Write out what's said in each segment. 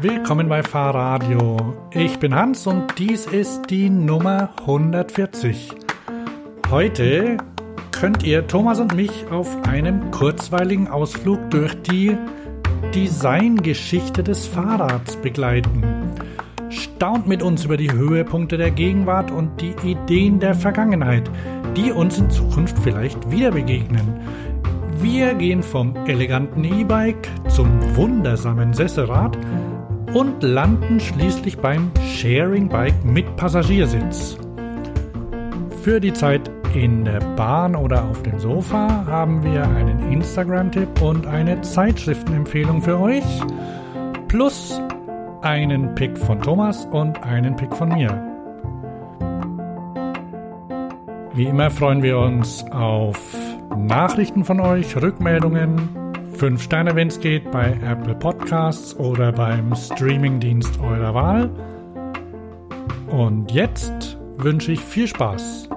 Willkommen bei Fahrradio. Ich bin Hans und dies ist die Nummer 140. Heute könnt ihr Thomas und mich auf einem kurzweiligen Ausflug durch die Designgeschichte des Fahrrads begleiten. Staunt mit uns über die Höhepunkte der Gegenwart und die Ideen der Vergangenheit, die uns in Zukunft vielleicht wieder begegnen. Wir gehen vom eleganten E-Bike zum wundersamen Sesselrad und landen schließlich beim Sharing Bike mit Passagiersitz. Für die Zeit in der Bahn oder auf dem Sofa haben wir einen Instagram-Tipp und eine Zeitschriftenempfehlung für euch. Plus einen Pick von Thomas und einen Pick von mir. Wie immer freuen wir uns auf Nachrichten von euch, Rückmeldungen, 5 Sterne, wenn es geht, bei Apple Podcasts oder beim Streamingdienst eurer Wahl. Und jetzt wünsche ich viel Spaß.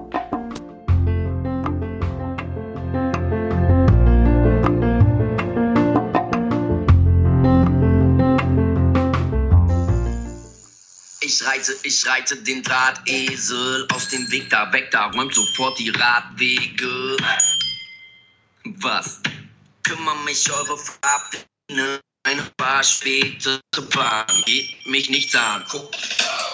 Ich reite, ich reite den Drahtesel aus dem Weg da weg, da räumt sofort die Radwege. Was? Kümmer mich eure Farbpläne, eine paar spätere Bahn geht mich nichts an. Guck,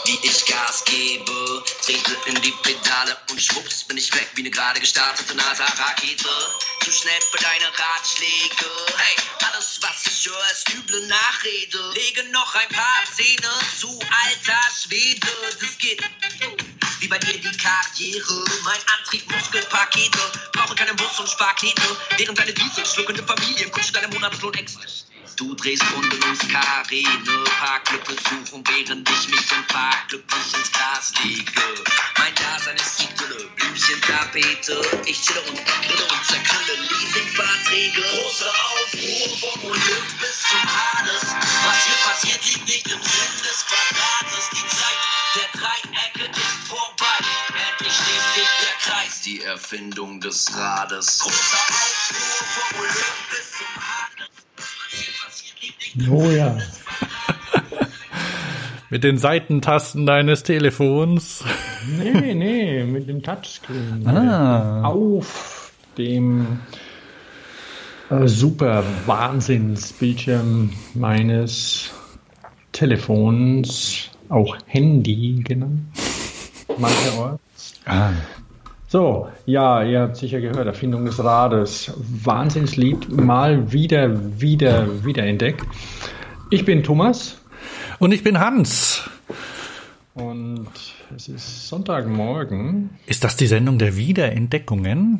wie ich Gas gebe, trete in die Pedale und schwupps bin ich weg wie eine gerade gestartete NASA-Rakete. Zu schnell für deine Ratschläge. Hey, alles was ich höre ist üble Nachrede. Lege noch ein paar Zähne zu, alter Schwede. Das geht wie bei dir die Karriere. Mein Antrieb, Muskelpakete, brauche keinen Bus und Sparkete. Während deine Diesel schluckende Familien kutsche deine Monatslohn extra. Du drehst Runden ums Karre, ne Parklücke suchen, während ich mich im Park glücklich ins Gras lege. Mein Dasein ist Idylle, Blümchen, Tapete. Ich chille und grille und zerknülle Leasingverträge. Große Aufruhr vom Olymp bis zum Hades. Was hier passiert, liegt nicht im Sinn des Quadrates. Die Zeit der Dreiecke ist vorbei. Endlich schließt sich der Kreis, die Erfindung des Rades. Großer Aufruhr vom Olymp bis zum Hades. Oh ja. Mit den Seitentasten deines Telefons. Nee, nee, mit dem Touchscreen. Ah. Auf dem äh, super Wahnsinnsbildschirm meines Telefons, auch Handy genannt. Mancherorts. Ah. So, ja, ihr habt sicher gehört, Erfindung des Rades. Wahnsinnslied, mal wieder, wieder, wieder entdeckt. Ich bin Thomas Und ich bin Hans. und es ist Sonntagmorgen. Ist das die Sendung der Wiederentdeckungen?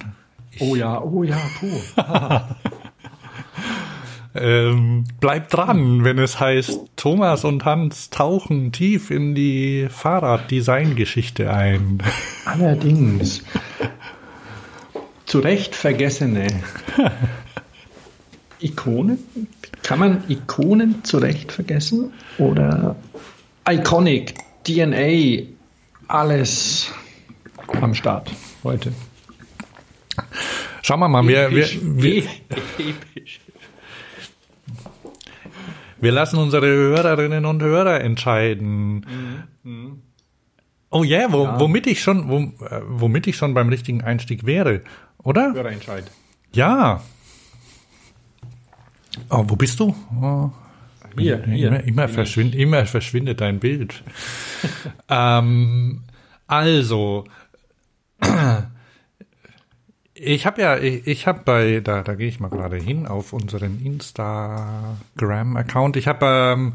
Oh ja, oh ja, puh. Ähm, bleibt dran, wenn es heißt, Thomas und Hans tauchen tief in die Fahrraddesign-Geschichte ein. Allerdings. Zu Recht vergessene Ikonen. Kann man Ikonen zu Recht vergessen? Oder Iconic, DNA, alles am Start heute. Schauen wir mal, wir, wir, wir, episch. wir lassen unsere Hörerinnen und Hörer entscheiden. Oh yeah, wo, Ja. womit ich schon, wo, äh, womit ich schon beim richtigen Einstieg wäre, oder? Hörerentscheid. Ja. Oh, wo bist du? Oh. Hier, hier. Immer, immer, verschwindet, immer verschwindet dein Bild. ähm, also, ich habe ja, ich, ich habe bei, da, da gehe ich mal gerade hin auf unseren Instagram-Account. Ich habe, ähm,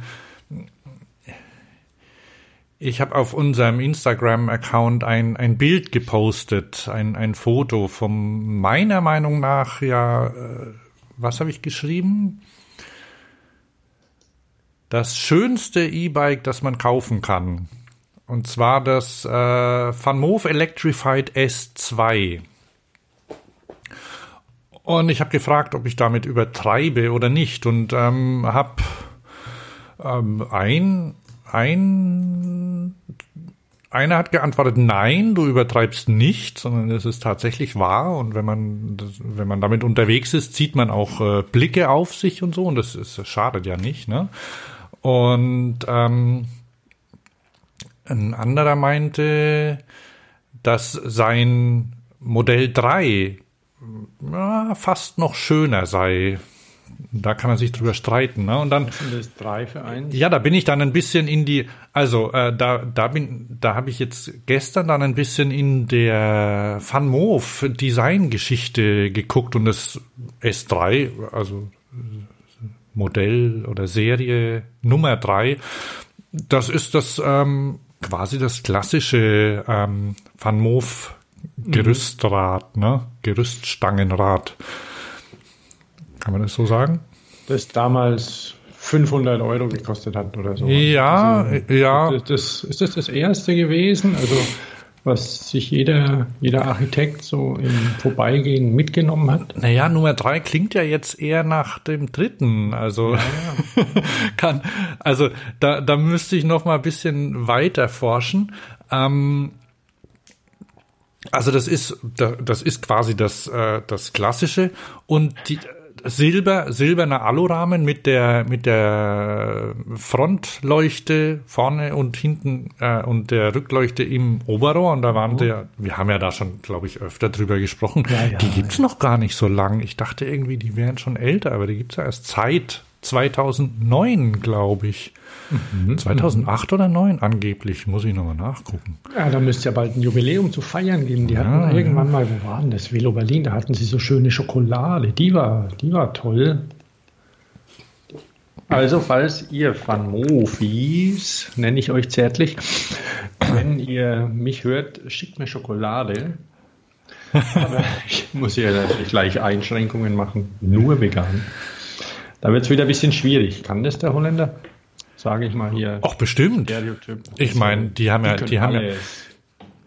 ich habe auf unserem Instagram-Account ein, ein Bild gepostet, ein, ein Foto vom meiner Meinung nach ja, äh, was habe ich geschrieben? Das schönste E-Bike, das man kaufen kann. Und zwar das äh, Van Moof Electrified S2. Und ich habe gefragt, ob ich damit übertreibe oder nicht. Und ähm, habe ähm, ein, ein, einer hat geantwortet, nein, du übertreibst nicht, sondern es ist tatsächlich wahr. Und wenn man, wenn man damit unterwegs ist, zieht man auch äh, Blicke auf sich und so. Und das, ist, das schadet ja nicht. Ne? Und ähm, ein anderer meinte, dass sein Modell 3 ja, fast noch schöner sei da kann man sich drüber streiten. Ne? Und dann Was sind das drei für eins? ja, da bin ich dann ein bisschen in die, also äh, da da bin, da habe ich jetzt gestern dann ein bisschen in der Van Moof Designgeschichte geguckt und das S3, also Modell oder Serie Nummer drei, das ist das ähm, quasi das klassische ähm, Van Moof Gerüstrad, ne? Gerüststangenrad. Kann man das so sagen? Das damals 500 Euro gekostet hat oder so. Ja, Also, ja. Das, ist das das erste gewesen? Also was sich jeder, jeder Architekt so im Vorbeigehen mitgenommen hat? Naja, Nummer drei klingt ja jetzt eher nach dem dritten. Also kann, also da, da müsste ich noch mal ein bisschen weiter forschen. Ähm, also das ist, da- das ist quasi das, äh, das Klassische und die Silber, silberner Alurahmen mit der, mit der Frontleuchte vorne und hinten äh, und der Rückleuchte im Oberrohr. Und da waren der, wir haben ja da schon, glaube ich, öfter drüber gesprochen. Ja, ja, die gibt's noch gar nicht so lang. Ich dachte irgendwie, die wären schon älter, aber die gibt's ja erst seit 2009, glaube ich. 2008 oder 9 angeblich, muss ich nochmal nachgucken. Ja, da müsste ja bald ein Jubiläum zu feiern geben. Die hatten Ja, irgendwann mal, wo war denn das? Velo Berlin, da hatten sie so schöne Schokolade. Die war, die war toll. Also, falls ihr Van Mofis, nenne ich euch zärtlich, wenn ihr mich hört, schickt mir Schokolade. Aber ich muss hier natürlich gleich Einschränkungen machen. Nur vegan. Da wird es wieder ein bisschen schwierig. Kann das der Holländer? Sage ich mal hier. Ach, bestimmt. Ich meine, die haben ja, können die haben ja,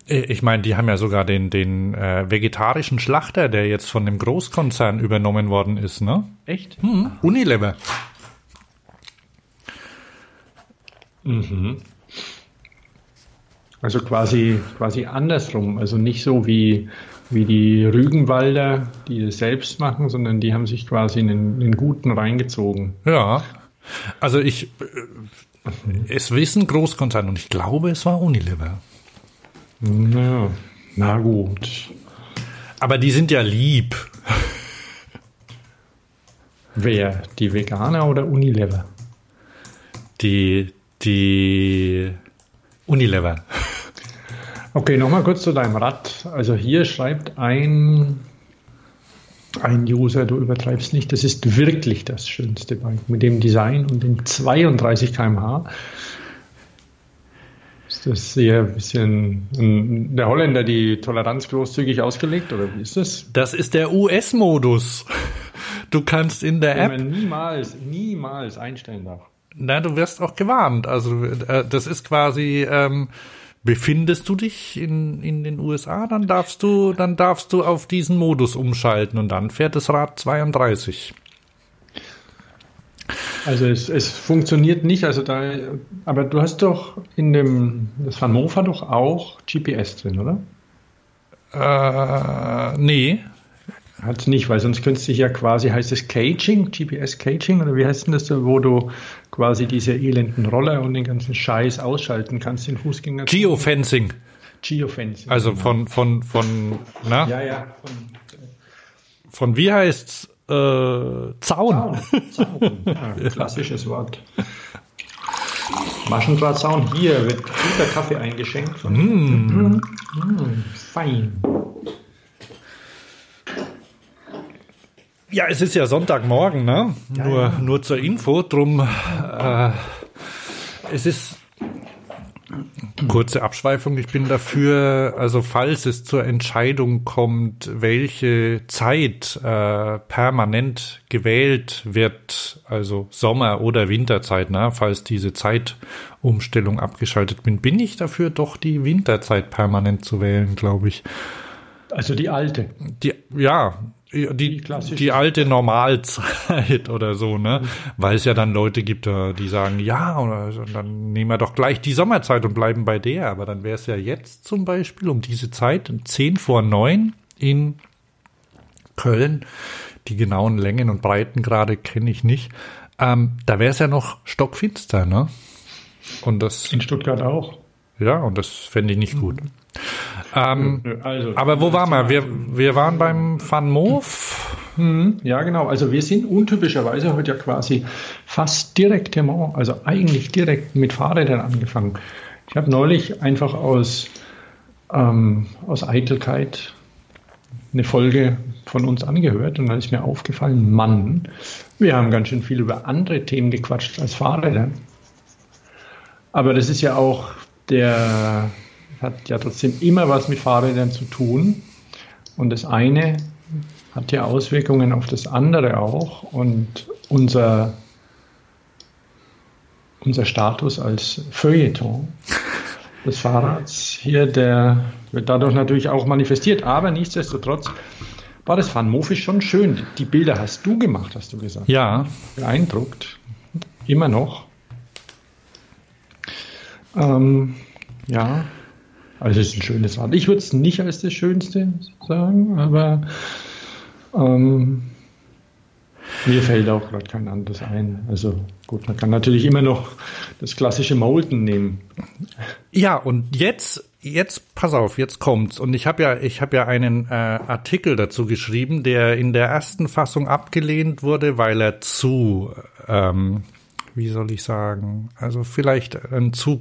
ich meine, die haben ja sogar den, den äh, vegetarischen Schlachter, der jetzt von dem Großkonzern übernommen worden ist, ne? Echt? Hm, Unilever. Also quasi, quasi andersrum. Also nicht so wie, wie die Rügenwalder, die das selbst machen, sondern die haben sich quasi einen, einen guten reingezogen. Ja. Also ich, äh, es wissen Großkonzern und ich glaube, es war Unilever. Ja, na gut. Aber die sind ja lieb. Wer? Die Veganer oder Unilever? Die, die Unilever. Okay, nochmal kurz zu deinem Rad. Also hier schreibt ein, ein User, du übertreibst nicht, das ist wirklich das schönste Bike mit dem Design und den 32 km/h. Ist das hier ein bisschen ähm, der Holländer die Toleranz großzügig ausgelegt oder wie ist das? Das ist der US-Modus. Du kannst in der App niemals, niemals einstellen darf. Na, du wirst auch gewarnt. Also äh, das ist quasi, ähm, befindest du dich in, in den USA, dann darfst du, dann darfst du auf diesen Modus umschalten und dann fährt das Rad 32. Also es, es funktioniert nicht, also da, aber du hast doch in dem, das hat doch auch GPS drin, oder? Äh, nee. Hat es nicht, weil sonst könntest du ja quasi, heißt es Caging, GPS Caging oder wie heißt denn das, wo du quasi diese elenden Roller und den ganzen Scheiß ausschalten kannst, den Fußgänger. Geofencing. Geofencing. Also von, von, von, na, ja, ja, von von wie heißt's? Äh, Zaun. Zaun. Zaun. Ja, klassisches Wort. Maschendrahtzaun. Hier wird guter Kaffee eingeschenkt. Von mm. Mm, fein. Ja, es ist ja Sonntagmorgen, ne? nur, nur zur Info, drum, äh, es ist kurze Abschweifung. Ich bin dafür, also falls es zur Entscheidung kommt, welche Zeit äh, permanent gewählt wird, also Sommer- oder Winterzeit, ne? falls diese Zeitumstellung abgeschaltet bin, bin ich dafür, doch die Winterzeit permanent zu wählen, glaube ich. Also die alte. Die, ja, die, die, die alte Normalzeit oder so, ne? Weil es ja dann Leute gibt, äh, die sagen, ja, und dann nehmen wir doch gleich die Sommerzeit und bleiben bei der. Aber dann wäre es ja jetzt zum Beispiel um diese Zeit, zehn vor neun in Köln. Die genauen Längen und Breiten gerade kenne ich nicht. Ähm, da wäre es ja noch stockfinster, ne? Und das. In Stuttgart auch. Ja, und das fände ich nicht gut. Mhm. Ähm, also, aber wo waren wir? wir? Wir waren beim Van Moof. Mhm, ja, genau. Also wir sind untypischerweise heute ja quasi fast direkt, also eigentlich direkt mit Fahrrädern angefangen. Ich habe neulich einfach aus, ähm, aus Eitelkeit eine Folge von uns angehört und dann ist mir aufgefallen, Mann, wir haben ganz schön viel über andere Themen gequatscht als Fahrräder. Aber das ist ja auch der hat ja trotzdem immer was mit Fahrrädern zu tun. Und das eine hat ja Auswirkungen auf das andere auch. Und unser, unser Status als Feuilleton des Fahrrads hier, der wird dadurch natürlich auch manifestiert. Aber nichtsdestotrotz war das Moof schon schön. Die Bilder hast du gemacht, hast du gesagt. Ja. Beeindruckt. Immer noch. Ähm, ja, also es ist ein schönes Rad. Ich würde es nicht als das Schönste sagen, aber ähm, mir fällt auch gerade kein anderes ein. Also gut, man kann natürlich immer noch das klassische Molten nehmen. Ja, und jetzt, jetzt, pass auf, jetzt kommt's. Und ich habe ja, ich habe ja einen äh, Artikel dazu geschrieben, der in der ersten Fassung abgelehnt wurde, weil er zu ähm, wie soll ich sagen, also vielleicht ein zu,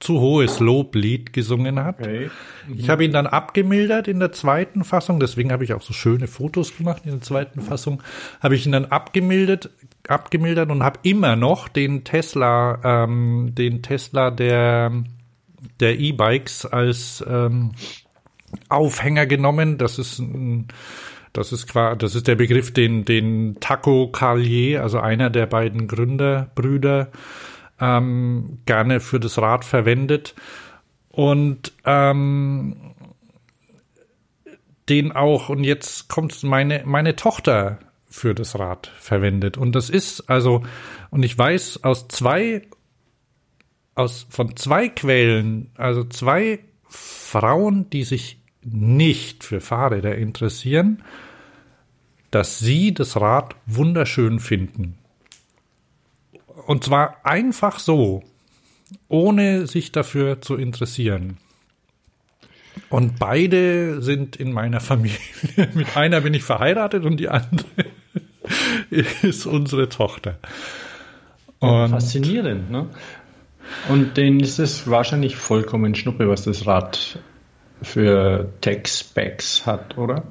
zu hohes Loblied gesungen hat. Okay. Mhm. Ich habe ihn dann abgemildert in der zweiten Fassung, deswegen habe ich auch so schöne Fotos gemacht in der zweiten Fassung, habe ich ihn dann abgemildert, abgemildert und habe immer noch den Tesla, ähm, den Tesla der der E-Bikes als ähm, Aufhänger genommen. Das ist ein das ist das ist der Begriff, den, den Taco Carlier, also einer der beiden Gründerbrüder, ähm, gerne für das Rad verwendet. Und ähm, den auch, und jetzt kommt meine, meine Tochter für das Rad verwendet. Und das ist also, und ich weiß aus zwei, aus, von zwei Quellen, also zwei Frauen, die sich nicht für Fahrräder interessieren, dass sie das Rad wunderschön finden. Und zwar einfach so, ohne sich dafür zu interessieren. Und beide sind in meiner Familie. Mit einer bin ich verheiratet und die andere ist unsere Tochter. Und Faszinierend, ne? Und denen ist es wahrscheinlich vollkommen schnuppe, was das Rad für Tech-Specs hat, oder?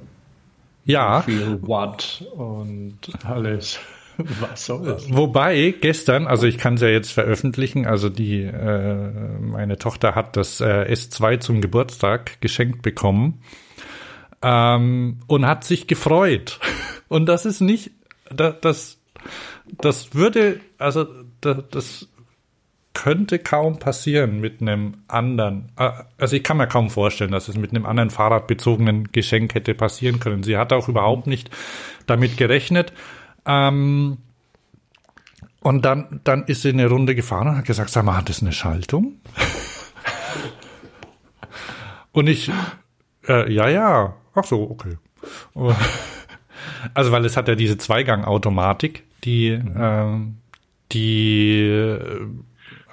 Ja. Viel Watt und alles. Was soll das? Wobei gestern, also ich kann es ja jetzt veröffentlichen, also die äh, meine Tochter hat das äh, S2 zum Geburtstag geschenkt bekommen ähm, und hat sich gefreut. Und das ist nicht, das, das, das würde, also das, das könnte kaum passieren mit einem anderen. Äh, also ich kann mir kaum vorstellen, dass es mit einem anderen fahrradbezogenen Geschenk hätte passieren können. Sie hat auch überhaupt nicht damit gerechnet. Ähm, und dann, dann ist sie eine Runde gefahren und hat gesagt, sag mal, hat das eine Schaltung? und ich, äh, ja, ja, ach so, okay. Also, weil es hat ja diese Zweigangautomatik, die, mhm. äh, die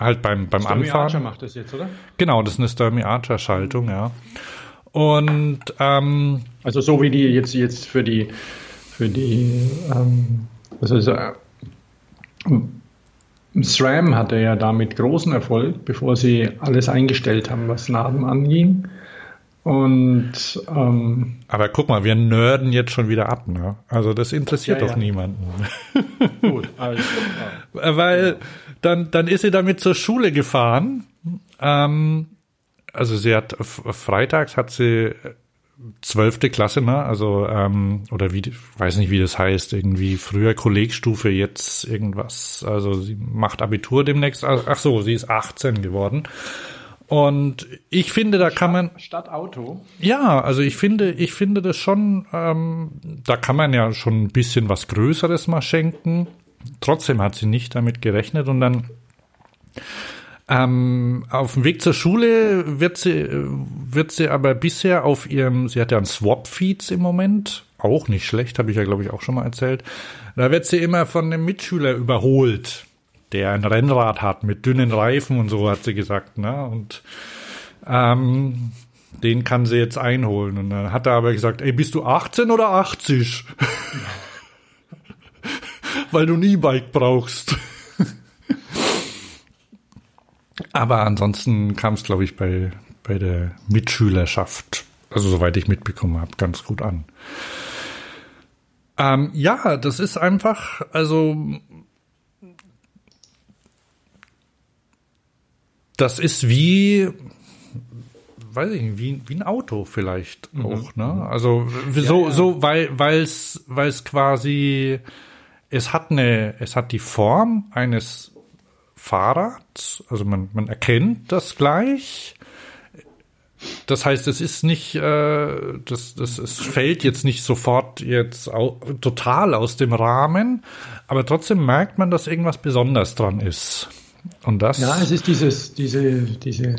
halt beim, beim Sturmy Anfahren. Archer macht das jetzt, oder? Genau, das ist eine Sturmy Archer Schaltung, ja. Und ähm, also so wie die jetzt jetzt für die für die ähm, also, also äh, SRAM hatte ja damit großen Erfolg, bevor sie alles eingestellt haben, was Narben anging. Und ähm, aber guck mal, wir nörden jetzt schon wieder ab, ne? Also das interessiert ja, doch ja. niemanden. Gut, also, ja. weil dann dann ist sie damit zur Schule gefahren. Ähm, also sie hat freitags hat sie zwölfte Klasse, ne? Also ähm, oder wie weiß nicht, wie das heißt, irgendwie früher Kollegstufe, jetzt irgendwas. Also sie macht Abitur demnächst. Ach so, sie ist 18 geworden. Und ich finde, da kann man. Statt Auto. Ja, also ich finde, ich finde das schon, ähm, da kann man ja schon ein bisschen was Größeres mal schenken. Trotzdem hat sie nicht damit gerechnet und dann ähm, auf dem Weg zur Schule wird sie, wird sie aber bisher auf ihrem, sie hat ja einen Swap-Feeds im Moment, auch nicht schlecht, habe ich ja glaube ich auch schon mal erzählt. Da wird sie immer von einem Mitschüler überholt der ein Rennrad hat mit dünnen Reifen und so, hat sie gesagt. Ne? Und ähm, den kann sie jetzt einholen. Und dann hat er aber gesagt, ey, bist du 18 oder 80? Weil du ein E-Bike brauchst. aber ansonsten kam es, glaube ich, bei, bei der Mitschülerschaft, also soweit ich mitbekommen habe, ganz gut an. Ähm, ja, das ist einfach, also das ist wie, weiß ich nicht, wie, wie ein Auto vielleicht mhm. auch, ne? Also so, ja, ja. so, weil es quasi, es hat eine, es hat die Form eines Fahrrads, also man, man erkennt das gleich. Das heißt, es ist nicht, äh, das, das, es fällt jetzt nicht sofort jetzt au total aus dem Rahmen, aber trotzdem merkt man, dass irgendwas besonders dran ist. Und das? Ja, es ist dieses, diese, diese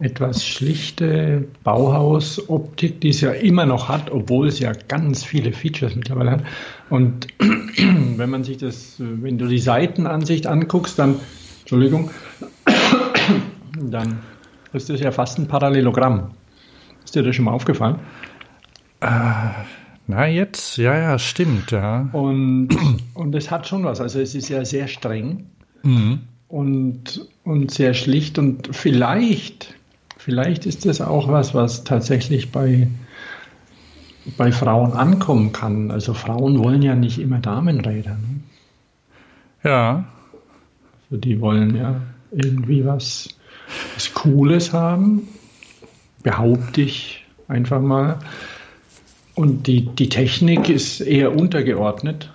etwas schlichte Bauhausoptik, die es ja immer noch hat, obwohl es ja ganz viele Features mittlerweile hat. Und wenn man sich das, wenn du die Seitenansicht anguckst, dann, Entschuldigung, dann ist das ja fast ein Parallelogramm. Ist dir das schon mal aufgefallen? Äh, na, jetzt, ja, ja, stimmt, ja. Und, und es hat schon was. Also es ist ja sehr streng. Mhm und, und sehr schlicht und vielleicht, vielleicht ist das auch was, was tatsächlich bei, bei Frauen ankommen kann. Also Frauen wollen ja nicht immer Damenräder. Ne? Ja. Also die wollen ja irgendwie was, was Cooles haben, behaupte ich einfach mal. Und die, die Technik ist eher untergeordnet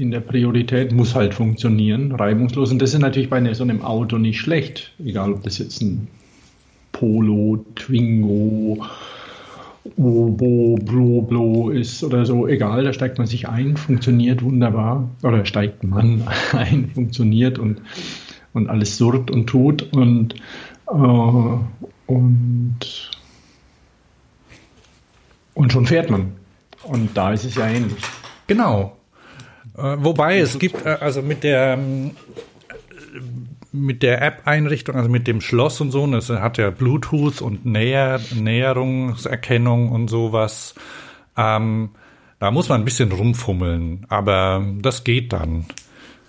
in der Priorität muss halt funktionieren, reibungslos. Und das ist natürlich bei ne, so einem Auto nicht schlecht, egal ob das jetzt ein Polo, Twingo, Obo, Blo, Blo ist oder so, egal, da steigt man sich ein, funktioniert wunderbar, oder steigt man ein, funktioniert und, und alles surrt und tut und, äh, und, und schon fährt man. Und da ist es ja ähnlich. Genau. Äh, wobei es gibt, äh, also mit der ähm, mit der App-Einrichtung, also mit dem Schloss und so, das hat ja Bluetooth und Näher, Näherungserkennung und sowas. Ähm, da muss man ein bisschen rumfummeln, aber das geht dann.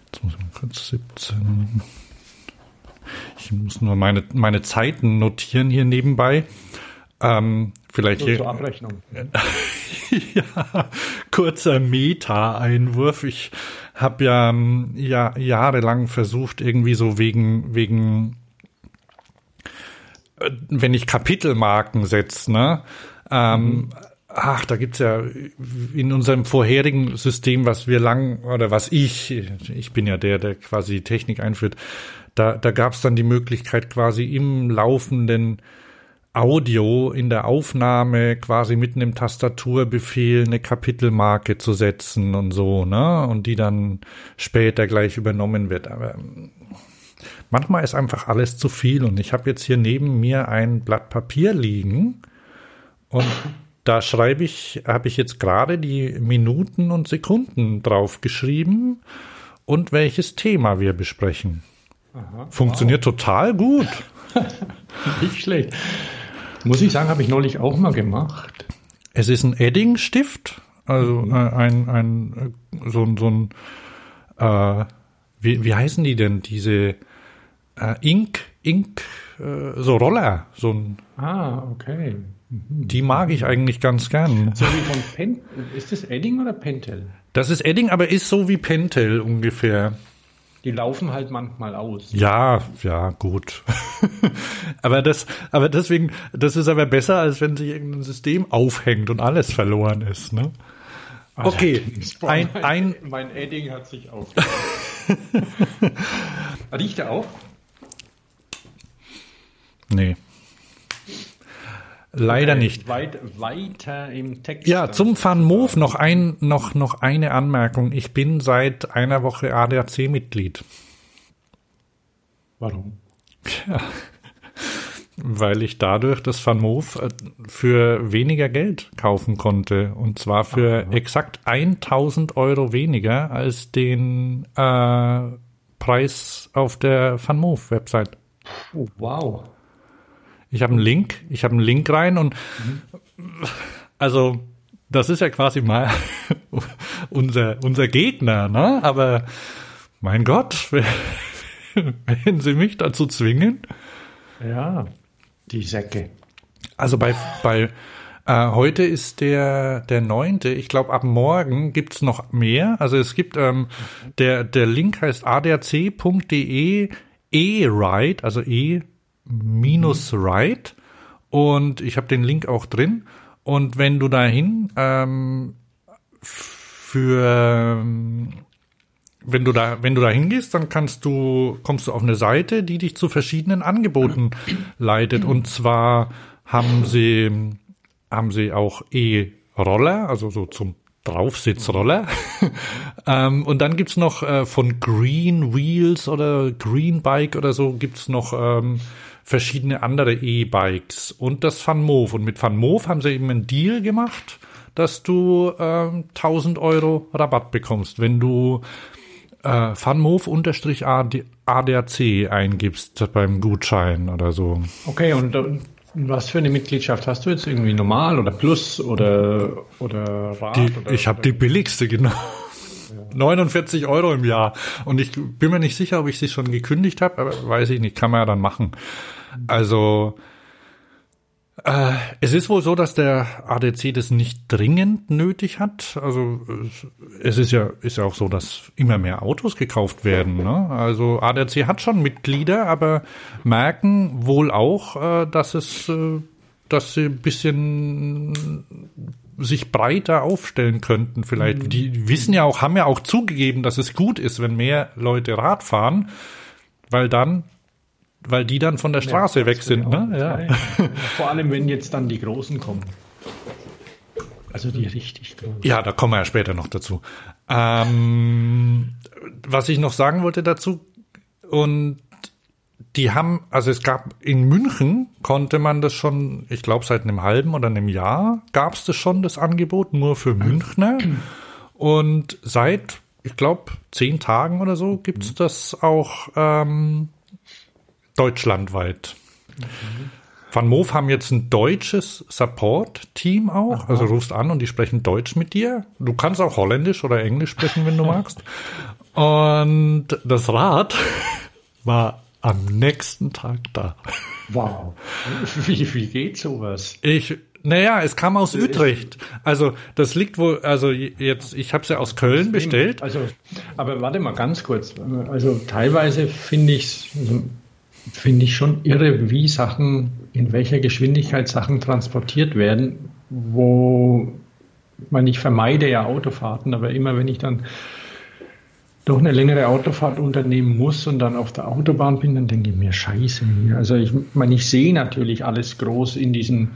Jetzt muss ich mal kurz 17. Ich muss nur meine, meine Zeiten notieren hier nebenbei. Ähm, vielleicht hier. Zur Abrechnung. ja, kurzer Meta-Einwurf. Ich habe ja, ähm, ja jahrelang versucht, irgendwie so wegen, wegen, äh, wenn ich Kapitelmarken setze, ne? Ähm, mhm. Ach, da gibt's ja in unserem vorherigen System, was wir lang, oder was ich, ich bin ja der, der quasi Technik einführt, da, da gab's dann die Möglichkeit, quasi im laufenden Audio in der Aufnahme quasi mitten im Tastaturbefehl eine Kapitelmarke zu setzen und so, ne? Und die dann später gleich übernommen wird. Aber ähm, manchmal ist einfach alles zu viel und ich habe jetzt hier neben mir ein Blatt Papier liegen und da schreibe ich, habe ich jetzt gerade die Minuten und Sekunden drauf geschrieben und welches Thema wir besprechen. Aha, Funktioniert wow. total gut. Nicht schlecht. Muss ich sagen, habe ich neulich auch mal gemacht. Es ist ein Edding-Stift, also mhm. äh, ein, ein so, so ein, äh, wie, wie heißen die denn, diese äh, Ink, Ink, äh, so Roller, so ein. Ah, okay. Mhm. Die mag ich eigentlich ganz gern. So wie von Pen, ist das Edding oder Pentel? Das ist Edding, aber ist so wie Pentel ungefähr. Die laufen halt manchmal aus. Ja, ja, gut. aber das, aber deswegen, das ist aber besser, als wenn sich irgendein System aufhängt und alles verloren ist, ne? Okay, ein, ein, mein Edding hat sich aufgehängt. Riecht er auch? Nee. Leider nicht. Weit, weiter im Text. Ja, zum Van Moof noch ein, noch, noch eine Anmerkung. Ich bin seit einer Woche ADAC-Mitglied. Warum? Ja. Weil ich dadurch das Van Moof äh, für weniger Geld kaufen konnte. Und zwar für Aha. exakt 1000 Euro weniger als den äh, Preis auf der Van Moof Website. Oh, wow. Ich habe einen Link, ich habe einen Link rein und mhm. also das ist ja quasi mal unser, unser Gegner, ne? Aber mein Gott, wenn sie mich dazu zwingen. Ja, die Säcke. Also bei, bei äh, heute ist der, der neunte. Ich glaube, ab morgen gibt's noch mehr. Also es gibt, ähm, der, der Link heißt adrc.de e-ride, also e minus right und ich habe den Link auch drin. Und wenn du dahin ähm, für wenn du da wenn du da hingehst, dann kannst du kommst du auf eine Seite, die dich zu verschiedenen Angeboten leitet. Und zwar haben sie haben sie auch E-Roller, also so zum Draufsitzroller. ähm, und dann gibt's noch äh, von Green Wheels oder Green Bike oder so gibt's noch ähm, verschiedene andere E-Bikes und das Van. Und mit Van haben sie eben einen Deal gemacht, dass du äh, 1000 Euro Rabatt bekommst, wenn du äh, Van unterstrich ADAC eingibst beim Gutschein oder so. Okay, und äh, was für eine Mitgliedschaft hast du jetzt? Irgendwie normal oder Plus oder, oder Rad? Die, oder, ich habe die billigste, genau. 49 Euro im Jahr. Und ich bin mir nicht sicher, ob ich sie schon gekündigt habe, aber weiß ich nicht, kann man ja dann machen. Also äh, es ist wohl so, dass der ADC das nicht dringend nötig hat. Also es ist ja ist ja auch so, dass immer mehr Autos gekauft werden. Ne? Also ADC hat schon Mitglieder, aber merken wohl auch, äh, dass es äh, dass sie ein bisschen sich breiter aufstellen könnten vielleicht. Mhm. Die wissen ja auch, haben ja auch zugegeben, dass es gut ist, wenn mehr Leute Rad fahren, weil dann weil die dann von der Straße ja, weg sind, ne? Ja. Vor allem, wenn jetzt dann die Großen kommen. Also die richtig großen. Ja, da kommen wir ja später noch dazu. Ähm, was ich noch sagen wollte dazu, und die haben, also es gab in München konnte man das schon, ich glaube seit einem halben oder einem Jahr gab es das schon, das Angebot, nur für Münchner. Und seit, ich glaube, zehn Tagen oder so gibt es das auch ähm, deutschlandweit. Mhm. Van Moof haben jetzt ein deutsches Support-Team auch. Aha. Also rufst an und die sprechen Deutsch mit dir. Du kannst auch Holländisch oder Englisch sprechen, wenn du magst. Und das Rad war am nächsten Tag da. Wow. Wie, wie geht sowas? Ich, naja, es kam aus Utrecht. Also das liegt wohl, also jetzt, ich habe es ja aus Köln bestellt. Also, aber warte mal ganz kurz. Also teilweise finde ich es, also, finde ich schon irre, wie Sachen, in welcher Geschwindigkeit Sachen transportiert werden, wo man ich vermeide ja Autofahrten, aber immer wenn ich dann doch eine längere Autofahrt unternehmen muss und dann auf der Autobahn bin, dann denke ich mir, scheiße. Also ich meine, ich sehe natürlich alles groß in diesen,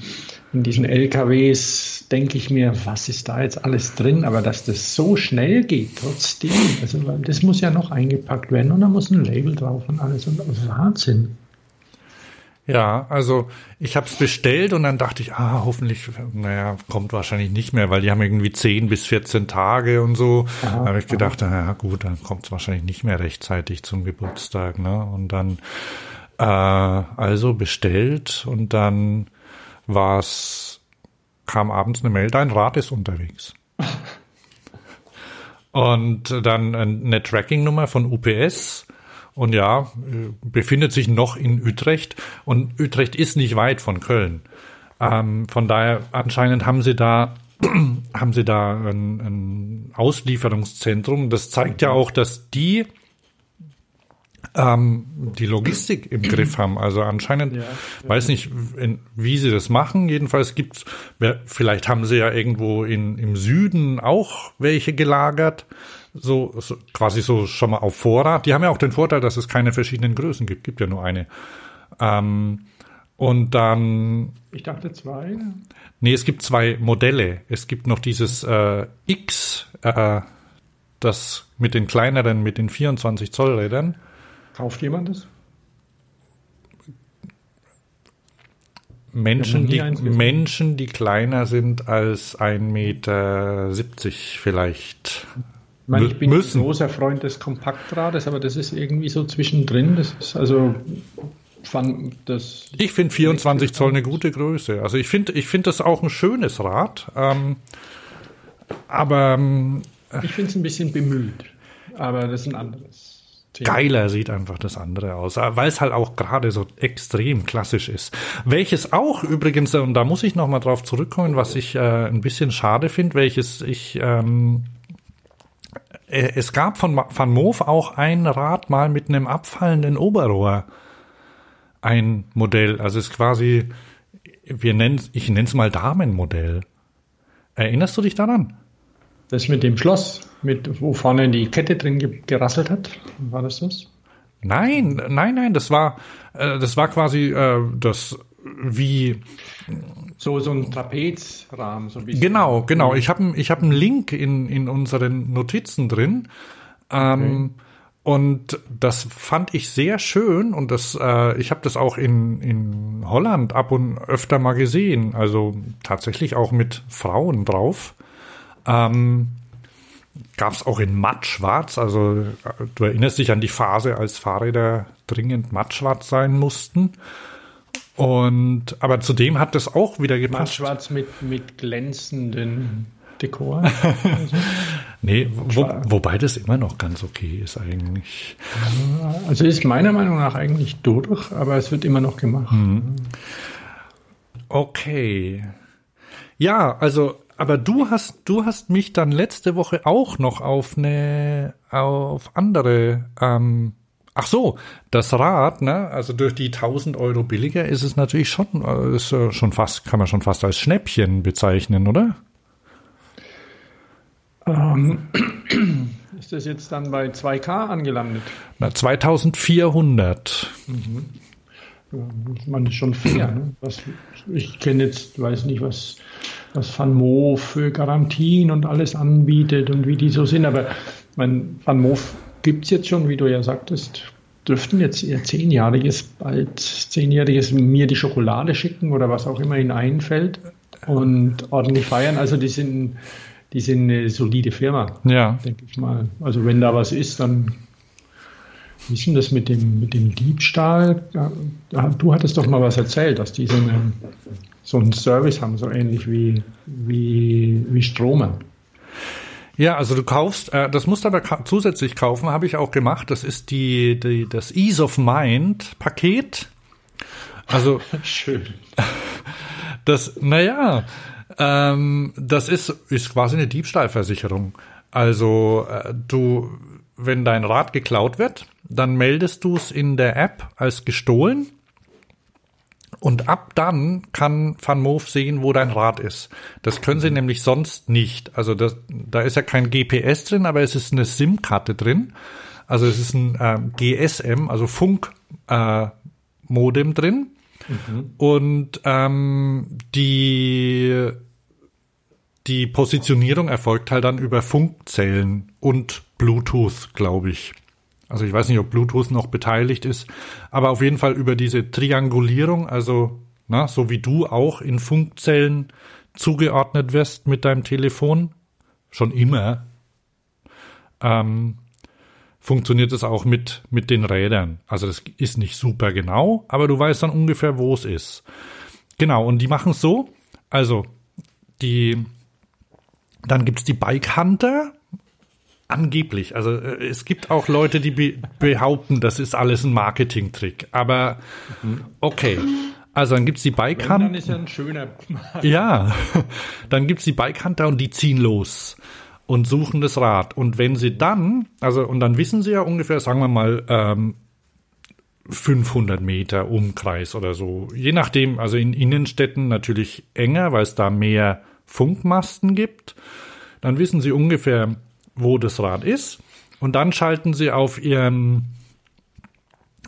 in diesen LKWs, denke ich mir, was ist da jetzt alles drin? Aber dass das so schnell geht, trotzdem, also das muss ja noch eingepackt werden und da muss ein Label drauf und alles. Und Wahnsinn. Ja, also ich habe es bestellt und dann dachte ich, ah, hoffentlich, naja, kommt wahrscheinlich nicht mehr, weil die haben irgendwie 10 bis 14 Tage und so. Aha, da habe ich gedacht, naja, gut, dann kommt es wahrscheinlich nicht mehr rechtzeitig zum Geburtstag. Ne? Und dann äh, also bestellt und dann war's, kam abends eine Mail, dein Rad ist unterwegs. und dann eine Tracking-Nummer von UPS und ja, befindet sich noch in Utrecht und Utrecht ist nicht weit von Köln. Ähm, von daher anscheinend haben sie da haben sie da ein, ein Auslieferungszentrum. Das zeigt ja auch, dass die ähm, die Logistik im Griff haben. Also anscheinend, ja, ja. weiß nicht, in, wie sie das machen. Jedenfalls gibt's, vielleicht haben sie ja irgendwo in, im Süden auch welche gelagert so, so quasi so schon mal auf Vorrat. Die haben ja auch den Vorteil, dass es keine verschiedenen Größen gibt, gibt ja nur eine. Ähm, Und dann. Ich dachte zwei. Nee, es gibt zwei Modelle. Es gibt noch dieses äh, X, äh, das mit den kleineren, mit den 24 Zoll Rädern. Kauft jemand das? Menschen, die. Menschen, die kleiner sind als 1,70 Meter vielleicht. Ich meine, ich bin Müssen. ein großer Freund des Kompaktrades, aber das ist irgendwie so zwischendrin. Das ist also fand das. Ich finde 24 Zoll eine gute Größe. Also ich finde ich finde das auch ein schönes Rad. Ähm, aber ähm, Ich finde es ein bisschen bemüht, aber das ist ein anderes Thema. geiler sieht einfach das andere aus, äh, weil es halt auch gerade so extrem klassisch ist. Welches auch übrigens, äh, und da muss ich noch mal drauf zurückkommen, was ich äh, ein bisschen schade finde, welches ich ähm, äh, es gab von Van Moof auch ein Rad mal mit einem abfallenden Oberrohr. Ein Modell, also es ist quasi, wir nennen, ich nenne es mal Damenmodell. Erinnerst du dich daran? Das mit dem Schloss, mit wo vorne die Kette drin ge gerasselt hat, war das das? Nein, nein, nein, das war, äh, das war quasi äh, das wie So, so ein Trapezrahmen, so ein bisschen. genau, genau. Ich habe ich hab einen Link in in unseren Notizen drin. Ähm, Und das fand ich sehr schön und das, äh, ich habe das auch in, in Holland ab und öfter mal gesehen, also tatsächlich auch mit Frauen drauf. Ähm, Gab es auch in mattschwarz, also äh, du erinnerst dich an die Phase, als Fahrräder dringend mattschwarz sein mussten. Und aber zudem hat das auch wieder gepasst. Schwarz mit, mit glänzenden Dekor. Nee, wo, wobei das immer noch ganz okay ist eigentlich. Also ist meiner Meinung nach eigentlich durch, aber es wird immer noch gemacht. Okay. Ja, also, aber du hast, du hast mich dann letzte Woche auch noch auf eine, auf andere, ähm, ach so, das Rad, ne, also durch die 1000 Euro billiger ist es natürlich schon, äh, ist äh, schon fast, kann man schon fast als Schnäppchen bezeichnen, oder? Ähm, ist das jetzt dann bei 2K angelandet? Na, 2400. Man ist schon fair. Ne? Was, ich kenne jetzt, weiß nicht, was, was Van Moof für Garantien und alles anbietet und wie die so sind, aber mein Van Moof gibt es jetzt schon, wie du ja sagtest, dürften jetzt ihr zehnjähriges, bald zehnjähriges mir die Schokolade schicken oder was auch immer ihnen einfällt und ordentlich feiern. Also die sind, die sind eine solide Firma, Ja. denke ich mal. Also wenn da was ist, dann wie ist denn das mit dem, mit dem Diebstahl? Du hattest doch mal was erzählt, dass die so, eine, so einen Service haben, so ähnlich wie, wie, wie Stromer. Ja, also du kaufst, äh, das musst du aber ka zusätzlich kaufen, habe ich auch gemacht. Das ist die, die das Ease of Mind Paket. Also Schön. das, naja, ähm, das ist ist quasi eine Diebstahlversicherung. Also äh, du, wenn dein Rad geklaut wird, dann meldest du es in der App als gestohlen. Und ab dann kann Van Moof sehen, wo dein Rad ist. Das können sie nämlich sonst nicht. Also das, da ist ja kein GPS drin, aber es ist eine SIM-Karte drin. Also es ist ein ähm, GSM, also Funk-Modem äh, Modem drin. Und ähm, die die Positionierung erfolgt halt dann über Funkzellen und Bluetooth, glaube ich. Also ich weiß nicht, ob Bluetooth noch beteiligt ist, aber auf jeden Fall über diese Triangulierung, also na, so wie du auch in Funkzellen zugeordnet wirst mit deinem Telefon, schon immer, ähm, funktioniert es auch mit, mit den Rädern. Also das ist nicht super genau, aber du weißt dann ungefähr, wo es ist. Genau, und die machen es so, also die, dann gibt's die Bike Hunter, angeblich. Also äh, es gibt auch Leute, die be behaupten, das ist alles ein Marketingtrick. Aber okay. Also dann gibt's die Bike Dann ist ja ein schöner. Ja, dann gibt's die Bike Hunter und die ziehen los und suchen das Rad. Und wenn sie dann, also und dann wissen sie ja ungefähr, sagen wir mal, ähm, 500 Meter Umkreis oder so. Je nachdem, also in Innenstädten natürlich enger, weil es da mehr Funkmasten gibt. Dann wissen sie ungefähr, wo das Rad ist. Und dann schalten sie auf ihren,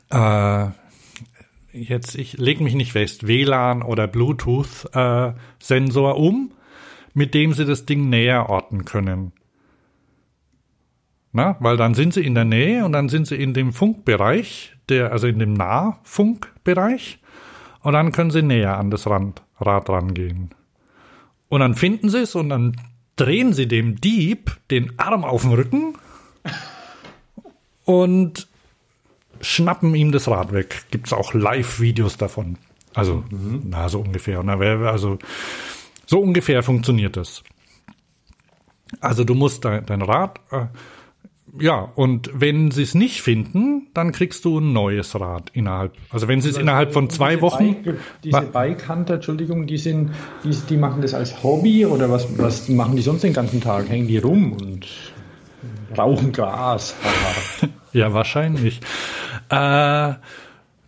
äh, jetzt, ich lege mich nicht fest, WLAN oder Bluetooth-Sensor äh, um, mit dem sie das Ding näher orten können. Na, weil dann sind sie in der Nähe und dann sind sie in dem Funkbereich, der, also in dem Nahfunkbereich, und dann können sie näher an das Rand, Rad rangehen. Und dann finden sie es und dann drehen sie dem Dieb den Arm auf den Rücken und schnappen ihm das Rad weg. Gibt es auch Live-Videos davon. Also, mhm. na, so ungefähr. Also, so ungefähr funktioniert das. Also, du musst dein, dein Rad, äh, ja, und wenn sie es nicht finden, dann kriegst du ein neues Rad innerhalb. Also wenn sie es also innerhalb von zwei Wochen. Bike, diese Bike Hunter, Entschuldigung, die sind, die, die machen das als Hobby oder was, was machen die sonst den ganzen Tag? Hängen die rum und rauchen Gras? ja, wahrscheinlich. Äh,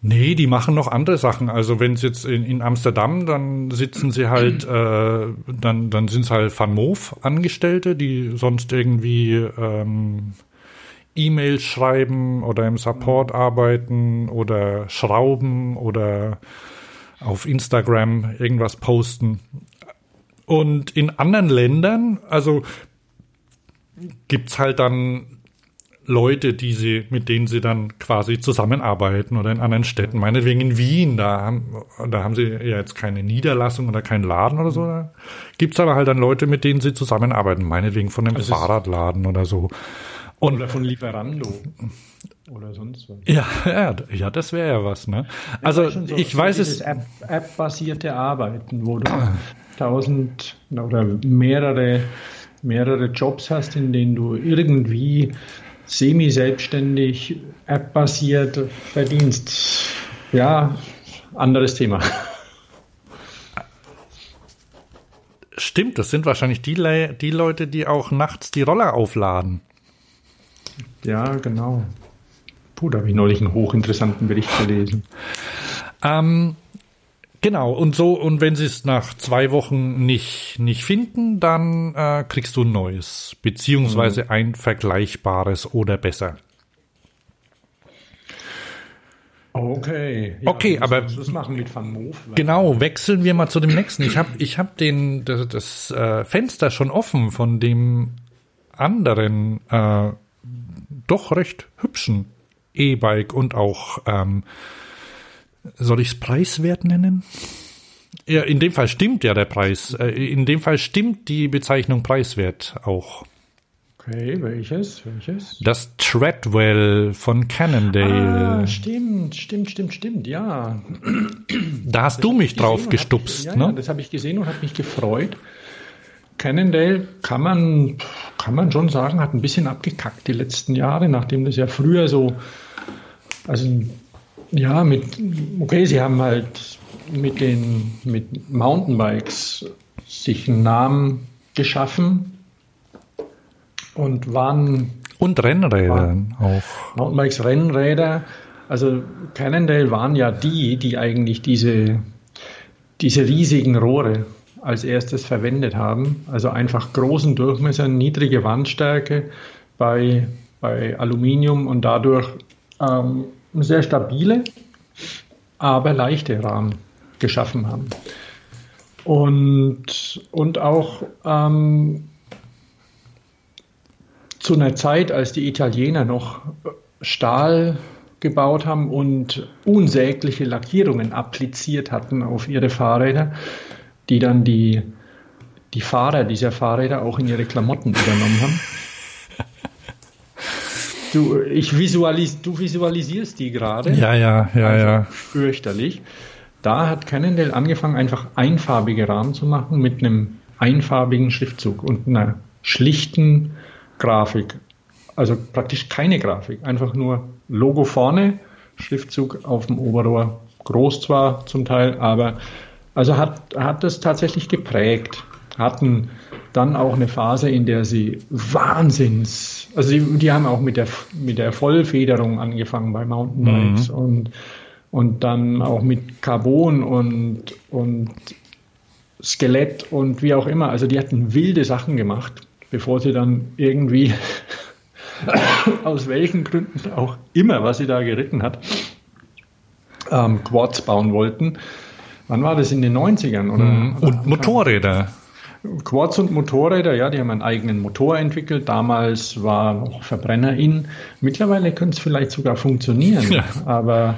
nee, die machen noch andere Sachen. Also wenn es jetzt in, in, Amsterdam, dann sitzen sie halt, äh, dann, dann sind es halt Van Moof Angestellte, die sonst irgendwie ähm, E-Mails schreiben oder im Support arbeiten oder schrauben oder auf Instagram irgendwas posten. Und in anderen Ländern, also gibt's halt dann Leute, die sie, mit denen sie dann quasi zusammenarbeiten oder in anderen Städten. Meinetwegen in Wien, da haben, da haben sie ja jetzt keine Niederlassung oder keinen Laden oder so. Da gibt's aber halt dann Leute, mit denen sie zusammenarbeiten. Meinetwegen von einem also Fahrradladen oder so. Und, oder von Lieferando. Oder sonst was. Ja, ja, ja das wäre ja was, ne? Also so, ich so weiß es. App-basierte Arbeiten, wo du tausend oder mehrere, mehrere Jobs hast, in denen du irgendwie semi-selbstständig, App-basiert verdienst. Ja, anderes Thema. Stimmt, das sind wahrscheinlich die, Le die Leute, die auch nachts die Roller aufladen. Ja, genau. Puh, da habe ich neulich einen hochinteressanten Bericht gelesen. Ähm, genau, und so, und wenn sie es nach zwei Wochen nicht, nicht finden, dann äh, kriegst du ein neues, beziehungsweise mhm. ein vergleichbares oder besser. Okay. Ja, okay, aber Moof. Genau, wechseln wir mal zu dem nächsten. Ich habe ich hab den das, das äh, Fenster schon offen von dem anderen äh, doch recht hübschen E-Bike und auch, ähm, soll ich es preiswert nennen? Ja, in dem Fall stimmt ja der Preis. Äh, in dem Fall stimmt die Bezeichnung preiswert auch. Okay, welches? Welches? Das Treadwell von Cannondale. Ah, stimmt, stimmt, stimmt, stimmt, ja. Da hast das du mich drauf gestupst, hab, ja, ne? Ja, das habe ich gesehen und habe mich gefreut. Cannondale kann man, kann man schon sagen, hat ein bisschen abgekackt die letzten Jahre, nachdem das ja früher so, also ja, mit, okay, sie haben halt mit den mit Mountainbikes sich einen Namen geschaffen und waren. Und Rennrädern auch. Mountainbikes, Rennräder. Also Cannondale waren ja die, die eigentlich diese, diese riesigen Rohre als erstes verwendet haben. Also einfach großen Durchmesser, niedrige Wandstärke bei, bei Aluminium und dadurch ähm, sehr stabile, aber leichte Rahmen geschaffen haben. Und, und auch ähm, zu einer Zeit, als die Italiener noch Stahl gebaut haben und unsägliche Lackierungen appliziert hatten auf ihre Fahrräder, die dann die, die Fahrer dieser Fahrräder auch in ihre Klamotten übernommen haben. Du, ich visualis du visualisierst die gerade. Ja, ja, ja, also ja. Fürchterlich. Da hat Cannondale angefangen, einfach einfarbige Rahmen zu machen mit einem einfarbigen Schriftzug und einer schlichten Grafik. Also praktisch keine Grafik, einfach nur Logo vorne, Schriftzug auf dem Oberrohr. Groß zwar zum Teil, aber also hat, hat das tatsächlich geprägt. Hatten dann auch eine Phase, in der sie Wahnsinns, also die, die haben auch mit der, mit der Vollfederung angefangen bei Mountainbikes mhm. und, und dann auch mit Carbon und, und Skelett und wie auch immer. Also die hatten wilde Sachen gemacht, bevor sie dann irgendwie aus welchen Gründen auch immer, was sie da geritten hat, ähm, Quads bauen wollten. Wann war das? In den 90ern? Oder? Mhm. Und Motorräder. Quads und Motorräder, ja, die haben einen eigenen Motor entwickelt. Damals war noch Verbrenner in. Mittlerweile könnte es vielleicht sogar funktionieren, ja. aber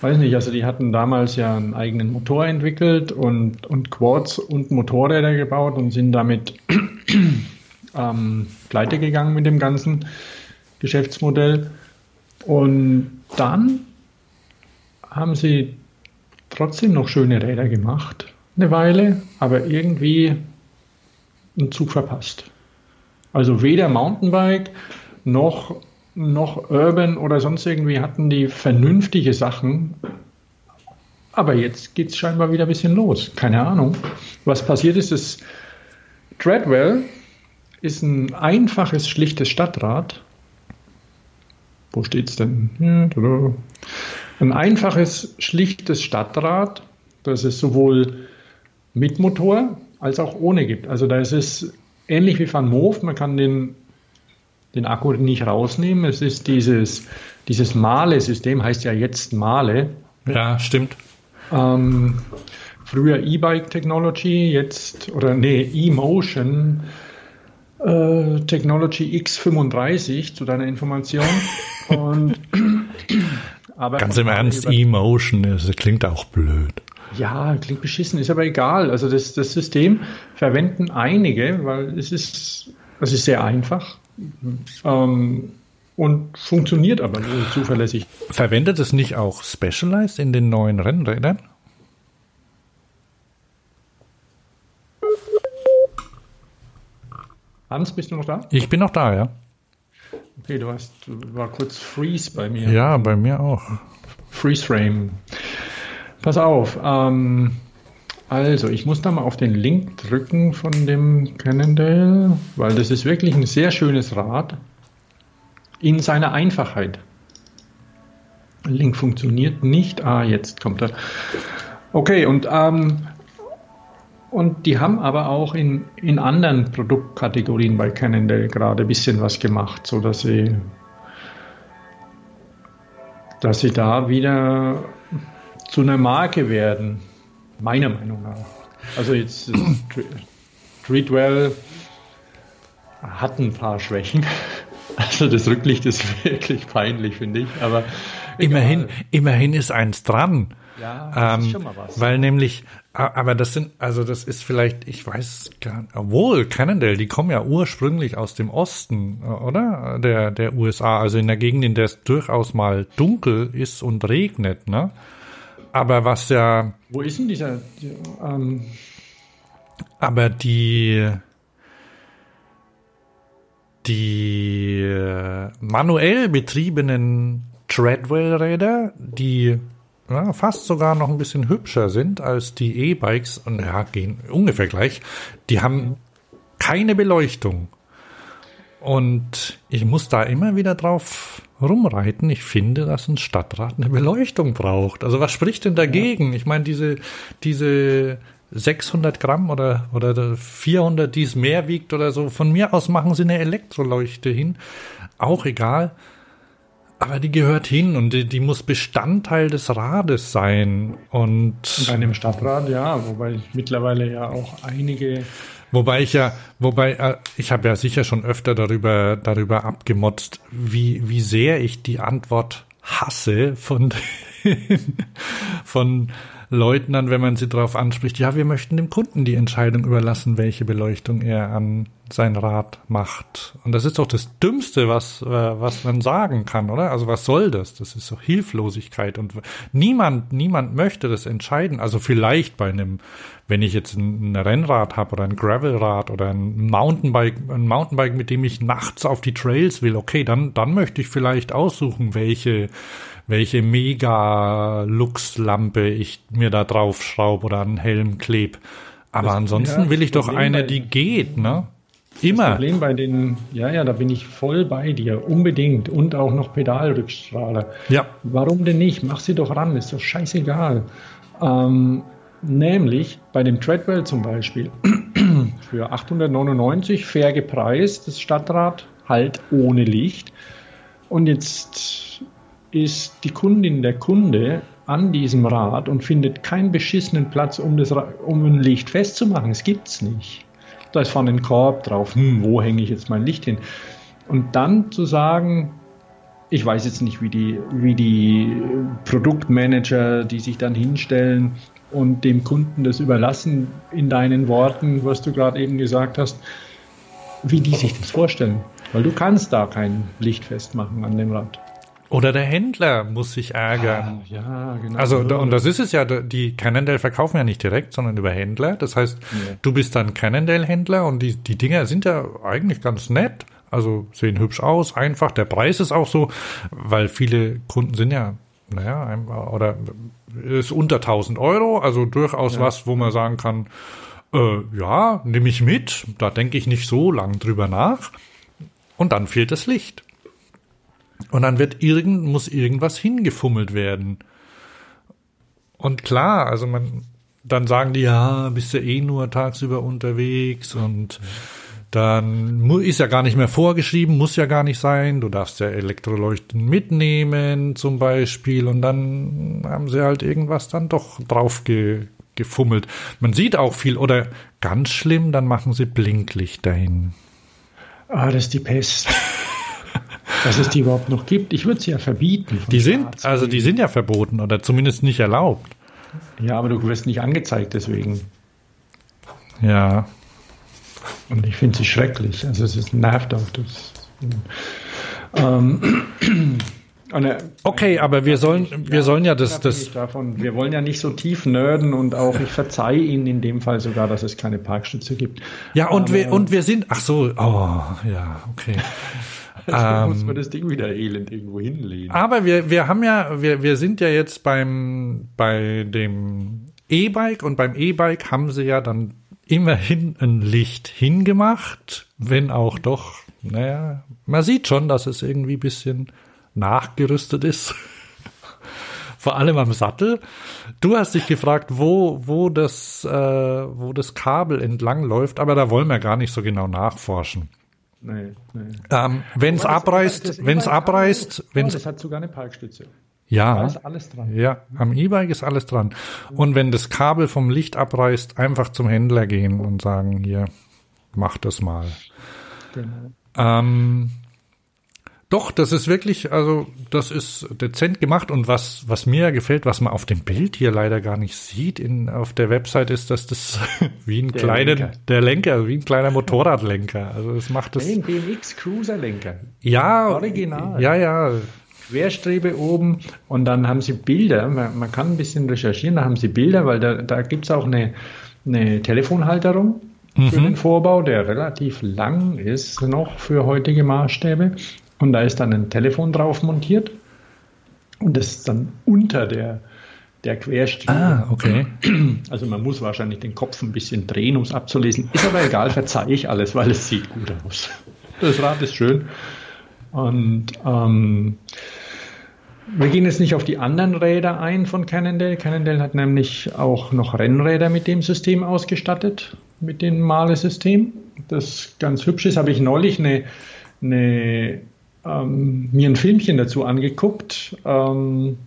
weiß nicht, also die hatten damals ja einen eigenen Motor entwickelt und, und Quads und Motorräder gebaut und sind damit ähm, pleite gegangen mit dem ganzen Geschäftsmodell. Und dann haben sie trotzdem noch schöne Räder gemacht, eine Weile, aber irgendwie einen Zug verpasst. Also weder Mountainbike noch, noch Urban oder sonst irgendwie hatten die vernünftige Sachen. Aber jetzt geht es scheinbar wieder ein bisschen los. Keine Ahnung. Was passiert ist, das Treadwell ist ein einfaches, schlichtes Stadtrad. Wo steht es denn? Ein einfaches, schlichtes Stadtrad, das es sowohl mit Motor als auch ohne gibt. Also da ist es ähnlich wie Van Moof, man kann den, den Akku nicht rausnehmen. Es ist dieses, dieses Male-System, heißt ja jetzt Male. Ja, stimmt. Ähm, früher E-Bike Technology, jetzt, oder nee, E-Motion äh, Technology X35 zu deiner Information. Und, aber Ganz im Ernst, E-Motion, das klingt auch blöd. Ja, klingt beschissen, ist aber egal. Also das, das System verwenden einige, weil es ist, es ist sehr einfach ähm, und funktioniert aber zuverlässig. Verwendet es nicht auch Specialized in den neuen Rennrädern? Hans, bist du noch da? Ich bin noch da, ja. Okay, du hast, war kurz Freeze bei mir. Ja, bei mir auch. Freeze Frame. Pass auf. Ähm, also, ich muss da mal auf den Link drücken von dem Cannondale, weil das ist wirklich ein sehr schönes Rad in seiner Einfachheit. Link funktioniert nicht. Ah, jetzt kommt er. Okay, und ähm, und die haben aber auch in, in anderen Produktkategorien bei Cannondale gerade ein bisschen was gemacht, so dass sie, dass sie da wieder zu einer Marke werden. Meiner Meinung nach. Also jetzt Treatwell hat ein paar Schwächen. Also das Rücklicht ist wirklich peinlich, finde ich. Aber immerhin, immerhin ist eins dran. Ja, das ähm, ist schon mal was. Weil nämlich, aber das sind, also das ist vielleicht, ich weiß gar nicht, obwohl Cannondale, die kommen ja ursprünglich aus dem Osten, oder? Der, der USA, also in der Gegend, in der es durchaus mal dunkel ist und regnet, ne? Aber was ja. Wo ist denn dieser? Die, ähm aber die die manuell betriebenen Treadwell-Räder, die ja, fast sogar noch ein bisschen hübscher sind als die E-Bikes und ja, gehen ungefähr gleich, die haben keine Beleuchtung. Und ich muss da immer wieder drauf rumreiten. Ich finde, dass ein Stadtrat eine Beleuchtung braucht. Also was spricht denn dagegen? Ich meine, diese, diese 600 Gramm oder, oder 400, die es mehr wiegt oder so, von mir aus machen sie eine Elektroleuchte hin. Auch egal. Aber die gehört hin und die, die muss Bestandteil des Rades sein. Und bei einem Stadtrat, ja, wobei mittlerweile ja auch einige. Wobei ich ja, wobei, äh, ich habe ja sicher schon öfter darüber, darüber abgemotzt, wie, wie sehr ich die Antwort hasse von, von Leuten an, wenn man sie darauf anspricht, ja, wir möchten dem Kunden die Entscheidung überlassen, welche Beleuchtung er an sein Rad macht. Und das ist doch das Dümmste, was, äh, was man sagen kann, oder? Also was soll das? Das ist doch Hilflosigkeit und niemand, niemand möchte das entscheiden. Also vielleicht bei einem, wenn ich jetzt ein, ein Rennrad habe oder ein Gravelrad oder ein Mountainbike, ein Mountainbike, mit dem ich nachts auf die Trails will, okay, dann, dann möchte ich vielleicht aussuchen, welche welche Mega-Lux-Lampe ich mir da drauf schraube oder einen Helm kleb. Aber das, ansonsten ja, will ich doch eine, die geht, ne? Immer. Das Problem bei den, ja, ja, da bin ich voll bei dir, unbedingt. Und auch noch Pedalrückstrahler. Ja. Warum denn nicht? Mach sie doch ran, ist doch scheißegal. Ähm, nämlich bei dem Treadwell zum Beispiel für 899 fair gepreist, das Stadtrad, halt ohne Licht. Und jetzt ist die Kundin der Kunde an diesem Rad und findet keinen beschissenen Platz, um, das, um ein Licht festzumachen. Es gibt es nicht. Da ist vorne ein Korb drauf. Hm, wo hänge ich jetzt mein Licht hin? Und dann zu sagen, ich weiß jetzt nicht, wie die, wie die Produktmanager, die sich dann hinstellen und dem Kunden das überlassen, in deinen Worten, was du gerade eben gesagt hast, wie die sich das vorstellen. Weil du kannst da kein Licht festmachen an dem Rad. Oder der Händler muss sich ärgern. Ah, ja, genau. Also, und das ist es ja, die Cannondale verkaufen ja nicht direkt, sondern über Händler. Das heißt, Ja. du bist dann Cannondale-Händler und die, die Dinger sind ja eigentlich ganz nett. Also sehen hübsch aus, einfach. Der Preis ist auch so, weil viele Kunden sind ja, naja, oder ist unter 1000 Euro, also durchaus was, wo man sagen kann, äh, ja, nehme ich mit, da denke ich nicht so lang drüber nach. Und dann fehlt das Licht. Und dann wird irgend, muss irgendwas hingefummelt werden. Und klar, also man, dann sagen die, ja, bist du eh nur tagsüber unterwegs und dann ist ja gar nicht mehr vorgeschrieben, muss ja gar nicht sein. Du darfst ja Elektroleuchten mitnehmen zum Beispiel und dann haben sie halt irgendwas dann doch drauf ge, gefummelt. Man sieht auch viel oder ganz schlimm, dann machen sie Blinklicht dahin. Ah, das ist die Pest. Dass es die überhaupt noch gibt. Ich würde sie ja verbieten. Die sind, also die sind ja verboten oder zumindest nicht erlaubt. Ja, aber du wirst nicht angezeigt deswegen. Ja. Und ich finde sie schrecklich. Also es ist, nervt auch. Das, ähm, äh, Okay, aber wir sollen, wir sollen ja das, das, davon, wir wollen ja nicht so tief nerden und auch ich verzeihe Ihnen in dem Fall sogar, dass es keine Parkstütze gibt. ja, und Aber- wir, und wir sind, ach so, oh, ja, okay. Muss Ähm, man das Ding wieder elend irgendwo hinlegen. Aber wir, wir haben ja, wir, wir sind ja jetzt beim, bei dem E-Bike und beim E-Bike haben sie ja dann immerhin ein Licht hingemacht, wenn auch doch, naja, man sieht schon, dass es irgendwie ein bisschen nachgerüstet ist. Vor allem am Sattel. Du hast dich gefragt, wo, wo das, äh, wo das Kabel entlang läuft, aber da wollen wir gar nicht so genau nachforschen. Nee, nee. Ähm, wenn es abreißt, wenn es abreißt, wenn Oh, es das hat sogar eine Parkstütze. Da ja, ist alles dran. ja, am E-Bike ist alles dran. Und wenn das Kabel vom Licht abreißt, einfach zum Händler gehen und sagen, hier, mach das mal. Genau. Ähm, doch, das ist wirklich, also das ist dezent gemacht und was, was mir gefällt, was man auf dem Bild hier leider gar nicht sieht in, auf der Website, ist, dass das wie ein Der kleiner, Lenker. der Lenker, wie ein kleiner Motorradlenker. Also das macht das, ein BMX Cruiser-Lenker. ja, Original. ja, ja, Querstrebe oben und dann haben sie Bilder. Man, man kann ein bisschen recherchieren, da haben sie Bilder, weil da, da gibt es auch eine, eine Telefonhalterung für den Vorbau, der relativ lang ist noch für heutige Maßstäbe. Und da ist dann ein Telefon drauf montiert und das ist dann unter der, der Querstrebe. Ah, okay. Also man muss wahrscheinlich den Kopf ein bisschen drehen, um es abzulesen. Ist aber egal, verzeihe ich alles, weil es sieht gut aus. Das Rad ist schön. Und ähm, wir gehen jetzt nicht auf die anderen Räder ein von Cannondale. Cannondale hat nämlich auch noch Rennräder mit dem System ausgestattet, mit dem Male-System. Das ganz hübsch ist, habe ich neulich eine, eine, ähm, mir ein Filmchen dazu angeguckt. Ähm,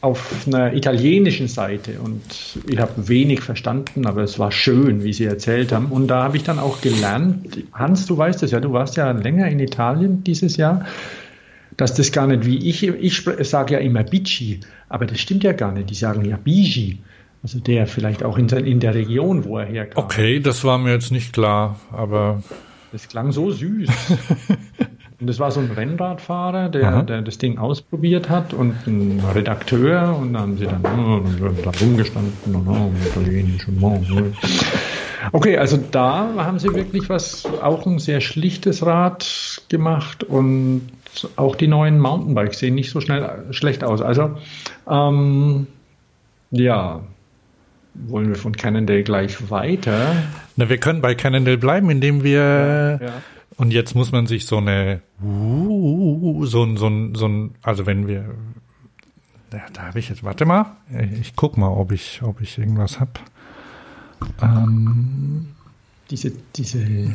auf einer italienischen Seite und ich habe wenig verstanden, aber es war schön, wie sie erzählt haben. Und da habe ich dann auch gelernt, Hans, du weißt es ja, du warst ja länger in Italien dieses Jahr, dass das gar nicht wie ich, ich sage ja immer Bici, aber das stimmt ja gar nicht, die sagen ja Bigi. Also der vielleicht auch in, der- in der Region, wo er herkam. Okay, das war mir jetzt nicht klar, aber Das klang so süß. und das war so ein Rennradfahrer, der, der das Ding ausprobiert hat und ein Redakteur und dann haben sie dann äh, da rumgestanden. Italienisch und äh. Okay, also da haben sie wirklich was, auch ein sehr schlichtes Rad gemacht und auch die neuen Mountainbikes sehen nicht so schnell schlecht aus. Also ähm, ja, wollen wir von Cannondale gleich weiter? na, wir können bei Cannondale bleiben, indem wir Ja. Und jetzt muss man sich so eine so ein so ein so ein also wenn wir da, da habe ich jetzt warte mal, ich guck mal, ob ich ob ich irgendwas hab. Ähm, diese, diese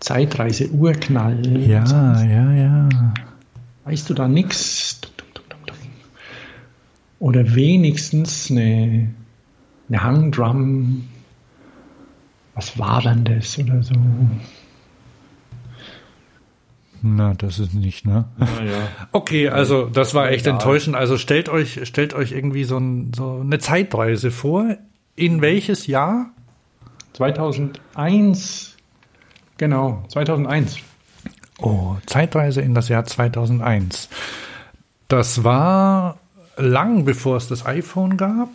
Zeitreise-Urknall. ja, ja, ja. Weißt du da nix? oder wenigstens eine, eine Hangdrum, was war denn das oder so. Na, das ist nicht, ne? Naja. Okay, also das war echt enttäuschend. Also stellt euch, stellt euch irgendwie so, ein, so eine Zeitreise vor. In welches Jahr? 2001. Genau, 2001. Oh, Zeitreise in das Jahr 2001. Das war lang bevor es das iPhone gab.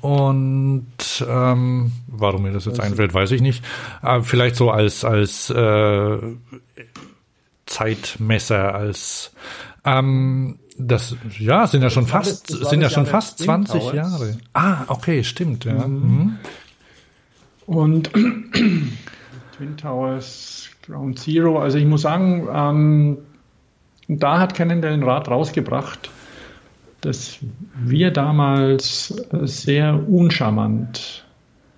Und ähm, warum mir das jetzt einfällt, weiß ich nicht. Aber vielleicht so als, als äh, Zeitmesser, als ähm, das ja sind ja schon fast das- das sind ja schon fast des Twin 20 Towers. Jahre. Ah, okay, stimmt, ja. Mhm. Und Twin Towers, Ground Zero, also ich muss sagen, ähm, da hat Cannondale ein Rad rausgebracht, das wir damals sehr uncharmant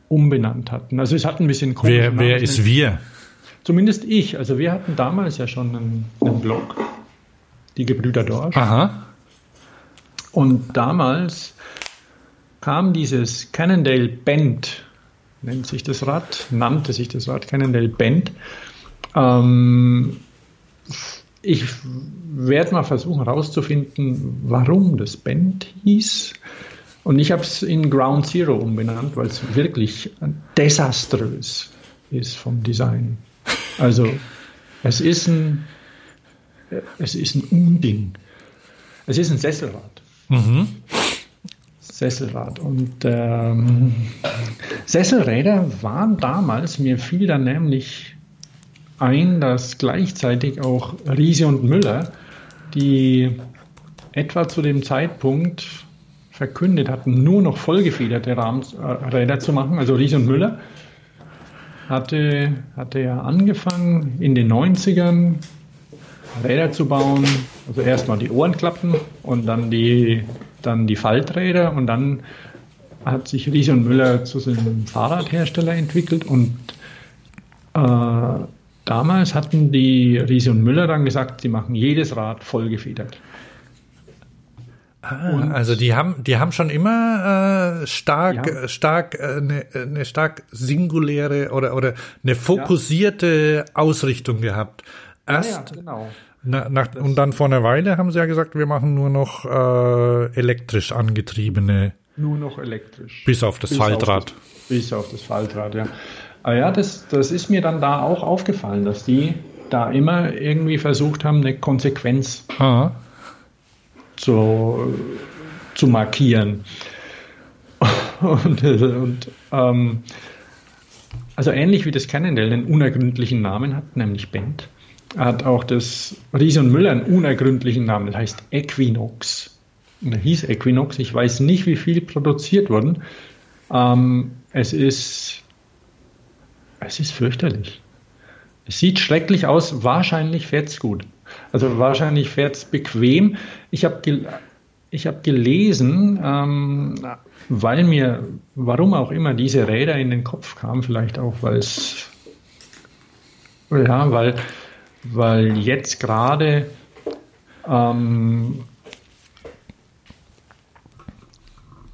umbenannt hatten. Also es hat ein bisschen komischen Wer, wer ist wir? Zumindest ich. Also wir hatten damals ja schon einen, einen Blog, die Gebrüder Dorsch. Aha. Und damals kam dieses Cannondale Bend, nennt sich das Rad, nannte sich das Rad Cannondale Bend. Ähm, ich werde mal versuchen herauszufinden, warum das Bend hieß. Und ich habe es in Ground Zero umbenannt, weil es wirklich desaströs ist vom Design. Also es ist ein, es ist ein Unding. Es ist ein Sesselrad. Sesselrad. Und ähm, Sesselräder waren damals, mir fiel dann nämlich ein, dass gleichzeitig auch Riese und Müller, die etwa zu dem Zeitpunkt verkündet hatten, nur noch vollgefederte Rahmens, äh, Räder zu machen, also Riese und Müller, hatte, hatte ja angefangen in den 90ern Räder zu bauen. Also erstmal die Ohrenklappen und dann die, dann die Falträder und dann hat sich Riese und Müller zu einem Fahrradhersteller entwickelt und äh, damals hatten die Riese und Müller dann gesagt, sie machen jedes Rad vollgefedert. Ah, also die haben, die haben schon immer äh, stark, Ja. äh, stark äh, eine, eine stark singuläre oder oder eine fokussierte Ausrichtung gehabt. Erst genau. na, nach, und dann vor einer Weile haben sie ja gesagt, wir machen nur noch äh, elektrisch angetriebene, Nur noch elektrisch. bis auf das Bis Faltrad. Auf das, bis auf das Faltrad, ja. Aber ja, das, das ist mir dann da auch aufgefallen, dass die da immer irgendwie versucht haben, eine Konsequenz Ah. Zu, zu markieren. Und, und ähm, also ähnlich wie das Cannondale einen unergründlichen Namen hat, nämlich Bent, hat auch das Riese und Müller einen unergründlichen Namen, das heißt Equinox. Und er hieß Equinox, ich weiß nicht, wie viel produziert wurden. Ähm, es ist es ist fürchterlich. Es sieht schrecklich aus, wahrscheinlich fährt es gut. Also wahrscheinlich fährt es bequem. Ich habe gel ich hab gelesen, ähm, weil mir, warum auch immer, diese Räder in den Kopf kamen, vielleicht auch, weil es, ja, weil, weil jetzt gerade ähm,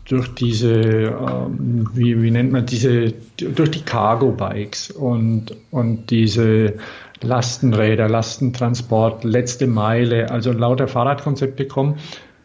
durch diese, ähm, wie, wie nennt man diese, durch die Cargo-Bikes und, und diese Lastenräder, Lastentransport, letzte Meile, also lauter Fahrradkonzepte kommen,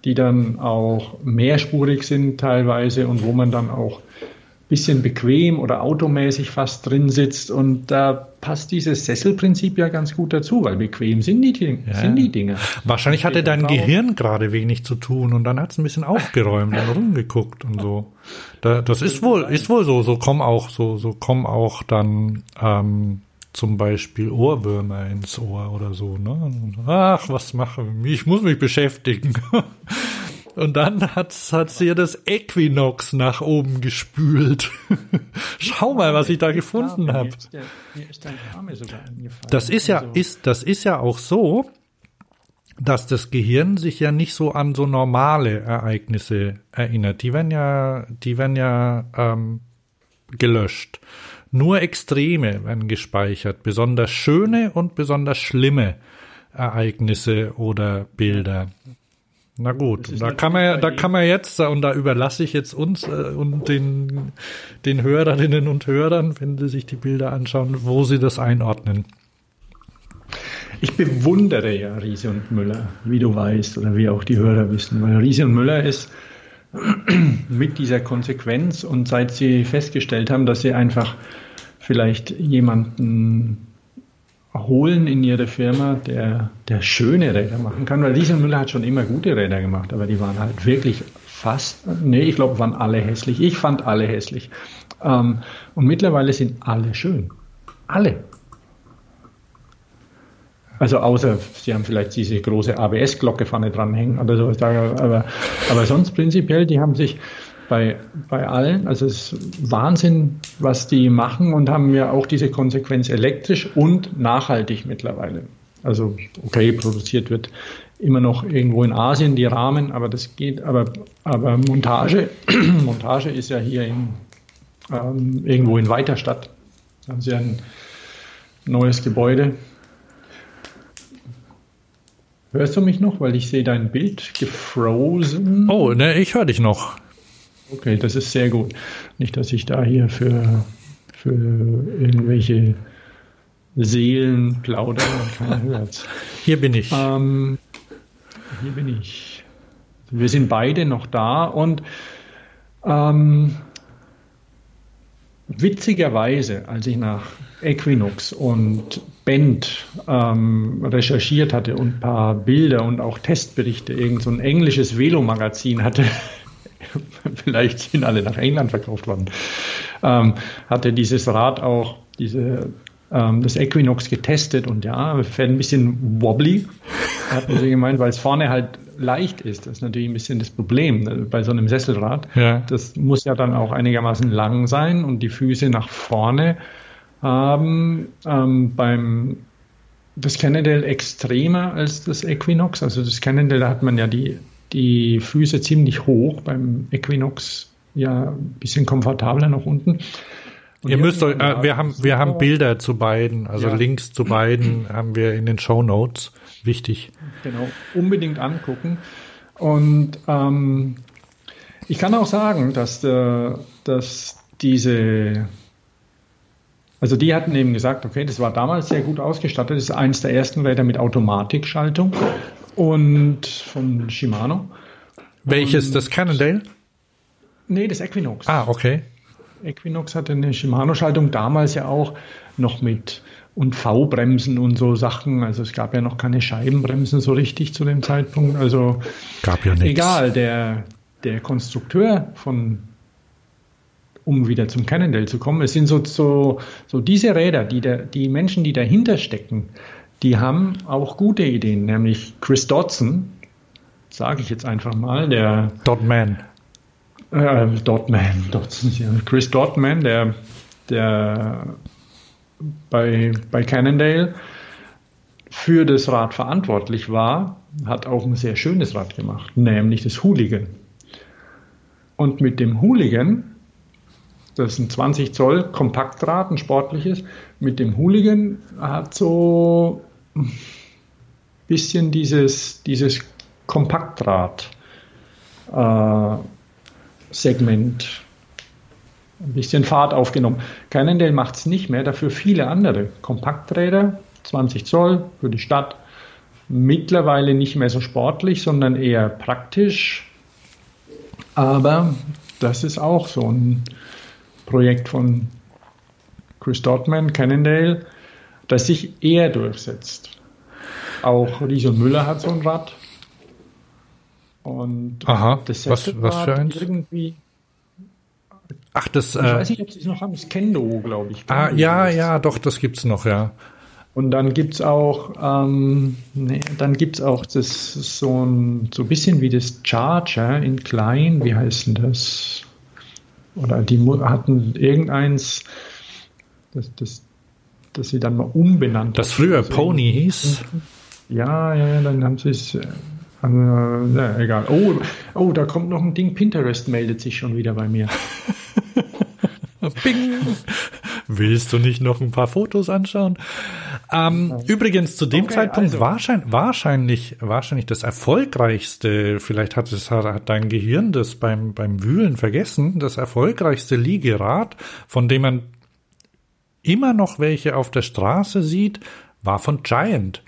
die dann auch mehrspurig sind teilweise und wo man dann auch ein bisschen bequem oder automäßig fast drin sitzt und da passt dieses Sesselprinzip ja ganz gut dazu, weil bequem sind die, Ding- Ja. sind die Dinge. Wahrscheinlich hatte dein Drauf. Gehirn gerade wenig zu tun und dann hat es ein bisschen aufgeräumt und rumgeguckt und so. Da, das ist wohl, ist wohl so. So kommen auch, so, so kommen auch dann ähm, zum Beispiel Ohrwürmer ins Ohr oder so. Ne? Ach, was mache ich? Ich muss mich beschäftigen. Und dann hat hat sie das Equinox nach oben gespült. Schau mal, was ich da gefunden habe. Das ist ja, Also- ist, das ist ja auch so, dass das Gehirn sich ja nicht so an so normale Ereignisse erinnert. Die werden ja, die werden ja ähm, gelöscht. Nur Extreme werden gespeichert, besonders schöne und besonders schlimme Ereignisse oder Bilder. Na gut, da kann man da kann man jetzt, und da überlasse ich jetzt uns äh, und den, den Hörerinnen und Hörern, wenn sie sich die Bilder anschauen, wo sie das einordnen. Ich bewundere ja Riese und Müller, wie du weißt, oder wie auch die Hörer wissen, weil Riese und Müller ist mit dieser Konsequenz und seit sie festgestellt haben, dass sie einfach vielleicht jemanden holen in ihre Firma, der, der schöne Räder machen kann, weil Riese und Müller hat schon immer gute Räder gemacht, aber die waren halt wirklich fast, nee, ich glaube, waren alle hässlich. Ich fand alle hässlich. Ähm, und mittlerweile sind alle schön. Alle. Also außer sie haben vielleicht diese große ABS-Glocke vorne dranhängen oder so. Aber, aber sonst prinzipiell, die haben sich bei, bei allen, also es ist Wahnsinn, was die machen und haben ja auch diese Konsequenz elektrisch und nachhaltig mittlerweile. Also okay, produziert wird immer noch irgendwo in Asien die Rahmen, aber das geht, aber, aber Montage, Montage ist ja hier in, ähm, irgendwo in Weiterstadt. Da haben sie ein neues Gebäude Hörst du mich noch? Weil ich sehe dein Bild gefrozen. Oh, ne, ich höre dich noch. Okay, das ist sehr gut. Nicht, dass ich da hier für, für irgendwelche Seelen plaudere und keiner hört. Hier bin ich. Ähm, hier bin ich. Wir sind beide noch da und ähm, witzigerweise, als ich nach Equinox und Band ähm, recherchiert hatte und ein paar Bilder und auch Testberichte, irgend so ein englisches Velo-Magazin hatte, vielleicht sind alle nach England verkauft worden, ähm, hatte dieses Rad auch, diese, ähm, das Equinox getestet und ja, fährt ein bisschen wobbly, hat man so gemeint, weil es vorne halt leicht ist. Das ist natürlich ein bisschen das Problem ne, bei so einem Sesselrad. Ja. Das muss ja dann auch einigermaßen lang sein und die Füße nach vorne haben ähm, beim das Cannondale extremer als das Equinox. Also das Cannondale, da hat man ja die, die Füße ziemlich hoch, beim Equinox ja ein bisschen komfortabler nach unten. Und Ihr müsst euch, äh, wir haben, wir haben Bilder zu beiden, also ja. Links zu beiden haben wir in den Show Notes. Wichtig. Genau, unbedingt angucken. Und ähm, ich kann auch sagen, dass, äh, dass diese also die hatten eben gesagt, okay, das war damals sehr gut ausgestattet. Das ist eines der ersten Räder mit Automatikschaltung und von Shimano. Welches? Und, das Cannondale? Nee, das Equinox. Ah, okay. Equinox hatte eine Shimano-Schaltung, damals ja auch noch mit und V-Bremsen und so Sachen. Also es gab ja noch keine Scheibenbremsen so richtig zu dem Zeitpunkt. Also gab ja nichts. Egal, der, der Konstrukteur von um wieder zum Cannondale zu kommen. Es sind so, so, so diese Räder, die, der, die Menschen, die dahinter stecken, die haben auch gute Ideen, nämlich Chris Dodson, sage ich jetzt einfach mal, der Dotman. Äh, Dotman, Dodson, ja. Chris Dotman, der, der bei, bei Cannondale für das Rad verantwortlich war, hat auch ein sehr schönes Rad gemacht, nämlich das Hooligan. Und mit dem Hooligan das ist ein 20 Zoll Kompaktrad, ein sportliches. Mit dem Hooligan hat so ein bisschen dieses, dieses Kompaktrad äh, ein bisschen Fahrt aufgenommen. Cannondale macht es nicht mehr, dafür viele andere Kompakträder, 20 Zoll für die Stadt, mittlerweile nicht mehr so sportlich, sondern eher praktisch. Aber das ist auch so ein Projekt von Chris Dotman, Cannondale, das sich eher durchsetzt. Auch Riese und Müller hat so ein Rad. Und Aha, das was, was für eins? Irgendwie. Ach, das. Ich äh, weiß nicht, ob sie es noch haben. Das Kendo, glaube ich. Ah, ja, ja, doch, das gibt es noch, ja. Und dann gibt es auch, ähm, nee, dann gibt's auch das so ein so ein bisschen wie das Charger in klein, wie heißt denn das? Oder die hatten irgendeins, das, das, das sie dann mal umbenannt Das früher also Pony hieß? Ja, ja, dann haben sie es. Äh, na, egal. Oh, oh, da kommt noch ein Ding. Pinterest meldet sich schon wieder bei mir. Bing. Willst du nicht noch ein paar Fotos anschauen? Ähm, Übrigens zu dem Okay, Zeitpunkt also. wahrscheinlich, wahrscheinlich, wahrscheinlich das erfolgreichste, vielleicht hat es hat, dein Gehirn das beim, beim Wühlen vergessen, das erfolgreichste Liegerad, von dem man immer noch welche auf der Straße sieht, war von Giant.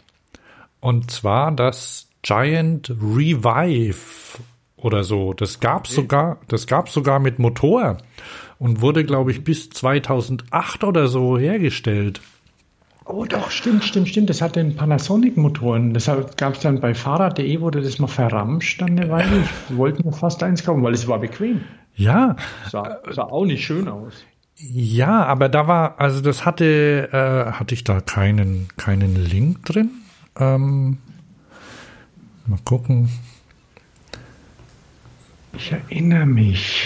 Und zwar das Giant Revive oder so. Das gab's sogar, das gab's sogar mit Motor und wurde, glaube ich, bis 2008 oder so hergestellt. Oh doch, stimmt, stimmt, stimmt. Das hat den Panasonic-Motoren. Das gab es dann bei Fahrrad.de, wurde das mal verramscht dann eine Weile. Ich wollte mir fast eins kaufen, weil es war bequem. Ja, Sah, sah auch nicht schön aus. ja, aber da war, also das hatte, äh, hatte ich da keinen, keinen Link drin. Ähm, mal gucken. Ich erinnere mich.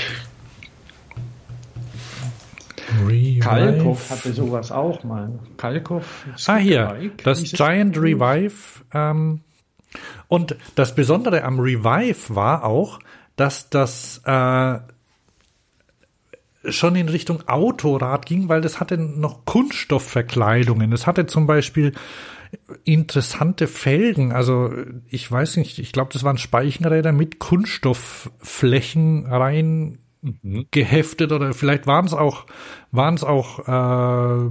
Revive. Kalkow hatte sowas auch mal. Kalkow. Ah, hier, das. Giant Revive. Ähm, und das Besondere am Revive war auch, dass das äh, schon in Richtung Autorad ging, weil das hatte noch Kunststoffverkleidungen. Es hatte zum Beispiel interessante Felgen. Also ich weiß nicht, ich glaube, das waren Speichenräder mit Kunststoffflächen rein geheftet oder vielleicht waren es auch waren es auch äh,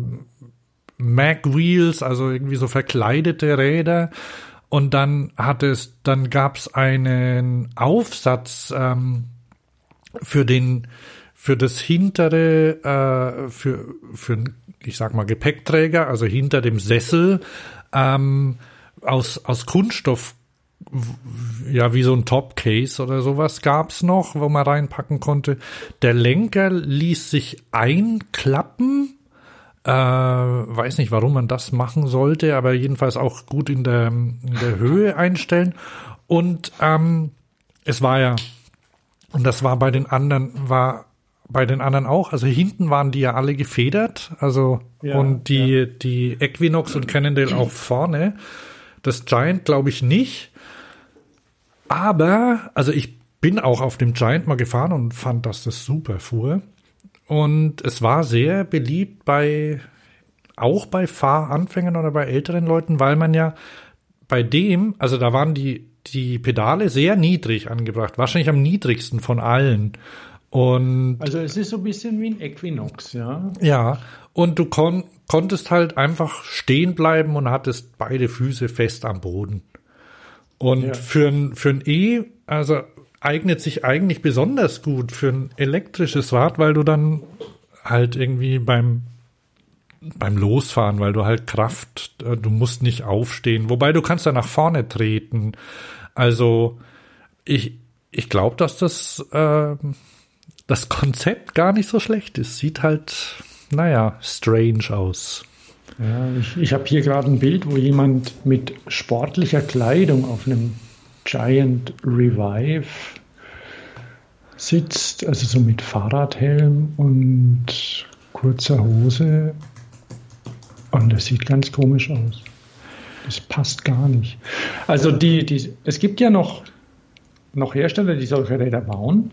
Mag Wheels, also irgendwie so verkleidete Räder. Und dann hat es, dann gab es einen Aufsatz ähm, für den, für das hintere, äh, für, für, ich sag mal, Gepäckträger, also hinter dem Sessel, ähm, aus, aus Kunststoff, ja, wie so ein Topcase oder sowas gab's noch, wo man reinpacken konnte. Der Lenker ließ sich einklappen. Äh, weiß nicht, warum man das machen sollte, aber jedenfalls auch gut in der, in der Höhe einstellen. Und ähm, es war ja, und das war bei den anderen, war bei den anderen auch, also hinten waren die ja alle gefedert, also Ja, und die, die Equinox und Cannondale auch vorne. Das Giant glaube ich nicht. Aber, also ich bin auch auf dem Giant mal gefahren und fand, dass das super fuhr. Und es war sehr beliebt bei, auch bei Fahranfängern oder bei älteren Leuten, weil man ja bei dem, also da waren die, die Pedale sehr niedrig angebracht, wahrscheinlich am niedrigsten von allen. Und Also es ist so ein bisschen wie ein Equinox, ja. ja, und du kon konntest halt einfach stehen bleiben und hattest beide Füße fest am Boden. Und Ja. für ein, für ein E, also eignet sich eigentlich besonders gut für ein elektrisches Rad, weil du dann halt irgendwie beim beim Losfahren, weil du halt Kraft, äh, du musst nicht aufstehen, wobei du kannst ja nach vorne treten. Also ich ich glaube, dass das äh, das Konzept gar nicht so schlecht ist. Sieht halt, naja, strange aus. Ja ich ich habe hier gerade ein Bild, wo jemand mit sportlicher Kleidung auf einem Giant Revive sitzt, also so mit Fahrradhelm und kurzer Hose. Und das sieht ganz komisch aus. Das passt gar nicht. Also die, die, es gibt ja noch, noch Hersteller, die solche Räder bauen.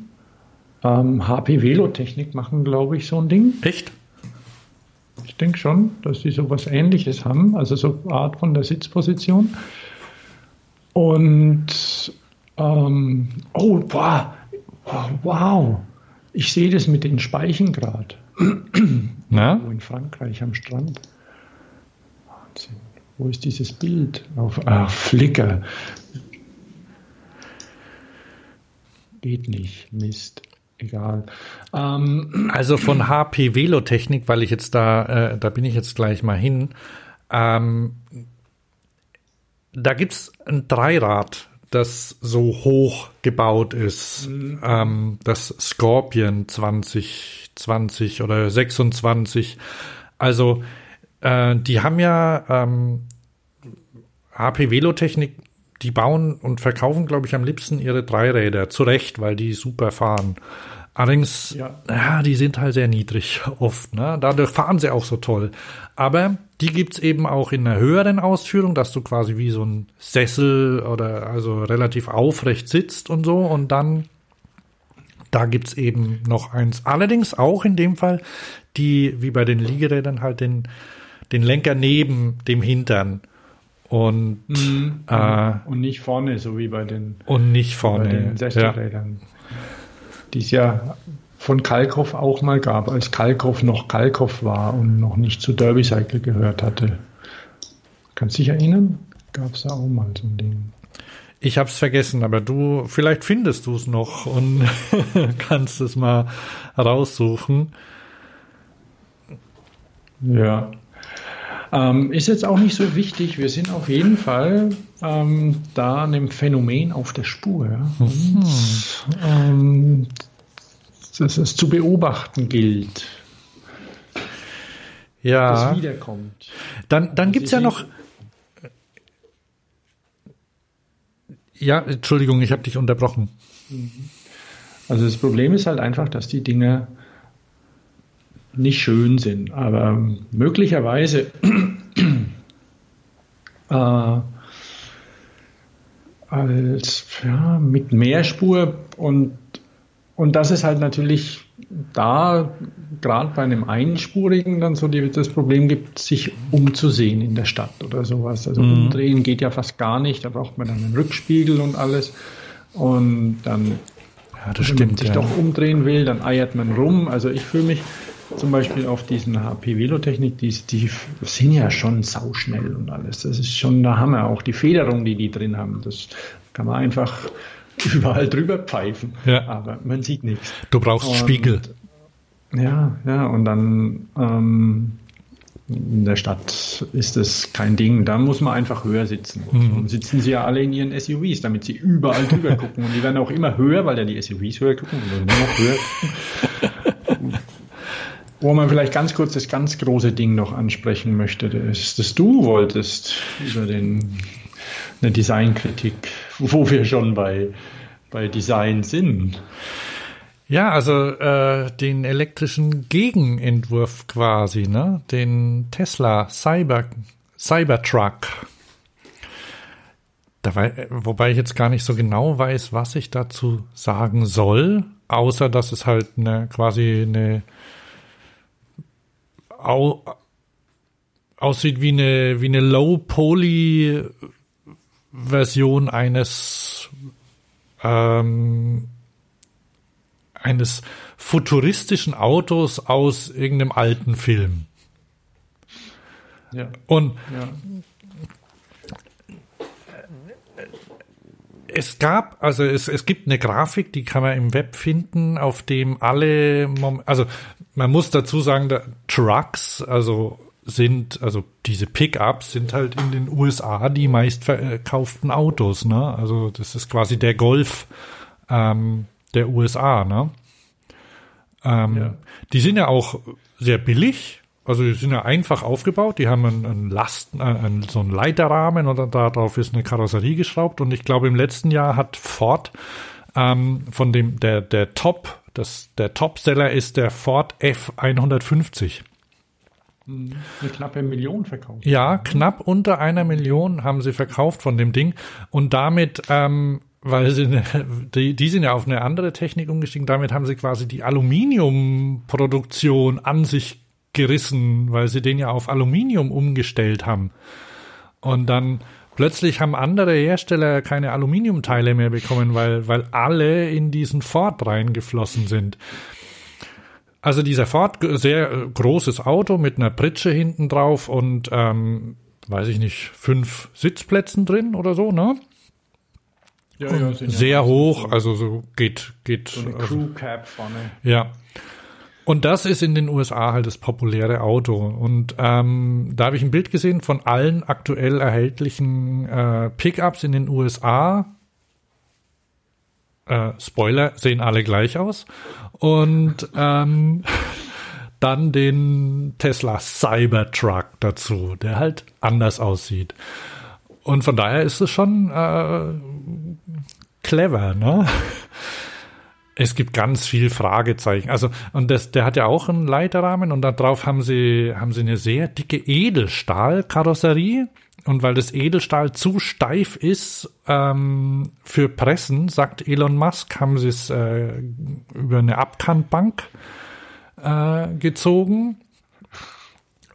Ähm, HP Velotechnik machen, glaube ich, so ein Ding. Echt? Ich denke schon, dass die sowas ähnliches haben, also so eine Art von der Sitzposition. Und ähm, oh, boah, wow, ich sehe das mit den Speichen gerade. Na? Wo in Frankreich am Strand. Wahnsinn. Wo ist dieses Bild? Auf ah, Flickr. Geht nicht. Mist. Egal. Ähm, Also von HP Velotechnik, weil ich jetzt da, äh, da bin ich jetzt gleich mal hin. Ähm, da gibt's ein Dreirad, das so hoch gebaut ist. Ähm, das Scorpion 2020 oder 26. Also äh, die haben ja ähm, HP Velotechnik, die bauen und verkaufen, glaube ich, am liebsten ihre Dreiräder. Zu Recht, weil die super fahren. Allerdings, ja. Ja. die sind halt sehr niedrig oft. Ne? Dadurch fahren sie auch so toll. Aber die gibt's eben auch in einer höheren Ausführung, dass du quasi wie so ein Sessel oder also relativ aufrecht sitzt und so. Und dann, da gibt's eben noch eins. Allerdings auch in dem Fall, die wie bei den Liegerädern halt den den Lenker neben dem Hintern und, Mhm. äh, Und nicht vorne, so wie bei den, und nicht bei vorne. den Ja. 60-Rädern. Die es ja von Kalkoff auch mal gab, als Kalkoff noch Kalkoff war und noch nicht zu Derby Cycle gehört hatte. Kannst du dich erinnern? Gab es da auch mal so ein Ding. Ich hab's vergessen, aber du, vielleicht findest du es noch und kannst es mal raussuchen. Ja. Ähm, ist jetzt auch nicht so wichtig. Wir sind auf jeden Fall ähm, da einem Phänomen auf der Spur. Ja? Und, ähm, dass es zu beobachten gilt, Ja. das wiederkommt. Dann, dann gibt's ja Sie- noch. Ja, Entschuldigung, ich habe dich unterbrochen. Also das Problem ist halt einfach, dass die Dinge nicht schön sind, aber möglicherweise äh, als ja, mit Mehrspur und und das ist halt natürlich da gerade bei einem einspurigen dann so die, das Problem gibt, sich umzusehen in der Stadt oder sowas. Also umdrehen geht ja fast gar nicht, da braucht man dann einen Rückspiegel und alles und dann Ja, das wenn man stimmt. sich Ja. doch umdrehen will, dann eiert man rum. Also ich fühle mich zum Beispiel auf diesen HP Velotechnik, die, die sind ja schon sauschnell und alles. Das ist schon der Hammer. Auch die Federung, die die drin haben, das kann man einfach überall drüber pfeifen. Ja. Aber man sieht nichts. Du brauchst Und- Spiegel. Ja, ja, und dann ähm, in der Stadt ist das kein Ding. Da muss man einfach höher sitzen. Mhm. Sitzen sie ja alle in ihren SUVs, damit sie überall drüber gucken. Und die werden auch immer höher, weil ja die SUVs höher gucken und dann noch höher. Wo man vielleicht ganz kurz das ganz große Ding noch ansprechen möchte, das ist, dass du wolltest über den, eine Designkritik, wo wir schon bei, bei Design sind. Ja, also äh, den elektrischen Gegenentwurf quasi, ne? Den Tesla Cyber Cybertruck. Dabei, wobei ich jetzt gar nicht so genau weiß, was ich dazu sagen soll, außer dass es halt eine quasi eine au, aussieht wie eine wie eine Low Poly Version eines ähm, eines futuristischen Autos aus irgendeinem alten Film. Ja. Und ja. es gab, also es, es gibt eine Grafik, die kann man im Web finden, auf dem alle, Mom also man muss dazu sagen, da, Trucks, also sind, also diese Pickups sind halt in den USA die meistverkauften Autos, ne? Also das ist quasi der Golf ähm, der USA, ne? Ähm, Ja. Die sind ja auch sehr billig, also die sind ja einfach aufgebaut, die haben einen, einen Lasten, äh, einen, so einen Leiterrahmen und darauf ist eine Karosserie geschraubt und ich glaube im letzten Jahr hat Ford ähm, von dem, der, der Top, das, der Topseller ist der Ford F150. Eine knappe Million verkauft. Ja, knapp unter einer Million haben sie verkauft von dem Ding und damit, ähm, weil sie, die, die sind ja auf eine andere Technik umgestiegen, damit haben sie quasi die Aluminiumproduktion an sich gerissen, weil sie den ja auf Aluminium umgestellt haben. Und dann plötzlich haben andere Hersteller keine Aluminiumteile mehr bekommen, weil, weil alle in diesen Ford reingeflossen sind. Also dieser Ford, sehr äh, großes Auto mit einer Pritsche hinten drauf und, ähm, weiß ich nicht, fünf Sitzplätzen drin oder so, ne? Ja, ja, ja Sehr so- hoch, also so geht, geht. So eine also, Crew Cap vorne. ja. Und das ist in den USA halt das populäre Auto. Und ähm, da habe ich ein Bild gesehen von allen aktuell erhältlichen äh, Pickups in den USA. Äh, Spoiler, sehen alle gleich aus. Und ähm, dann den Tesla Cybertruck dazu, der halt anders aussieht. Und von daher ist es schon äh, clever, ne? Es gibt ganz viel Fragezeichen. Also, und das, der hat ja auch einen Leiterrahmen und da drauf haben sie, haben sie eine sehr dicke Edelstahlkarosserie. Und weil das Edelstahl zu steif ist ähm, für Pressen, sagt Elon Musk, haben sie es äh, über eine Abkantbank äh, gezogen.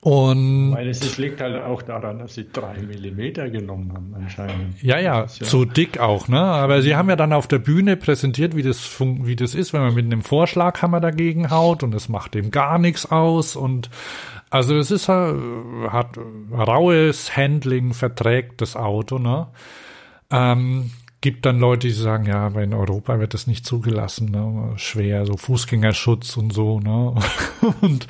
Und Weil es, liegt halt auch daran, dass sie drei Millimeter genommen haben, anscheinend. Ja, ja, ja- zu dick auch, ne? Aber sie haben ja dann auf der Bühne präsentiert, wie das, wie das ist, wenn man mit einem Vorschlaghammer dagegen haut und es macht dem gar nichts aus und also es ist halt, hat raues Handling, verträgt das Auto, ne? Ähm, gibt dann Leute, die sagen, ja, aber in Europa wird das nicht zugelassen, ne? schwer, so Fußgängerschutz und so, ne? und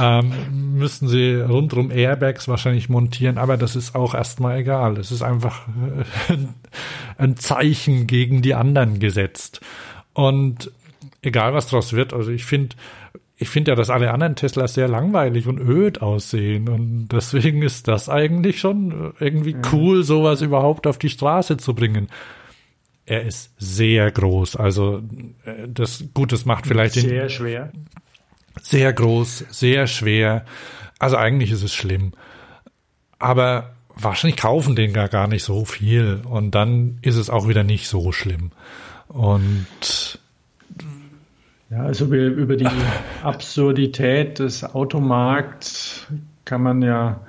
ähm, müssten sie rundrum Airbags wahrscheinlich montieren, aber das ist auch erstmal egal. Es ist einfach äh, ein Zeichen gegen die anderen gesetzt. Und egal was draus wird, also ich finde, ich finde ja, dass alle anderen Teslas sehr langweilig und öd aussehen. Und deswegen ist das eigentlich schon irgendwie cool, sowas überhaupt auf die Straße zu bringen. Er ist sehr groß. Also äh, das gut, das macht vielleicht den Sehr schwer. Sehr groß, sehr schwer. Also eigentlich ist es schlimm. Aber wahrscheinlich kaufen den gar, gar nicht so viel. Und dann ist es auch wieder nicht so schlimm. Und Ja, also über die Absurdität des Automarkts kann man ja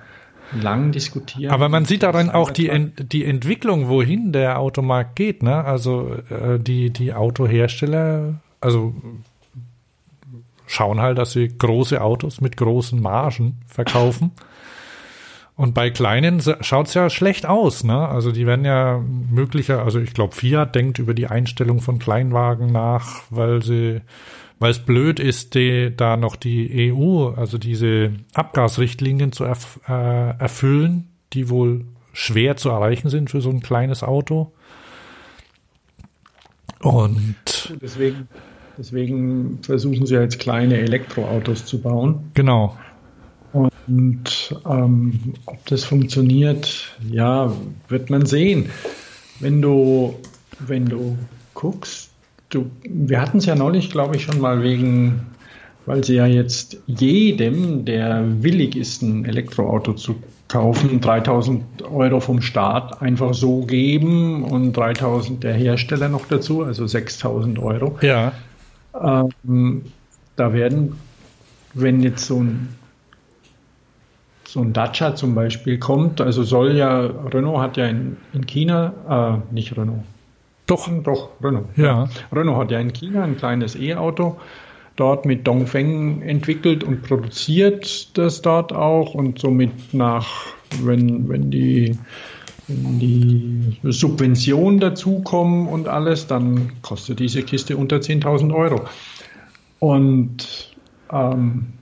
lang diskutieren. Aber man sieht daran auch die, Ent die Entwicklung, wohin der Automarkt geht. Ne? Also äh, die, die Autohersteller, also schauen halt, dass sie große Autos mit großen Margen verkaufen. Und bei kleinen schaut's ja schlecht aus. Ne? Also die werden ja möglicher, also ich glaube, Fiat denkt über die Einstellung von Kleinwagen nach, weil sie weil es blöd ist, die, da noch die EU, also diese Abgasrichtlinien zu erf äh, erfüllen, die wohl schwer zu erreichen sind für so ein kleines Auto. Und Deswegen, deswegen versuchen sie jetzt kleine Elektroautos zu bauen. genau, Und ähm, ob das funktioniert, ja, wird man sehen. Wenn du, wenn du guckst, du, wir hatten es ja neulich, glaube ich, schon mal wegen, weil sie ja jetzt jedem, der willig ist, ein Elektroauto zu kaufen, 3000 Euro vom Staat einfach so geben und 3000 der Hersteller noch dazu, also 6000 Euro. ja, Ähm, da werden, wenn jetzt so ein, so ein Dacia zum Beispiel kommt, also soll ja, Renault hat ja in, in China, äh, nicht Renault, doch, doch, Renault. ja, Renault hat ja in China ein kleines E-Auto dort mit Dongfeng entwickelt und produziert das dort auch und somit nach, wenn, wenn die, die Subventionen dazukommen und alles, dann kostet diese Kiste unter 10.000 Euro. Und ähm,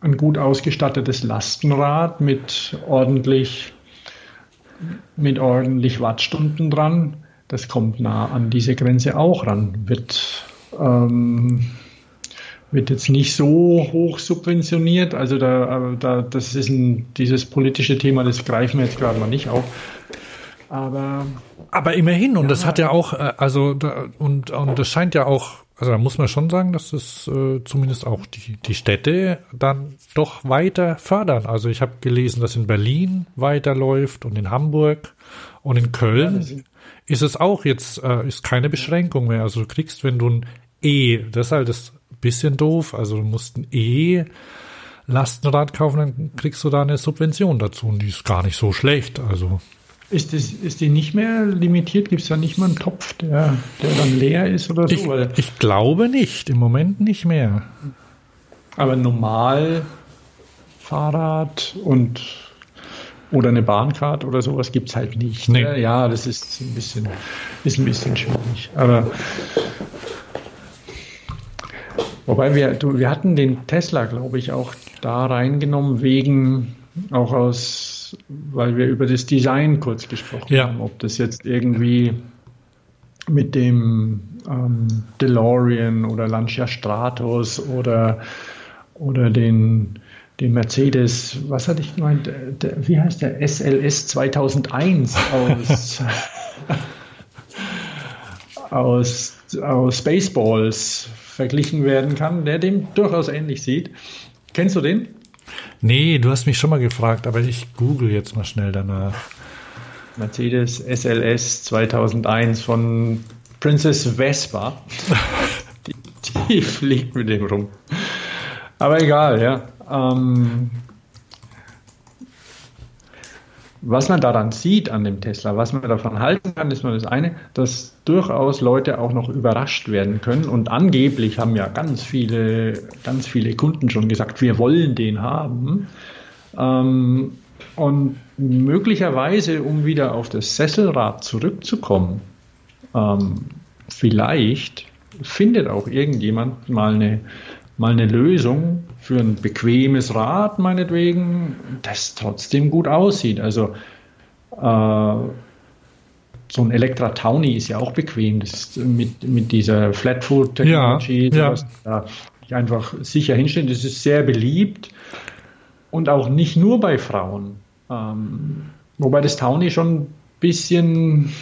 ein gut ausgestattetes Lastenrad mit ordentlich, mit ordentlich Wattstunden dran, das kommt nah an diese Grenze auch ran. Wird, ähm, wird jetzt nicht so hoch subventioniert. Also da, da das ist ein, dieses politische Thema, das greifen wir jetzt gerade mal nicht auf. Aber aber immerhin, und das hat ja auch, äh, also, da, und, und das scheint ja auch, also da muss man schon sagen, dass das äh, zumindest auch die, die Städte dann doch weiter fördern. Also ich habe gelesen, dass in Berlin weiterläuft und in Hamburg und in Köln sind- ist es auch jetzt, äh, ist keine Beschränkung mehr. Also du kriegst, wenn du ein E, das ist halt das bisschen doof, also du musst ein E Lastenrad kaufen, dann kriegst du da eine Subvention dazu und die ist gar nicht so schlecht. Also ist, das, ist die nicht mehr limitiert? Gibt es da nicht mal einen Topf, der, der dann leer ist oder so? ich, ich glaube nicht, im Moment nicht mehr. aber normal Fahrrad und oder eine Bahncard oder sowas gibt es halt nicht. Nee. ne? Ja, das ist ein bisschen, ist ein bisschen schwierig. Aber wobei wir, du, wir hatten den Tesla, glaube ich, auch da reingenommen, wegen auch aus, weil wir über das Design kurz gesprochen Ja. haben, ob das jetzt irgendwie mit dem ähm, DeLorean oder Lancia Stratos oder, oder den, den Mercedes, was hatte ich gemeint, der, der, wie heißt der, SLS 2001 aus, aus, aus Spaceballs verglichen werden kann, der dem durchaus ähnlich sieht. Kennst du den? Nee, du hast mich schon mal gefragt, aber ich google jetzt mal schnell danach. Mercedes SLS 2001 von Princess Vespa. die, die fliegt mit dem rum. Aber egal, ja. Ähm, was man daran sieht an dem Tesla, was man davon halten kann, ist mal das eine, dass durchaus Leute auch noch überrascht werden können. Und angeblich haben ja ganz viele, ganz viele Kunden schon gesagt, wir wollen den haben. Ähm, und möglicherweise, um wieder auf das Sesselrad zurückzukommen, ähm, vielleicht findet auch irgendjemand mal eine, mal eine Lösung für ein bequemes Rad, meinetwegen, das trotzdem gut aussieht. Also äh, so ein Elektra Towny ist ja auch bequem. Das ist mit, mit dieser Flatfoot-Technologie, ja, ja. da einfach sicher hinstellen. Das ist sehr beliebt und auch nicht nur bei Frauen. Ähm, wobei das Towny schon ein bisschen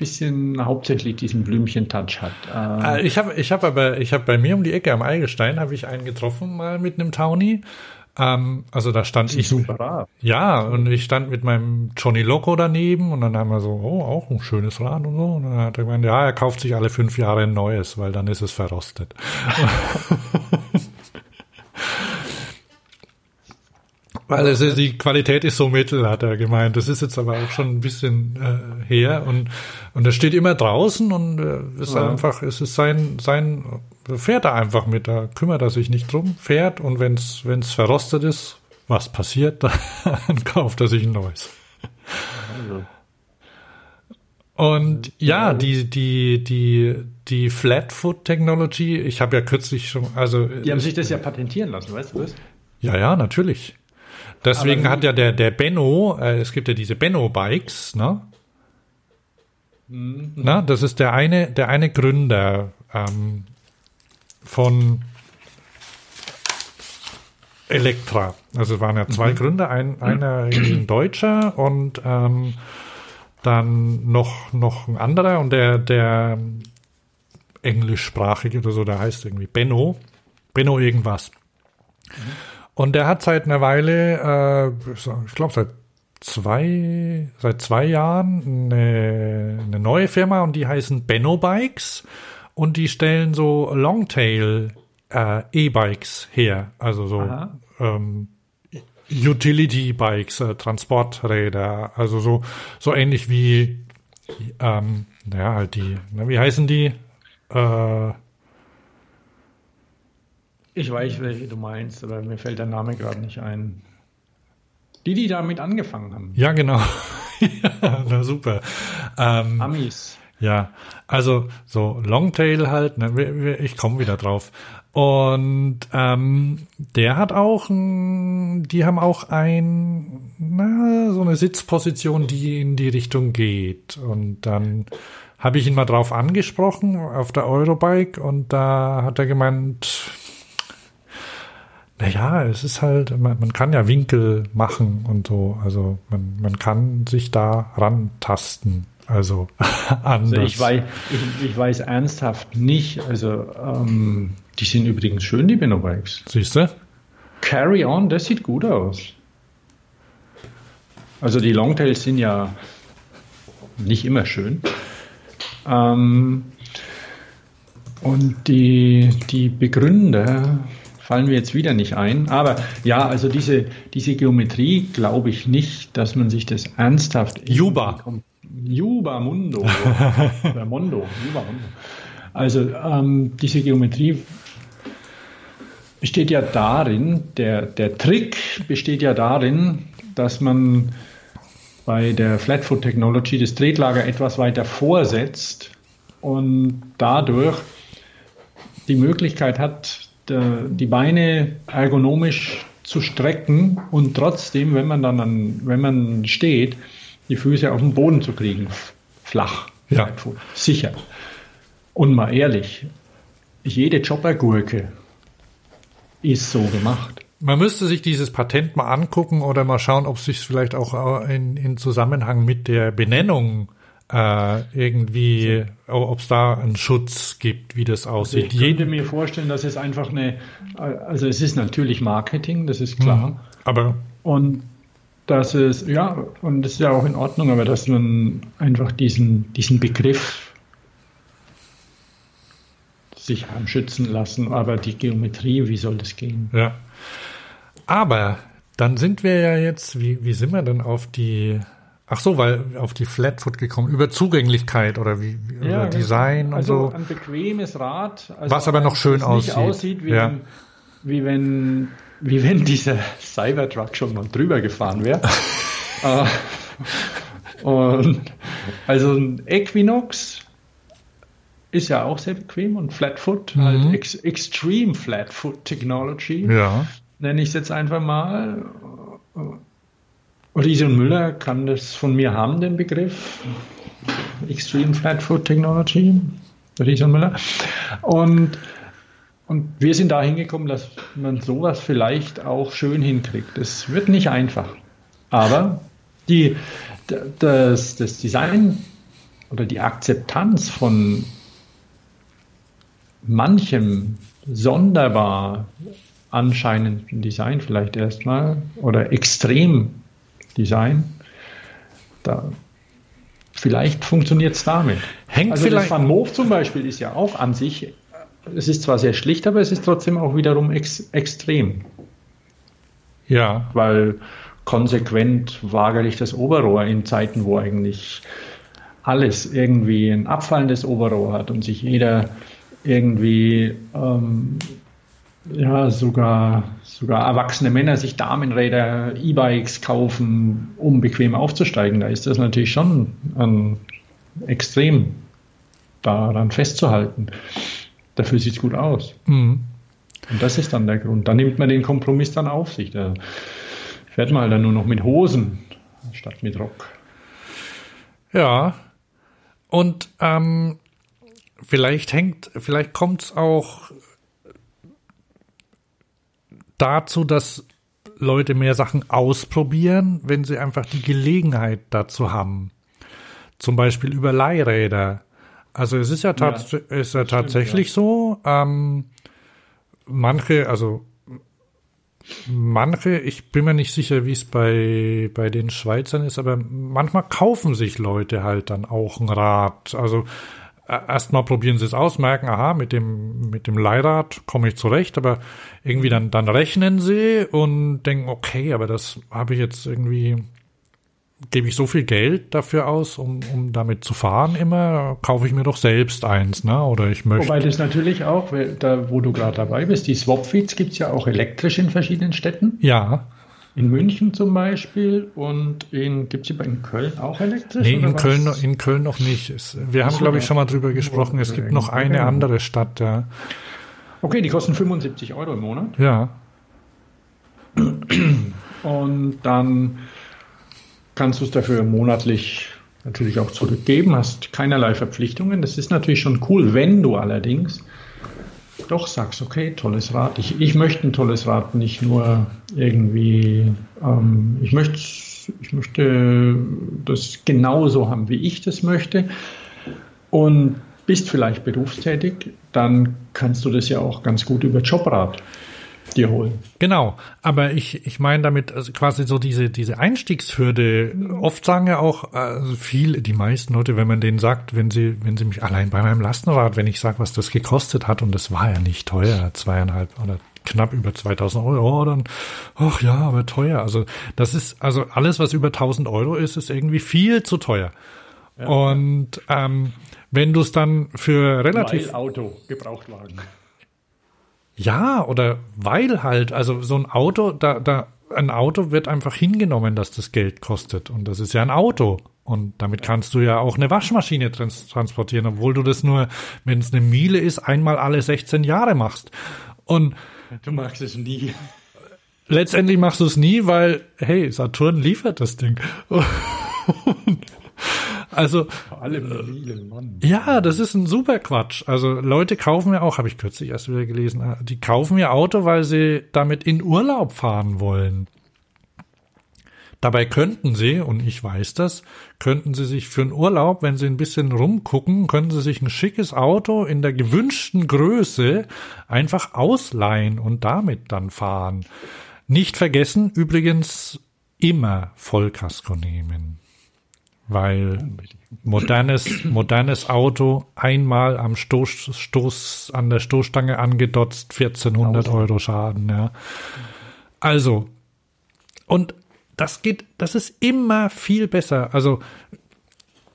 bisschen hauptsächlich diesen Blümchen-Touch hat. Ähm ich habe ich hab aber, ich habe bei mir um die Ecke am Eigelstein habe ich einen getroffen mal mit einem Towny. Ähm, also da stand ich. Super Ja, und ich stand mit meinem Johnny Loco daneben und dann haben wir so, oh, auch ein schönes Rad und so. Und dann hat er gemeint, ja, er kauft sich alle fünf Jahre ein neues, weil dann ist es verrostet. Weil es ist, die Qualität ist so mittel, hat er gemeint. Das ist jetzt aber auch schon ein bisschen äh, her und und er steht immer draußen und äh, ist ja. einfach, es ist sein sein fährt er einfach mit, da kümmert er sich nicht drum, fährt und wenn's wenn's verrostet ist, was passiert, dann kauft er sich ein neues. Also. Und ja, die die die die Flatfoot Technology, ich habe ja kürzlich schon, also die haben sich das ja patentieren lassen, weißt du das? Ja, ja, natürlich. Deswegen hat ja der, der Benno, äh, es gibt ja diese Benno-Bikes, ne? Mhm. Na, das ist der eine, der eine Gründer ähm, von Elektra. Also es waren ja zwei mhm. Gründer, ein, einer ein Deutscher und ähm, dann noch, noch ein anderer und der, der englischsprachige oder so, der heißt irgendwie Benno. Benno irgendwas. Mhm. Und der hat seit einer Weile, äh, ich glaube seit zwei, seit zwei Jahren eine, eine neue Firma und die heißen Benno Bikes. Und die stellen so Longtail äh, E-Bikes her, also so ähm, Utility Bikes, äh, Transporträder, also so so ähnlich wie ähm, naja halt die, na, wie heißen die? Äh, ich weiß, welche du meinst, aber mir fällt der Name gerade nicht ein. Die, die damit angefangen haben. Ja, genau. ja, na super. Ähm, Amis. Ja, also so Longtail halt, ne, ich komme wieder drauf. Und ähm, der hat auch, die haben auch ein, na, so eine Sitzposition, die in die Richtung geht. Und dann habe ich ihn mal drauf angesprochen auf der Eurobike und da hat er gemeint, naja, es ist halt, man, man, kann ja Winkel machen und so. Also man, man kann sich da rantasten. Also anders. Also ich, weiß, ich, ich, weiß ernsthaft nicht. Also ähm, die sind übrigens schön, die Benobikes. Siehst du? Carry on, das sieht gut aus. Also die Longtails sind ja nicht immer schön. Ähm, und die, die Begründer fallen mir jetzt wieder nicht ein. Aber ja, also diese, diese Geometrie glaube ich nicht, dass man sich das ernsthaft. Juba. Juba Mundo. oder Mondo. Juba Mundo. Also ähm, diese Geometrie besteht ja darin, der, der Trick besteht ja darin, dass man bei der Flatfoot Technology das Tretlager etwas weiter vorsetzt und dadurch die Möglichkeit hat, die Beine ergonomisch zu strecken und trotzdem, wenn man dann an, wenn man steht, die Füße auf den Boden zu kriegen, flach, ja. sicher. Und mal ehrlich, jede Jobbergurke ist so gemacht. Man müsste sich dieses Patent mal angucken oder mal schauen, ob es sich vielleicht auch in, in Zusammenhang mit der Benennung äh, irgendwie, ob es da einen Schutz gibt, wie das aussieht. Also ich könnte mir vorstellen, dass es einfach eine, also es ist natürlich Marketing, das ist klar. Mhm, aber und dass es, ja, und das ist ja auch in Ordnung, aber dass man einfach diesen, diesen Begriff sich haben schützen lassen, aber die Geometrie, wie soll das gehen? Ja. Aber dann sind wir ja jetzt, wie, wie sind wir denn auf die, ach so, weil auf die Flatfoot gekommen, über Zugänglichkeit oder wie, Ja, über Design und also so. ein bequemes Rad. Also Was aber noch schön aussieht. Aussieht wie, Ja. wenn, wie wenn wie wenn dieser Cybertruck schon mal drüber gefahren wäre. Äh, und also ein Equinox ist ja auch sehr bequem und Flatfoot, Mhm. halt ex Extreme Flatfoot Technology, Ja. nenne ich es jetzt einfach mal. Riese und Müller kann das von mir haben, den Begriff. Extreme Flatfoot Technology. Riese und Müller. Und, und wir sind da hingekommen, dass man sowas vielleicht auch schön hinkriegt. Es wird nicht einfach. Aber die, das, das Design oder die Akzeptanz von manchem sonderbar anscheinenden Design vielleicht erstmal oder extrem Design, da vielleicht funktioniert es damit. Hängt also vielleicht. das Van Moof zum Beispiel ist ja auch an sich, es ist zwar sehr schlicht, aber es ist trotzdem auch wiederum ex extrem, Ja. weil konsequent waagerlichtes Oberrohr in Zeiten, wo eigentlich alles irgendwie ein abfallendes Oberrohr hat und sich jeder irgendwie ähm, ja sogar sogar erwachsene Männer sich Damenräder, E-Bikes kaufen, um bequem aufzusteigen. Da ist das natürlich schon ein extrem daran festzuhalten. Dafür sieht es gut aus. Mhm. Und das ist dann der Grund. Da nimmt man den Kompromiss dann auf sich. Da fährt man halt dann nur noch mit Hosen statt mit Rock. Ja. Und ähm, vielleicht hängt, vielleicht kommt es auch dazu, dass Leute mehr Sachen ausprobieren, wenn sie einfach die Gelegenheit dazu haben. Zum Beispiel über Leihräder. Also es ist ja, tats ist ja stimmt, tatsächlich so, ähm, manche, also manche, ich bin mir nicht sicher, wie es bei, bei den Schweizern ist, aber manchmal kaufen sich Leute halt dann auch ein Rad. Also erstmal probieren sie es aus, merken, aha, mit dem, mit dem Leihrad komme ich zurecht, aber irgendwie dann, dann rechnen sie und denken, okay, aber das habe ich jetzt irgendwie, gebe ich so viel Geld dafür aus, um, um damit zu fahren immer, kaufe ich mir doch selbst eins, ne? Oder ich möchte. Wobei das natürlich auch, da, wo du gerade dabei bist, die Swapfeeds gibt es ja auch elektrisch in verschiedenen Städten. ja, In München zum Beispiel und in gibt es in Köln auch elektrisch? Nee, in? Köln, noch- in Köln noch nicht. Es, wir haben, glaube ich, schon mal drüber gesprochen. Es gibt noch eine Ja. andere Stadt, ja. Okay, die kosten 75 Euro im Monat. Ja, Und dann kannst du es dafür monatlich natürlich auch zurückgeben, hast keinerlei Verpflichtungen. Das ist natürlich schon cool, wenn du allerdings doch sagst, okay, tolles Rad. Ich, ich möchte ein tolles Rad, nicht nur irgendwie, ähm, ich möchte, ich möchte das genauso haben, wie ich das möchte. Und bist vielleicht berufstätig, dann kannst du das ja auch ganz gut über Jobrad dir holen. genau. Aber ich, ich meine damit also quasi so diese, diese Einstiegshürde. Oft sagen ja auch also viel, die meisten Leute, wenn man denen sagt, wenn sie, wenn sie mich allein bei meinem Lastenrad, wenn ich sage, was das gekostet hat, und das war ja nicht teuer, zweieinhalb oder knapp über 2000 Euro, dann, ach ja, aber teuer. Also das ist, also alles, was über 1000 Euro ist, ist irgendwie viel zu teuer. Und ähm, wenn du es dann für relativ Weil Auto, Gebrauchtwagen. Ja, oder weil halt, also so ein Auto, da, da, ein Auto wird einfach hingenommen, dass das Geld kostet. Und das ist ja ein Auto. Und damit kannst du ja auch eine Waschmaschine trans transportieren, obwohl du das nur, wenn es eine Miele ist, einmal alle 16 Jahre machst. Und Du magst es nie. letztendlich machst du es nie, weil, hey, Saturn liefert das Ding. also, Vor allem Mann. Ja, das ist ein super Quatsch. Also Leute kaufen ja auch, habe ich kürzlich erst wieder gelesen, äh, die kaufen ihr Auto, weil sie damit in Urlaub fahren wollen. Dabei könnten sie, und ich weiß das, könnten sie sich für einen Urlaub, wenn sie ein bisschen rumgucken, können sie sich ein schickes Auto in der gewünschten Größe einfach ausleihen und damit dann fahren. Nicht vergessen, übrigens immer Vollkasko nehmen. Weil modernes, modernes Auto einmal am Stoß, Stoß, an der Stoßstange angedotzt, 1400 Euro Schaden, ja. Also, Und das geht, das ist immer viel besser. Also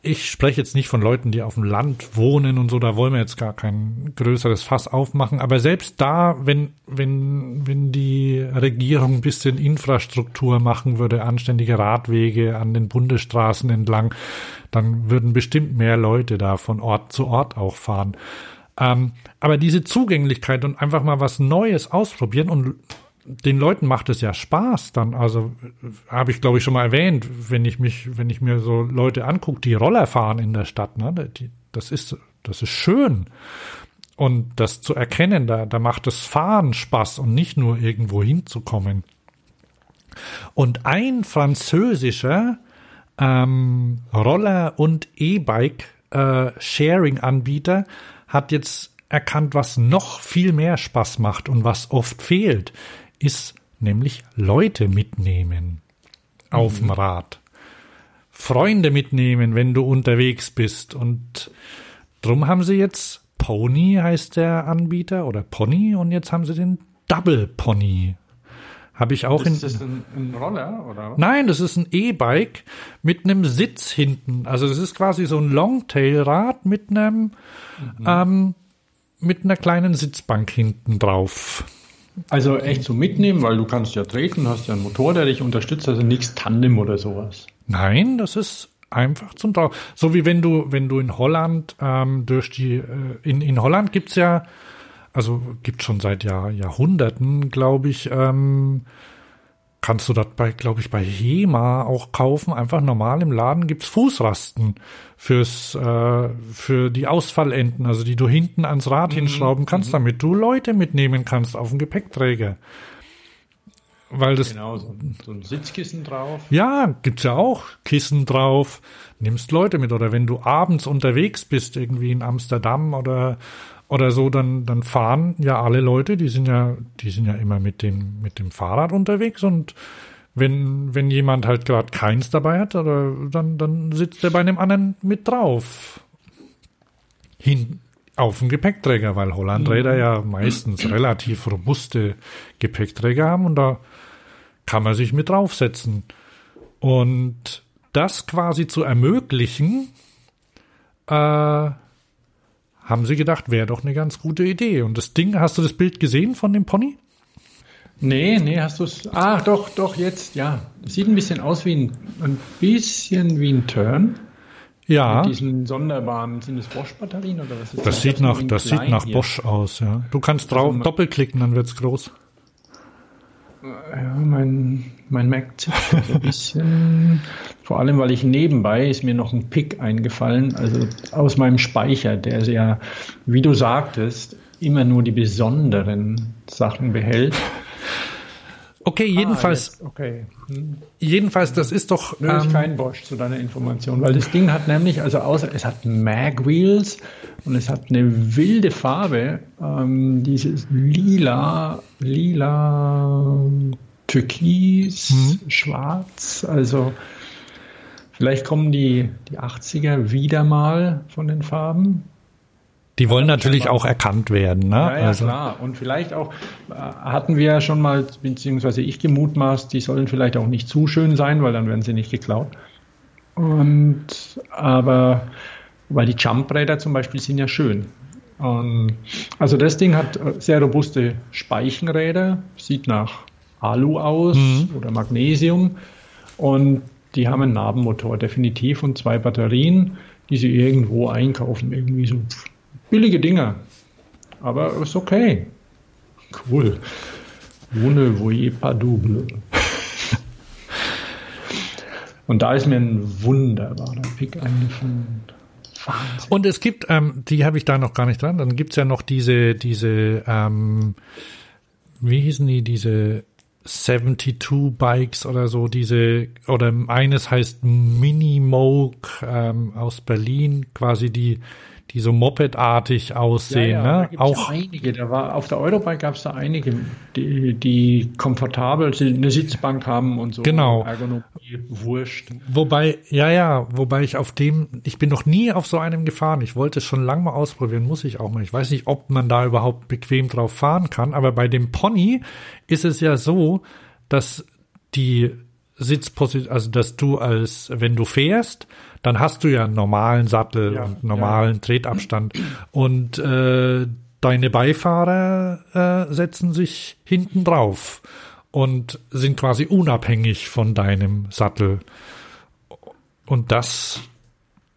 ich spreche jetzt nicht von Leuten, die auf dem Land wohnen und so, da wollen wir jetzt gar kein größeres Fass aufmachen. Aber selbst da, wenn, wenn, wenn die Regierung ein bisschen Infrastruktur machen würde, anständige Radwege an den Bundesstraßen entlang, dann würden bestimmt mehr Leute da von Ort zu Ort auch fahren. Ähm, aber diese Zugänglichkeit und einfach mal was Neues ausprobieren und den Leuten macht es ja Spaß dann. Also habe ich glaube ich schon mal erwähnt, wenn ich mich, wenn ich mir so Leute angucke, die Roller fahren in der Stadt, ne, die, das ist, das ist schön. Und das zu erkennen, da, da macht das Fahren Spaß und nicht nur irgendwo hinzukommen. Und ein französischer ähm, Roller- und E-Bike-Sharing-Anbieter äh, hat jetzt erkannt, was noch viel mehr Spaß macht und was oft fehlt ist nämlich Leute mitnehmen auf dem mhm. Rad. Freunde mitnehmen, wenn du unterwegs bist. Und drum haben sie jetzt Pony heißt der Anbieter oder Pony und jetzt haben sie den Double Pony. Habe ich auch ist in. Ist das ein, ein Roller oder? Nein, das ist ein E-Bike mit einem Sitz hinten. Also das ist quasi so ein Longtail-Rad mit einem mhm. ähm, mit einer kleinen Sitzbank hinten drauf. Also echt so mitnehmen, weil du kannst ja treten, hast ja einen Motor, der dich unterstützt, also nichts Tandem oder sowas. Nein, das ist einfach zum Drauf. So wie wenn du, wenn du in Holland ähm, durch die, äh, in, in Holland gibt's ja, also gibt schon seit Jahr, Jahrhunderten, glaube ich, ähm, kannst du das bei, glaube ich, bei HEMA auch kaufen. Einfach normal im Laden gibt's Fußrasten fürs, äh, für die Ausfallenden, also die du hinten ans Rad mhm. hinschrauben kannst, mhm. damit du Leute mitnehmen kannst auf dem Gepäckträger. Weil das. Genau, so ein, so ein Sitzkissen drauf. Ja, gibt's ja auch Kissen drauf. Nimmst Leute mit. Oder wenn du abends unterwegs bist, irgendwie in Amsterdam oder oder so, dann, dann fahren ja alle Leute, die sind ja, die sind ja immer mit dem, mit dem Fahrrad unterwegs und wenn, wenn jemand halt gerade keins dabei hat, oder dann, dann sitzt er bei einem anderen mit drauf. Hin, auf dem Gepäckträger, weil Hollandräder mhm. ja meistens relativ robuste Gepäckträger haben und da kann man sich mit draufsetzen. Und das quasi zu ermöglichen, äh, haben sie gedacht, wäre doch eine ganz gute Idee. Und das Ding, hast du das Bild gesehen von dem Pony? Nee, nee, hast du es. Ah, doch, doch, jetzt, ja. Das sieht ein bisschen aus wie ein, ein bisschen wie ein Turn. Ja. Mit diesen sonderbaren, sind es Bosch-Batterien oder was ist das? Das sieht nach, das sieht nach Bosch aus, ja. Du kannst drauf also, doppelklicken, dann wird's groß. Ja, mein, mein Mac zippt ein bisschen. Vor allem, weil ich nebenbei ist mir noch ein Pick eingefallen, also aus meinem Speicher, der ja, wie du sagtest, immer nur die besonderen Sachen behält. Okay, jedenfalls. Ah, okay. Hm. Jedenfalls, das ist doch. Nö, ist ähm, kein Bosch zu deiner Information, weil das Ding hat nämlich, also außer es hat Mag Wheels und es hat eine wilde Farbe, ähm, dieses lila, lila, türkis, mhm. schwarz, also vielleicht kommen die, die 80er wieder mal von den Farben. Die wollen natürlich auch erkannt werden, ne? Ja, ja also. klar. Und vielleicht auch, äh, hatten wir ja schon mal, beziehungsweise ich gemutmaßt, die sollen vielleicht auch nicht zu schön sein, weil dann werden sie nicht geklaut. Und, aber, weil die Jumpräder zum Beispiel sind ja schön. Und, also das Ding hat äh, sehr robuste Speichenräder, sieht nach Alu aus mhm. oder Magnesium. Und die haben einen Nabenmotor definitiv und zwei Batterien, die sie irgendwo einkaufen, irgendwie so billige Dinger. Aber ist okay. Cool. Ohne voyez pas double. Und da ist mir ein wunderbarer Pick eingefallen. Wahnsinn. Und es gibt, ähm, die habe ich da noch gar nicht dran, dann gibt's ja noch diese, diese, ähm, wie hießen die, diese 72 Bikes oder so, diese, oder eines heißt Mini Moog ähm, aus Berlin, quasi die, die so Moped-artig aussehen. Ja, ja, ne? Da auch ja einige. Da war auf der Eurobike gab es da einige, die, die komfortabel eine Sitzbank haben und so. Genau. Ergonomie, wurscht. Wobei, ja, ja, wobei ich auf dem, ich bin noch nie auf so einem gefahren. Ich wollte es schon lange mal ausprobieren, muss ich auch mal. Ich weiß nicht, ob man da überhaupt bequem drauf fahren kann, aber bei dem Pony ist es ja so, dass die Sitzposition, also dass du als, wenn du fährst, dann hast du ja einen normalen Sattel Ja, und normalen Tretabstand und äh, deine Beifahrer äh, setzen sich hinten drauf und sind quasi unabhängig von deinem Sattel. Und das,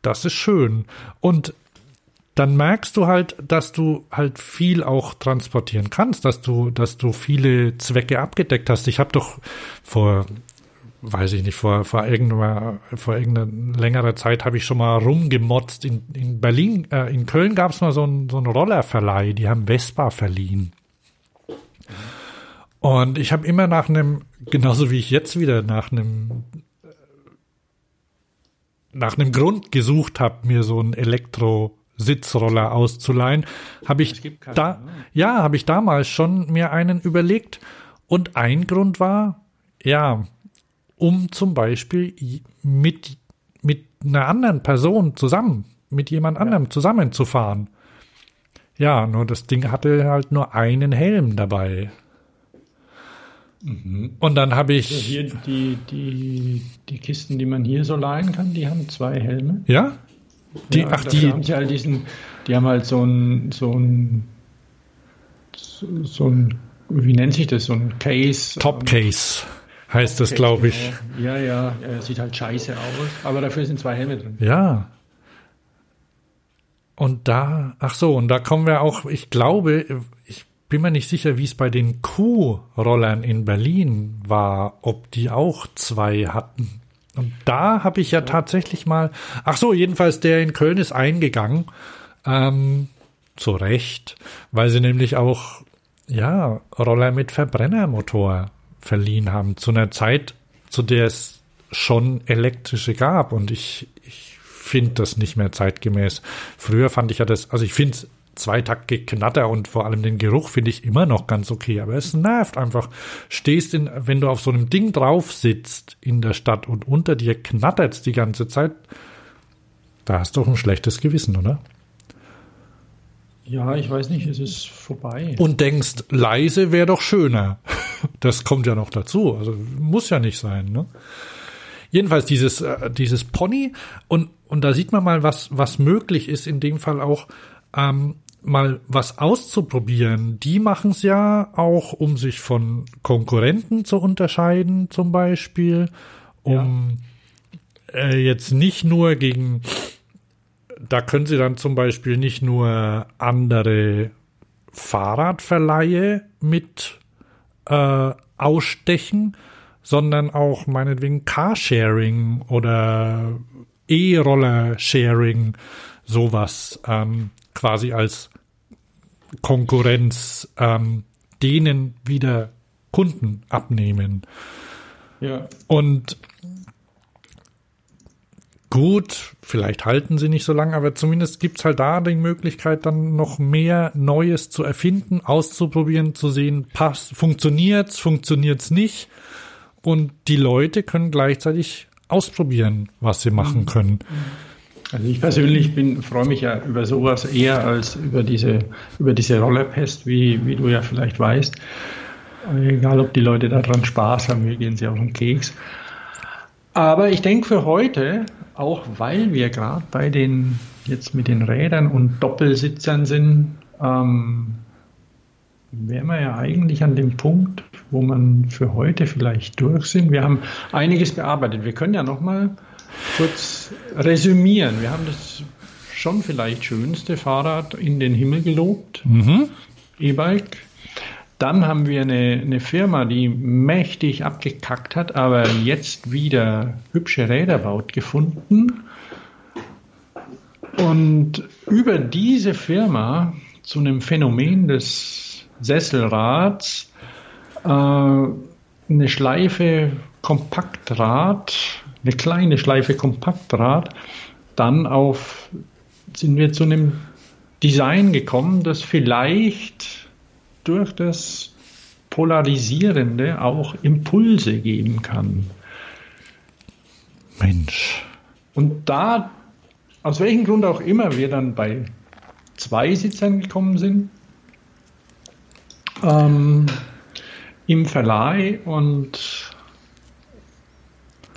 das ist schön. Und dann merkst du halt, dass du halt viel auch transportieren kannst, dass du, dass du viele Zwecke abgedeckt hast. Ich habe doch vor, weiß ich nicht, vor, vor irgendeiner, vor irgendeiner längerer Zeit habe ich schon mal rumgemotzt. In, in Berlin, äh, in Köln gab es mal so einen so einen Rollerverleih, die haben Vespa verliehen. Und ich habe immer nach einem, genauso wie ich jetzt wieder nach einem nach einem Grund gesucht habe, mir so einen Elektro-Sitzroller auszuleihen, habe ich keinen, da, ne? ja, habe ich damals schon mir einen überlegt. Und ein Grund war, ja, um zum Beispiel mit, mit einer anderen Person zusammen, mit jemand anderem zusammenzufahren. Ja, nur das Ding hatte halt nur einen Helm dabei. Und dann habe ich, Also Hier die, die, die Kisten, die man hier so leihen kann, die haben zwei Helme. ja, die, Ja, ach, die, haben halt diesen, die haben halt so ein, so ein, so ein, wie nennt sich das, so ein Case. Top Case heißt das, glaube ich. Ja, ja, ja, sieht halt scheiße aus, aber dafür sind zwei Helme drin. Ja. Und da, ach so, und da kommen wir auch, ich glaube, ich bin mir nicht sicher, wie es bei den Q-Rollern in Berlin war, ob die auch zwei hatten. Und da habe ich ja tatsächlich mal, ach so, jedenfalls der in Köln ist eingegangen, ähm, zu Recht, weil sie nämlich auch, ja, Roller mit Verbrennermotor verliehen haben, zu einer Zeit, zu der es schon elektrische gab und ich, ich finde das nicht mehr zeitgemäß. Früher fand ich ja das, also ich finde Zweitaktgeknatter und vor allem den Geruch finde ich immer noch ganz okay, aber es nervt einfach. Stehst in, wenn du auf so einem Ding drauf sitzt in der Stadt und unter dir knattert's die ganze Zeit, da hast du doch ein schlechtes Gewissen, oder? Ja, ich weiß nicht, es ist vorbei. Und denkst, leise wäre doch schöner. Das kommt ja noch dazu. Also muss ja nicht sein, ne? Jedenfalls dieses, äh, dieses Pony und, und da sieht man mal, was, was möglich ist, in dem Fall auch ähm, mal was auszuprobieren. Die machen es ja auch, um sich von Konkurrenten zu unterscheiden, zum Beispiel, um äh, jetzt nicht nur gegen da können sie dann zum Beispiel nicht nur andere Fahrradverleihe mit äh, ausstechen, sondern auch meinetwegen Carsharing oder E-Roller-Sharing, sowas ähm, quasi als Konkurrenz ähm, denen wieder Kunden abnehmen. Ja, Und gut, vielleicht halten sie nicht so lange, aber zumindest gibt's halt da die Möglichkeit, dann noch mehr Neues zu erfinden, auszuprobieren, zu sehen, passt, funktioniert's, funktioniert's nicht. Und die Leute können gleichzeitig ausprobieren, was sie machen können. also ich persönlich bin, freue mich ja über sowas eher als über diese, über diese Rollerpest, wie, wie du ja vielleicht weißt. Egal, ob die Leute daran Spaß haben, mir gehen sie auf den Keks. Aber ich denke für heute, auch weil wir gerade bei den jetzt mit den Rädern und Doppelsitzern sind, ähm, wären wir ja eigentlich an dem Punkt, wo man für heute vielleicht durch sind. Wir haben einiges bearbeitet. Wir können ja noch mal kurz resümieren. Wir haben das schon vielleicht schönste Fahrrad in den Himmel gelobt, Mhm. E-Bike. Dann haben wir eine, eine Firma, die mächtig abgekackt hat, aber jetzt wieder hübsche Räder baut, gefunden. Und über diese Firma zu einem Phänomen des Sesselrads äh, eine Schleife Kompaktrad, eine kleine Schleife Kompaktrad, dann auf sind wir zu einem Design gekommen, das vielleicht durch das Polarisierende auch Impulse geben kann. Mensch. Und da, aus welchem Grund auch immer, wir dann bei zwei Sitzern gekommen sind, ähm, im Verleih und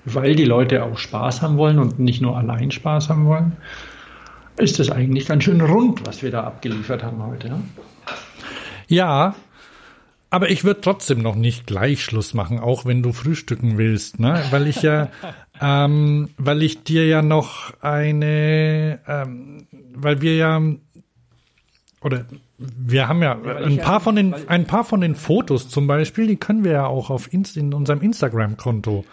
weil die Leute auch Spaß haben wollen und nicht nur allein Spaß haben wollen, ist das eigentlich ganz schön rund, was wir da abgeliefert haben heute. Ja, ja aber ich würde trotzdem noch nicht gleich Schluss machen, auch wenn du frühstücken willst, ne? Weil ich ja, ähm, weil ich dir ja noch eine, ähm, weil wir ja oder wir haben ja, ein paar von den ein paar von den Fotos zum Beispiel, die können wir ja auch auf Inst in unserem Instagram-Konto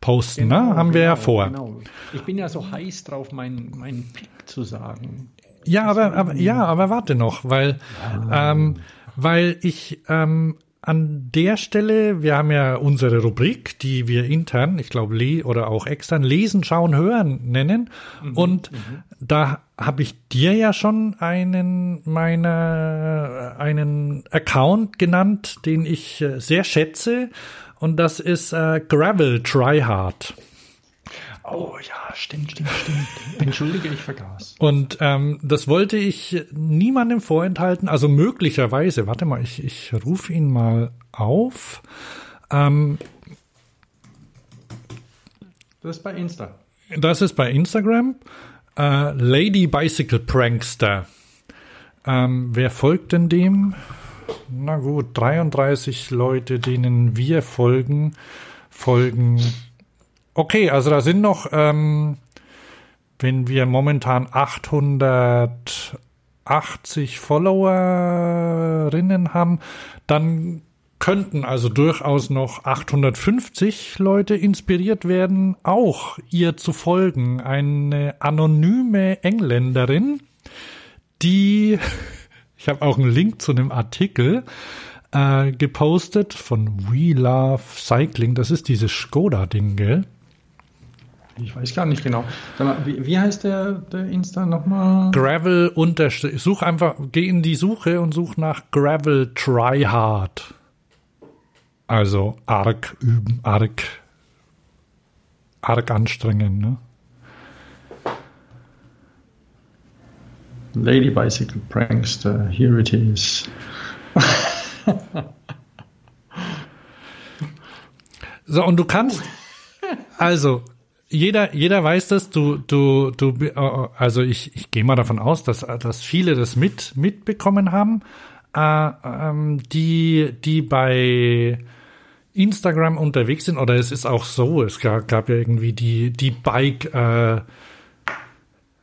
posten, ne? genau, ne? Haben genau, wir ja genau, vor. Genau. Ich bin ja so heiß drauf, meinen mein Pick zu sagen. Ja, aber, aber ja, aber warte noch, weil ja. ähm, weil ich ähm, an der Stelle, wir haben ja unsere Rubrik, die wir intern, ich glaube, oder auch extern lesen, schauen, hören nennen. Mhm, und mhm. da habe ich dir ja schon einen meiner einen Account genannt, den ich äh, sehr schätze. Und das ist äh, Gravel Tryhard. Oh ja, stimmt, stimmt, stimmt. Entschuldige, ich vergaß. Und ähm, das wollte ich niemandem vorenthalten. Also möglicherweise, warte mal, ich, ich rufe ihn mal auf. Ähm, das ist bei Insta. Das ist bei Instagram. Äh, Lady Bicycle Prankster. Ähm, wer folgt denn dem? Na gut, 33 Leute, denen wir folgen, folgen Okay, also da sind noch, ähm, wenn wir momentan 880 Followerinnen haben, dann könnten also durchaus noch 850 Leute inspiriert werden, auch ihr zu folgen. Eine anonyme Engländerin, die, ich habe auch einen Link zu einem Artikel äh, gepostet von We Love Cycling. Das ist dieses Skoda-Ding, gell? Ich weiß gar nicht genau. Mal, wie, wie, heißt der, der Insta nochmal? Gravel unterstrich. Such einfach, geh in die Suche und such nach Gravel Tryhard. Also arg üben, arg, arg anstrengen, ne? Lady Bicycle Prankster, here it is. so, und du kannst, also, jeder, jeder weiß das, du, du, du, äh, also ich, ich gehe mal davon aus, dass, dass viele das mit, mitbekommen haben, äh, ähm, die, die bei Instagram unterwegs sind, oder es ist auch so, es gab, gab ja irgendwie die, die Bike, äh,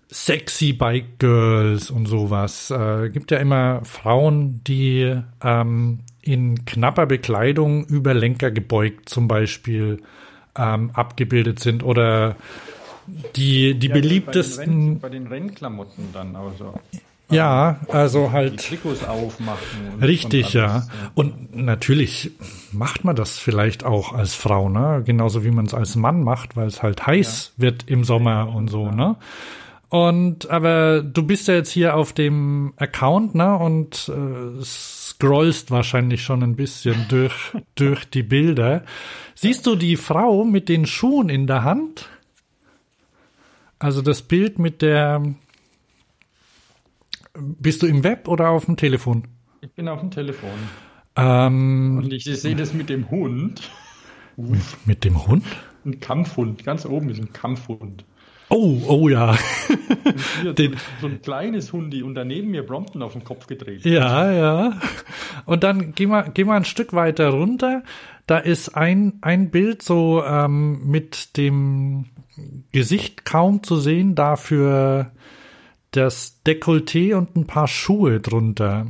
sexy Bike Girls und sowas. Äh, gibt ja immer Frauen, die ähm, in knapper Bekleidung über Lenker gebeugt zum Beispiel ähm, abgebildet sind oder die, die ja, beliebtesten. Bei den, Rennklamotten dann also. Ja, also halt. Die Trikots aufmachen. richtig, ja. Und natürlich macht man das vielleicht auch als Frau, ne? Genauso wie man es als Mann macht, weil es halt heiß ja. wird im Sommer und so, ne? Und aber du bist ja jetzt hier auf dem Account, ne? Und äh, scrollst wahrscheinlich schon ein bisschen durch, durch die Bilder. Siehst du die Frau mit den Schuhen in der Hand? Also das Bild mit der. Bist du im Web oder auf dem Telefon? Ich bin auf dem Telefon. Ähm, Und ich sehe das mit dem Hund. Mit dem Hund? Ein Kampfhund. Ganz oben ist ein Kampfhund. Oh, oh ja. Den, so ein kleines Hundi und daneben mir Brompton auf den Kopf gedreht. Ja, ja. Und dann geh mal, geh mal ein Stück weiter runter. Da ist ein, ein Bild so ähm, mit dem Gesicht kaum zu sehen, dafür das Dekolleté und ein paar Schuhe drunter.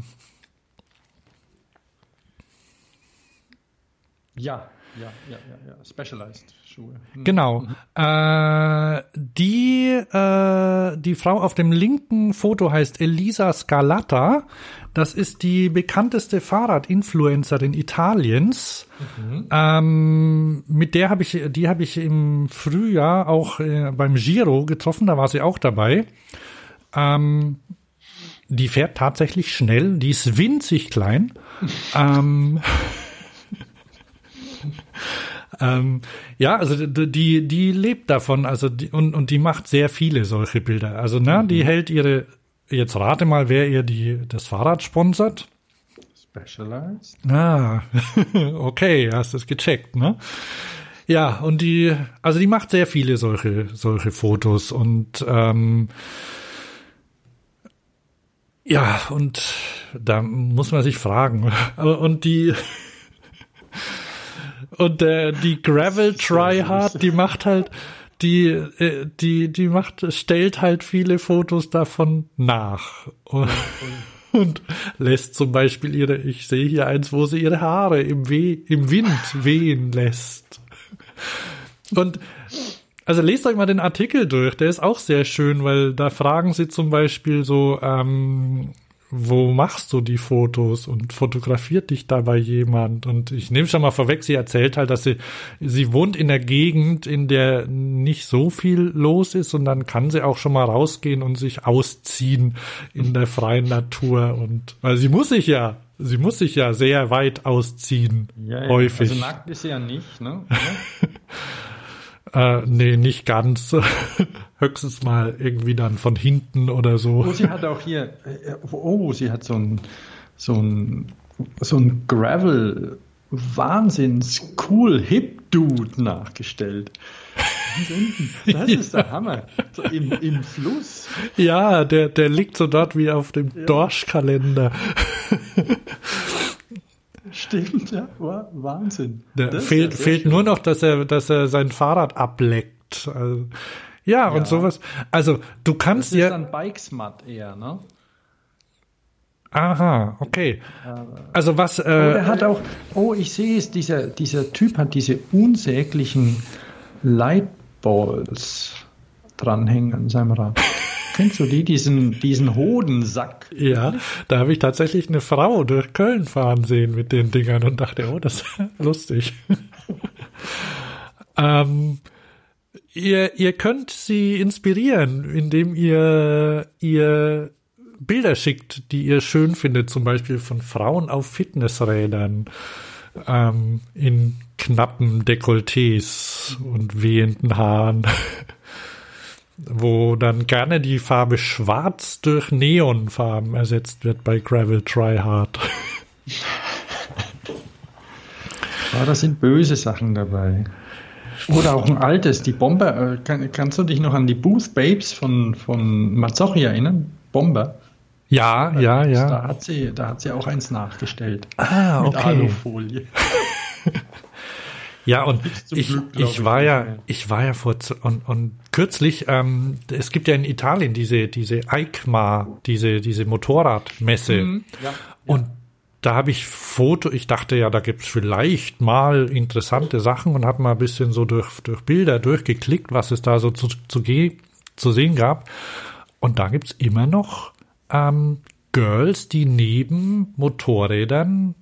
Ja, ja, ja, ja, ja. Specialized. Schuhe. Hm. Genau. Mhm. Äh, die, äh, die Frau auf dem linken Foto heißt Elisa Scalata. Das ist die bekannteste Fahrradinfluencerin Italiens. Mhm. Ähm, mit der habe ich, die habe ich im Frühjahr auch äh, beim Giro getroffen. Da war sie auch dabei. Ähm, die fährt tatsächlich schnell. Die ist winzig klein. ähm, ähm, ja, also die, die lebt davon, also die, und, und die macht sehr viele solche Bilder. Also, ne, mhm. die hält ihre, jetzt rate mal, wer ihr die, das Fahrrad sponsert. Specialized. Ah, okay, hast es gecheckt, ne? Ja, und die, also die macht sehr viele solche, solche Fotos und ähm, ja, und da muss man sich fragen. Und die und der, die Gravel Tryhard, die macht halt, die, äh, die, die macht, stellt halt viele Fotos davon nach. Und, und lässt zum Beispiel ihre, ich sehe hier eins, wo sie ihre Haare im, Weh, im Wind wehen lässt. Und also lest euch mal den Artikel durch, der ist auch sehr schön, weil da fragen sie zum Beispiel so, ähm, wo machst du die Fotos und fotografiert dich dabei jemand? Und ich nehme schon mal vorweg, sie erzählt halt, dass sie, sie wohnt in der Gegend, in der nicht so viel los ist und dann kann sie auch schon mal rausgehen und sich ausziehen in der freien Natur und, weil sie muss sich ja, sie muss sich ja sehr weit ausziehen, ja, häufig. Also nackt ist sie ja nicht, ne? Äh, nee, nicht ganz. Höchstens mal irgendwie dann von hinten oder so. Oh, sie hat auch hier, äh, oh, sie hat so ein, so ein, so ein Gravel Wahnsinns cool Hip Dude nachgestellt. Das ist der Hammer. So im, im Fluss. Ja, der, der liegt so dort wie auf dem ja. Dorschkalender. Stimmt, ja, war Wahnsinn. Da fehlt, ja fehlt nur noch, dass er, dass er sein Fahrrad ableckt. Also, ja, ja, und sowas. Also, du kannst ja. Das ist dann Bikesmut eher, ne? Aha, okay. Also was. Äh, oh, er hat auch. Oh, ich sehe es. Dieser, dieser Typ hat diese unsäglichen Lightballs dranhängen an seinem Rad. Kennst du die, diesen, diesen Hodensack? Ja, da habe ich tatsächlich eine Frau durch Köln fahren sehen mit den Dingern und dachte, oh, das ist lustig. ähm, ihr, ihr könnt sie inspirieren, indem ihr, ihr Bilder schickt, die ihr schön findet, zum Beispiel von Frauen auf Fitnessrädern ähm, in knappen Dekolletés und wehenden Haaren wo dann gerne die Farbe Schwarz durch Neonfarben ersetzt wird bei Gravel Tryhard. Ja, da sind böse Sachen dabei. Oder auch ein altes, die Bomber. Äh, kann, kannst du dich noch an die Booth Babes von, von Mazzocchi erinnern? Bomber. Ja, ja, ja. Da hat sie, da hat sie auch eins nachgestellt. Ah, okay. Mit Alufolie. Ja, und ich, Glück, ich war ich, ja, ich war ja vor und, und kürzlich, ähm, es gibt ja in Italien diese diese EICMA, diese diese Motorradmesse. Mhm, ja, und ja. da habe ich Foto, ich dachte ja, da gibt's vielleicht mal interessante Sachen und habe mal ein bisschen so durch, durch Bilder durchgeklickt, was es da so zu, zu, zu sehen gab. Und da gibt's immer noch ähm, Girls, die neben Motorrädern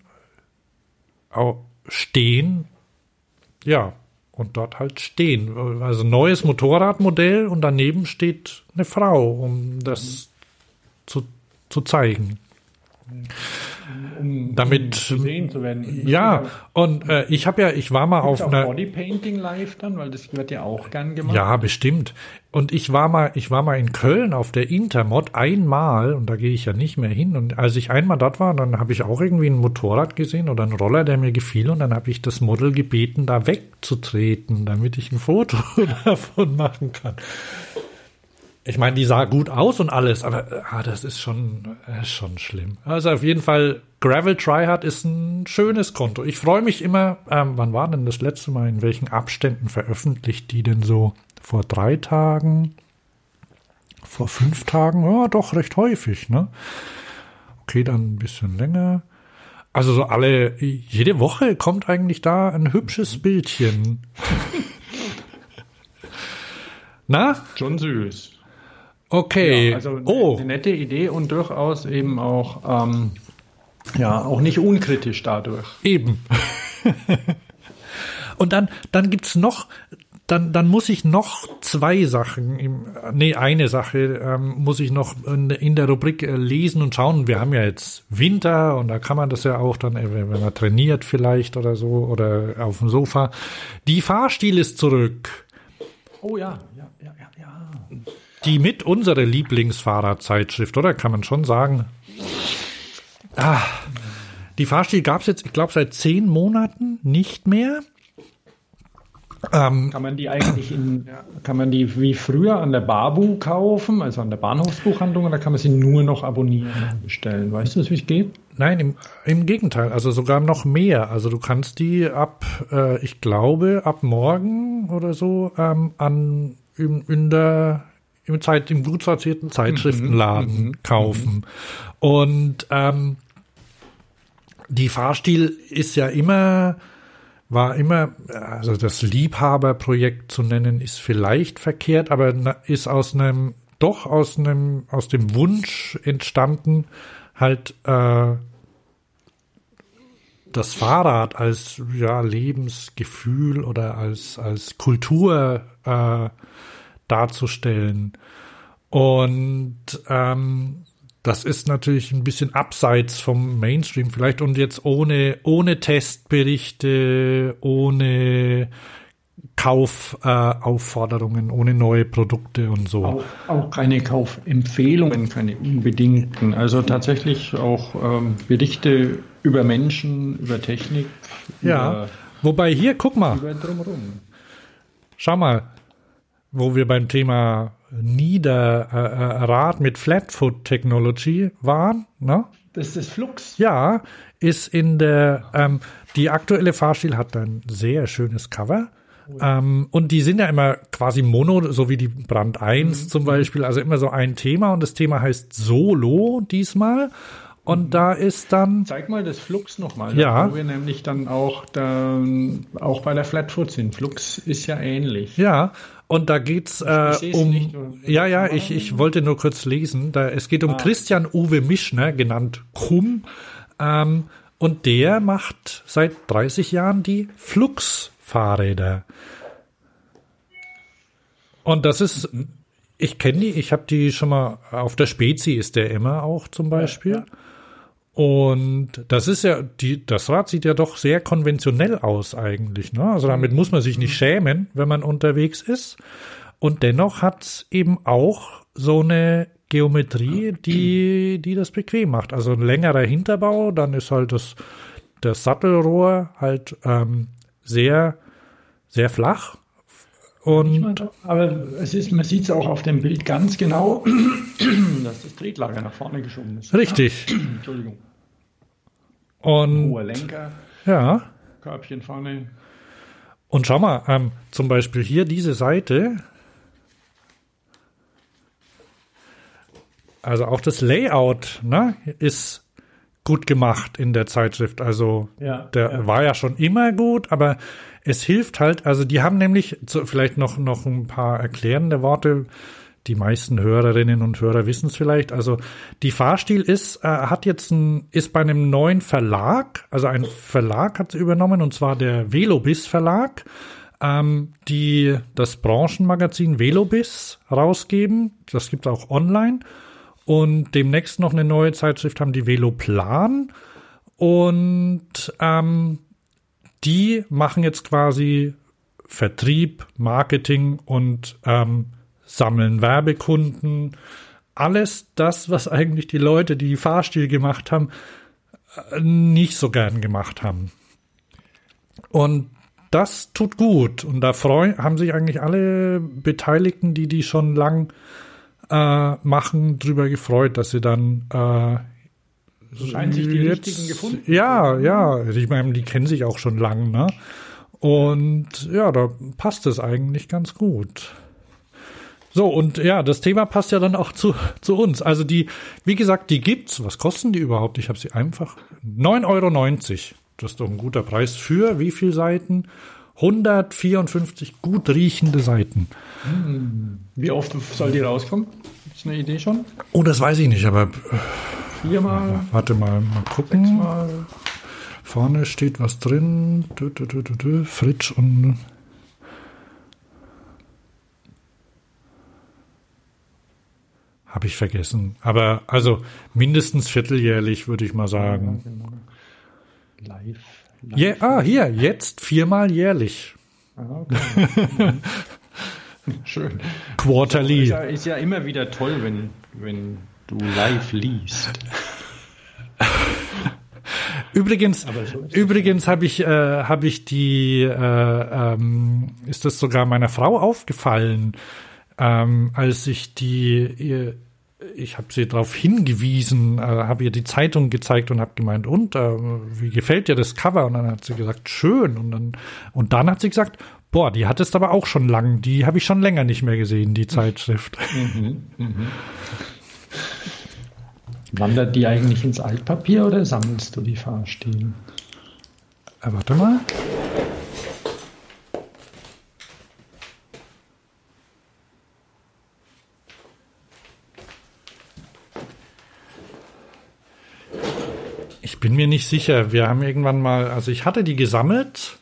stehen ja, und dort halt stehen. Also neues Motorradmodell und daneben steht eine Frau, um das zu, zu zeigen. Um, damit gesehen zu werden. Ja, und äh, ich habe ja, ich war mal auf einer Bodypainting live dann, weil das wird ja auch gern gemacht. Ja, bestimmt. Und ich war mal, ich war mal in Köln auf der Intermod einmal und da gehe ich ja nicht mehr hin. Und als ich einmal dort war, dann habe ich auch irgendwie ein Motorrad gesehen oder einen Roller, der mir gefiel und dann habe ich das Model gebeten, da wegzutreten, damit ich ein Foto davon machen kann. Ich meine, die sah gut aus und alles, aber ah, das ist schon, äh, schon schlimm. Also auf jeden Fall, Gravel Tryhard ist ein schönes Konto. Ich freue mich immer, ähm, wann war denn das letzte Mal, in welchen Abständen veröffentlicht die denn so? Vor drei Tagen? Vor fünf Tagen? Ja, doch recht häufig, ne? Okay, dann ein bisschen länger. Also so alle, jede Woche kommt eigentlich da ein hübsches Bildchen. Na? Schon süß. Okay. Ja, also oh. eine nette Idee und durchaus eben auch, ähm, ja, auch nicht unkritisch dadurch. Eben. und dann, dann gibt's noch, dann, dann muss ich noch zwei Sachen, im, nee, eine Sache ähm, muss ich noch in, in, der Rubrik äh, lesen und schauen. Wir haben ja jetzt Winter und da kann man das ja auch dann, äh, wenn man trainiert vielleicht oder so oder auf dem Sofa. Die Fahrstil ist zurück. Oh ja, ja, ja, ja, ja die mit unsere Lieblingsfahrradzeitschrift, oder? Kann man schon sagen. Ah, die Fahrstil gab es jetzt, ich glaube, seit zehn Monaten nicht mehr. Ähm, kann man die eigentlich in, kann man die wie früher an der Babu kaufen, also an der Bahnhofsbuchhandlung, oder kann man sie nur noch abonnieren bestellen? Weißt du, wie es geht? Nein, im, im Gegenteil, also sogar noch mehr. Also du kannst die ab, äh, ich glaube, ab morgen oder so ähm, an in, in der im, Zeit, im gut sortierten Zeitschriftenladen mhm, mhm kaufen. Mhm. Und ähm, die Fahrstil ist ja immer war immer, also das Liebhaberprojekt zu nennen, ist vielleicht verkehrt, aber ist aus einem, doch aus einem, aus dem Wunsch entstanden, halt äh, das Fahrrad als ja, Lebensgefühl oder als, als Kultur äh, darzustellen. Und ähm, das ist natürlich ein bisschen abseits vom Mainstream vielleicht und jetzt ohne, ohne Testberichte, ohne Kaufaufforderungen, äh, ohne neue Produkte und so. Auch, auch, keine Kaufempfehlungen, keine unbedingten. Also tatsächlich auch ähm, Berichte über Menschen, über Technik. Ja. Über, Wobei hier, guck mal. Schau mal, wo wir beim Thema Niederrad mit Flatfoot Technology waren. Ne? Das ist Flux. Ja, ist in der, ähm, die aktuelle Fahrstil hat ein sehr schönes Cover. Oh ähm, und die sind ja immer quasi mono, so wie die Brand 1 mhm. zum Beispiel, also immer so ein Thema und das Thema heißt Solo diesmal. Und mhm. da ist dann. Zeig mal das Flux nochmal, ja. wo wir nämlich dann auch, dann auch bei der Flatfoot sind. Flux ist ja ähnlich. Ja, und da geht's äh, um. Nicht, ja, ja, ich, ich wollte nur kurz lesen. Da, es geht um ah. Christian Uwe Mischner, genannt Krumm. Ähm, und der macht seit 30 Jahren die Flux-Fahrräder. Und das ist, ich kenne die, ich habe die schon mal, auf der Spezi ist der immer auch zum Beispiel. Ja, ja. Und das ist ja, die, das Rad sieht ja doch sehr konventionell aus eigentlich. Ne? Also damit muss man sich nicht schämen, wenn man unterwegs ist. Und dennoch hat es eben auch so eine Geometrie, die, die das bequem macht. Also ein längerer Hinterbau, dann ist halt das, das Sattelrohr halt ähm, sehr, sehr flach. Und aber es ist, man sieht es auch auf dem Bild ganz genau, dass das Tretlager nach vorne geschoben ist. Richtig. Entschuldigung. Und hoher Lenker. Ja. Körbchen vorne. Und schau mal, ähm, zum Beispiel hier diese Seite. Also auch das Layout ne, ist gut gemacht in der Zeitschrift. Also ja, der ja. war ja schon immer gut, aber es hilft halt, also die haben nämlich so, vielleicht noch, noch ein paar erklärende Worte. Die meisten Hörerinnen und Hörer wissen es vielleicht. Also die Fahrstil ist, äh, hat jetzt ein, ist bei einem neuen Verlag, also ein Verlag hat sie übernommen, und zwar der Velobis Verlag, ähm, die das Branchenmagazin Velobis rausgeben. Das gibt es auch online. Und demnächst noch eine neue Zeitschrift haben die Veloplan. Und ähm, die machen jetzt quasi Vertrieb, Marketing und ähm, sammeln Werbekunden. Alles das, was eigentlich die Leute, die Fahrstil gemacht haben, äh, nicht so gern gemacht haben. Und das tut gut. Und da freuen, haben sich eigentlich alle Beteiligten, die die schon lang äh, machen, drüber gefreut, dass sie dann äh, Scheint sich die jetzt, richtigen gefunden. Ja, ja. Ich meine, die kennen sich auch schon lang, ne? Und ja, da passt es eigentlich ganz gut. So, und ja, das Thema passt ja dann auch zu, zu uns. Also die, wie gesagt, die gibt's. Was kosten die überhaupt? Ich habe sie einfach. 9,90 Euro. Das ist doch ein guter Preis für wie viele Seiten? 154 gut riechende Seiten. Hm. Wie oft soll die rauskommen? Ist eine Idee schon? Oh, das weiß ich nicht, aber Viermal. Warte mal, mal gucken. Sechsmal. Vorne steht was drin. Du, du, du. Fritsch und. Habe ich vergessen. Aber also mindestens vierteljährlich, würde ich mal sagen. Ja, genau. Live. live. Yeah, ah, hier, jetzt viermal jährlich. Ah, okay. Schön. Quarterly. Ist ja, ist ja immer wieder toll, wenn, wenn du live liest. Übrigens, übrigens habe ich, äh, habe ich die, äh, ähm, ist das sogar meiner Frau aufgefallen, ähm, als ich die, ihr, ich habe sie darauf hingewiesen, äh, habe ihr die Zeitung gezeigt und habe gemeint, und äh, wie gefällt dir das Cover? Und dann hat sie gesagt, schön. Und dann und dann hat sie gesagt, boah, die hat es aber auch schon lang, die habe ich schon länger nicht mehr gesehen, die Zeitschrift. Mhm, mhm. Wandert die eigentlich ins Altpapier oder sammelst du die Fahrstil? Äh, warte mal. Ich bin mir nicht sicher. Wir haben irgendwann mal, also ich hatte die gesammelt.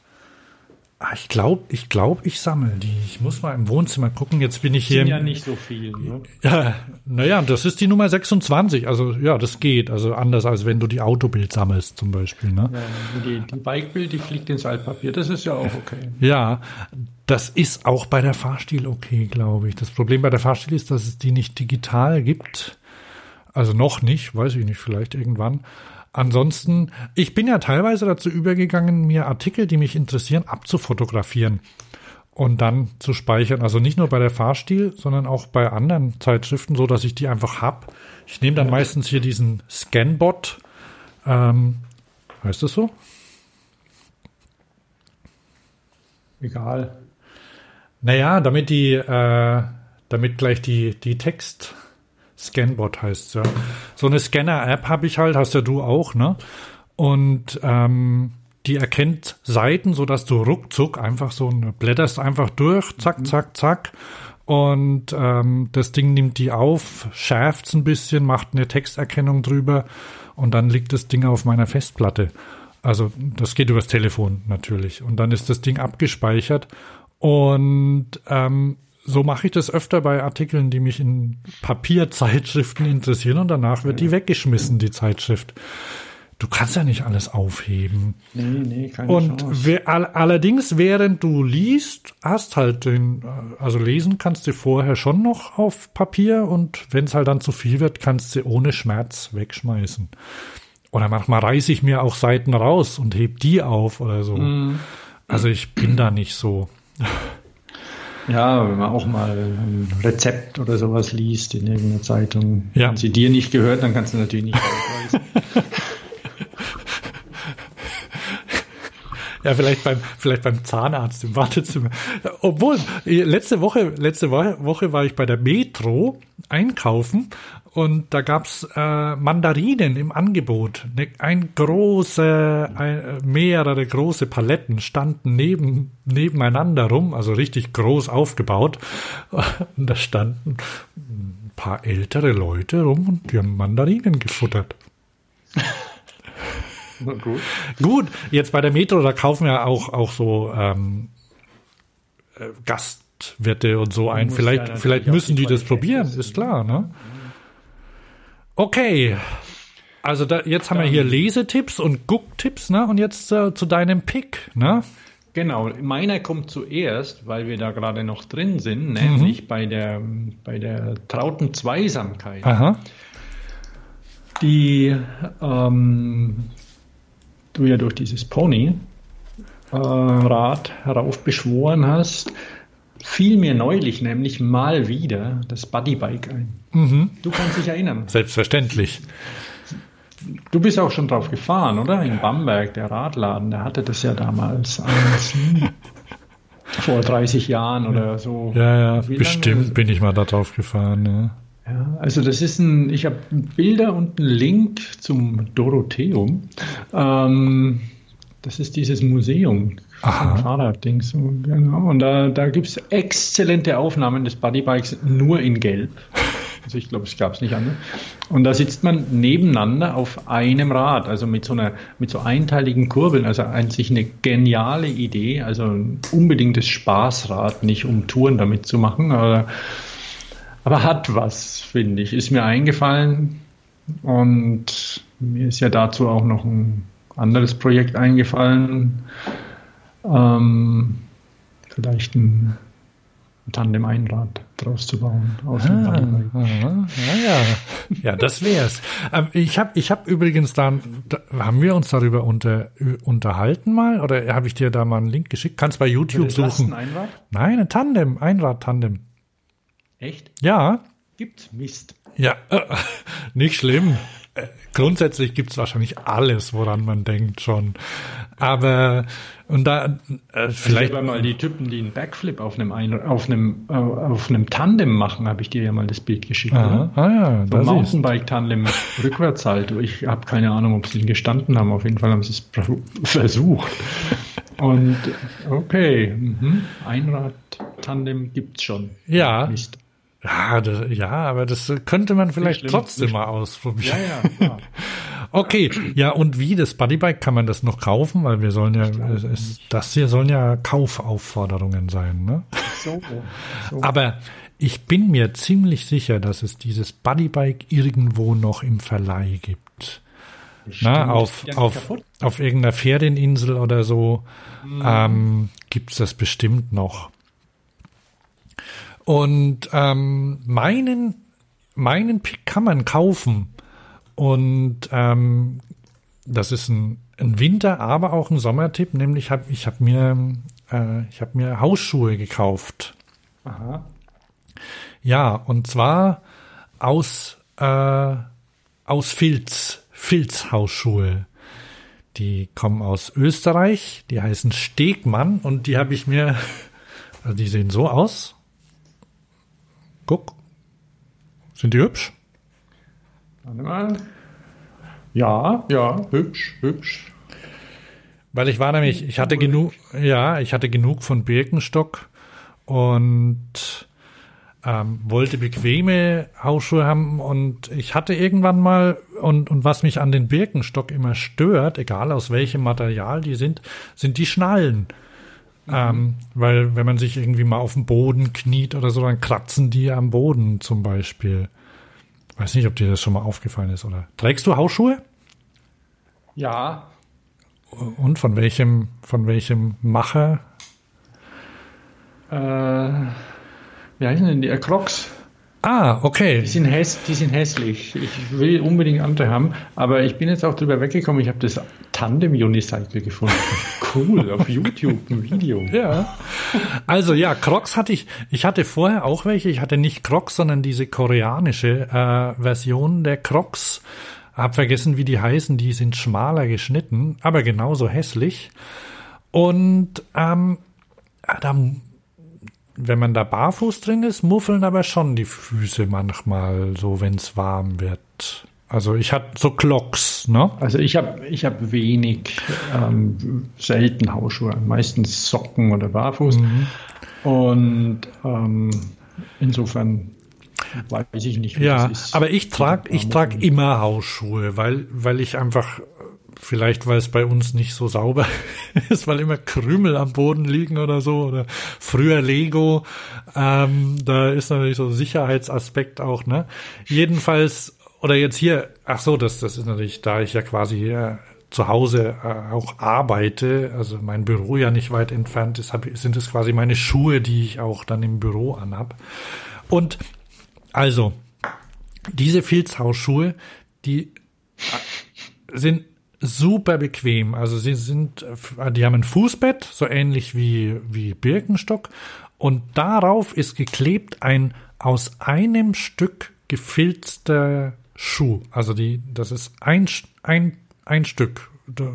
Ah, Ich glaube, ich glaube, ich sammle die. Ich muss mal im Wohnzimmer gucken. Jetzt bin ich hier. Sind ja nicht so viel. Ne? Ja, naja, das ist die Nummer 26. Also ja, das geht. Also anders als wenn du die Autobild sammelst zum Beispiel. Ne? Ja, die, die Bikebild, die fliegt ins Altpapier. Das ist ja auch okay. Ja, das ist auch bei der Fahrstil okay, glaube ich. Das Problem bei der Fahrstil ist, dass es die nicht digital gibt. Also noch nicht, weiß ich nicht, vielleicht irgendwann. Ansonsten, ich bin ja teilweise dazu übergegangen, mir Artikel, die mich interessieren, abzufotografieren und dann zu speichern. Also nicht nur bei der Fahrstil, sondern auch bei anderen Zeitschriften, so dass ich die einfach hab. Ich nehme dann meistens hier diesen Scanbot. Ähm, heißt das so? Egal. Naja, damit die, äh, damit gleich die, die Text Scanbot heißt ja. So eine Scanner-App habe ich halt, hast ja du auch, ne? Und ähm, die erkennt Seiten, so dass du ruckzuck einfach so blätterst einfach durch, zack, zack, zack. Und ähm, das Ding nimmt die auf, schärft's ein bisschen, macht eine Texterkennung drüber und dann liegt das Ding auf meiner Festplatte. Also das geht übers Telefon natürlich. Und dann ist das Ding abgespeichert. Und ähm, so mache ich das öfter bei Artikeln, die mich in Papierzeitschriften interessieren und danach wird die weggeschmissen, die Zeitschrift. Du kannst ja nicht alles aufheben. Nee, nee, keine Und we- all, allerdings, während du liest, hast halt den, also lesen kannst du vorher schon noch auf Papier und wenn es halt dann zu viel wird, kannst du ohne Schmerz wegschmeißen. Oder manchmal reiße ich mir auch Seiten raus und heb die auf oder so. Mhm. Also ich bin da nicht so. Ja, wenn man auch mal ein Rezept oder sowas liest in irgendeiner Zeitung, Ja. wenn sie dir nicht gehört, dann kannst du natürlich nicht ausweisen. Ja, vielleicht beim, vielleicht beim Zahnarzt im Wartezimmer. Obwohl, letzte Woche, letzte Woche war ich bei der Metro einkaufen und da gab's äh, Mandarinen im Angebot. Ne, ein große, ein, mehrere große Paletten standen neben, nebeneinander rum, also richtig groß aufgebaut. Und da standen ein paar ältere Leute rum und die haben Mandarinen gefuttert. Na gut. Gut, jetzt bei der Metro, da kaufen ja auch, auch so ähm, äh, Gastwirte und so ein. Vielleicht, ja vielleicht müssen die die das probieren, ist klar, ne? Okay. Also da, jetzt haben wir hier Lesetipps und Gucktipps, ne? Und jetzt äh, zu deinem Pick, ne? Genau, meiner kommt zuerst, weil wir da gerade noch drin sind, nämlich bei der, bei der trauten Zweisamkeit, Aha. die ähm, du ja durch dieses Pony äh, Rad heraufbeschworen hast, fiel mir neulich nämlich mal wieder das Buddybike ein. Du kannst dich erinnern. Selbstverständlich. Du bist auch schon drauf gefahren, oder? In Bamberg, der Radladen, der hatte das ja damals eins, hm, vor 30 Jahren oder so. Ja, ja, Wie lange- bestimmt bin ich mal da drauf gefahren, ne? Ja, also das ist ein, ich habe Bilder und einen Link zum Dorotheum. Ähm, das ist dieses Museum Fahrradding. So, genau. Und da, da gibt es exzellente Aufnahmen des Bodybikes nur in Gelb. Also ich glaube, es gab es nicht anders. Und da sitzt man nebeneinander auf einem Rad, also mit so einer, mit so einteiligen Kurbeln. Also eigentlich eine geniale Idee. Also ein unbedingtes Spaßrad, nicht um Touren damit zu machen, aber aber hat was, finde ich. Ist mir eingefallen und mir ist ja dazu auch noch ein anderes Projekt eingefallen. Ähm, vielleicht ein Tandem-Einrad. draus zu bauen. Aus Ah, dem ja, ja. ja, das wär's. Ähm, ich habe ich hab übrigens dann, da, haben wir uns darüber unter, unterhalten mal? Oder habe ich dir da mal einen Link geschickt? Kannst bei YouTube Das suchen. Lasteneinrad? Nein, ein Tandem, Einrad-Tandem. Echt? Ja, Gibt's Mist. ja, äh, nicht schlimm. Äh, Grundsätzlich gibt's wahrscheinlich alles, woran man denkt schon. Aber, und da, äh, Vielleicht vielleicht, aber mal die Typen, die einen Backflip auf einem, Ein auf einem, äh, auf einem Tandem machen, habe ich dir ja mal das Bild geschickt. ah, ah ja, So ist, Mountainbike-Tandem rückwärts halt. Ich habe keine Ahnung, ob sie ihn gestanden haben. Auf jeden Fall haben sie es versucht. Und okay, mhm. Einrad-Tandem gibt's schon. Ja. Mist. Ja, das, ja, aber das könnte man vielleicht trotzdem mal ausprobieren. Ja, ja. Okay, ja, und wie das Bodybike kann man das noch kaufen? Weil wir sollen ja, es, das hier sollen ja Kaufaufforderungen sein, ne? So, so. Aber ich bin mir ziemlich sicher, dass es dieses Bodybike irgendwo noch im Verleih gibt. Na, auf, Ja, auf, kaputt. auf irgendeiner Ferieninsel oder so ähm, gibt's das bestimmt noch. Und ähm, meinen, meinen Pick kann man kaufen. Und ähm, das ist ein, ein Winter-, aber auch ein Sommertipp, nämlich hab, ich habe mir, äh, ich hab mir Hausschuhe gekauft. Aha. Ja, und zwar aus, äh, aus Filz, Filzhausschuhe. Die kommen aus Österreich, die heißen Stegmann und die habe ich mir, also die sehen so aus. Guck. Sind die hübsch? Warte mal. Ja, ja, hübsch, hübsch. Weil ich war nämlich, ich hatte genug, ja, ich hatte genug von Birkenstock und ähm, wollte bequeme Hausschuhe haben und ich hatte irgendwann mal und, und was mich an den Birkenstock immer stört, egal aus welchem Material die sind, sind die Schnallen. Ähm, weil wenn man sich irgendwie mal auf den Boden kniet oder so, dann kratzen die am Boden zum Beispiel. Weiß nicht, ob dir das schon mal aufgefallen ist, oder? Trägst du Hausschuhe? Ja, Und von welchem, von welchem Macher? äh, wie heißen denn die? Äh, Crocs. Ah, okay. Die sind, häss, die sind hässlich. Ich will unbedingt andere haben, aber ich bin jetzt auch drüber weggekommen. Ich habe das Tandem Unicycle gefunden. Cool, auf YouTube ein Video. Ja. Also ja, Crocs hatte ich, ich hatte vorher auch welche. Ich hatte nicht Crocs, sondern diese koreanische äh, Version der Crocs. Hab vergessen, wie die heißen. Die sind schmaler geschnitten, aber genauso hässlich. Und ähm, da, wenn man da barfuß drin ist, muffeln aber schon die Füße manchmal, so wenn es warm wird. Also ich hatte so Clocks, ne? Also ich habe ich hab wenig, ähm, selten Hausschuhe, meistens Socken oder Barfuß. Und ähm, insofern weiß ich nicht, wie Ja, das ist. aber ich trage ich trag immer Hausschuhe, weil, weil ich einfach, vielleicht weil es bei uns nicht so sauber ist, weil immer Krümel am Boden liegen oder so, oder früher Lego, ähm, da ist natürlich so Sicherheitsaspekt auch, ne? Jedenfalls, oder jetzt hier, ach so, das, das ist natürlich, da ich ja quasi äh, zu Hause äh, auch arbeite, also mein Büro ja nicht weit entfernt ist, hab, sind es quasi meine Schuhe, die ich auch dann im Büro anhab. Und also, diese Filzhausschuhe, die sind super bequem. Also sie sind, die haben ein Fußbett, so ähnlich wie, wie Birkenstock. Und darauf ist geklebt ein aus einem Stück gefilzter Schuh. Also die, das ist ein, ein, ein Stück.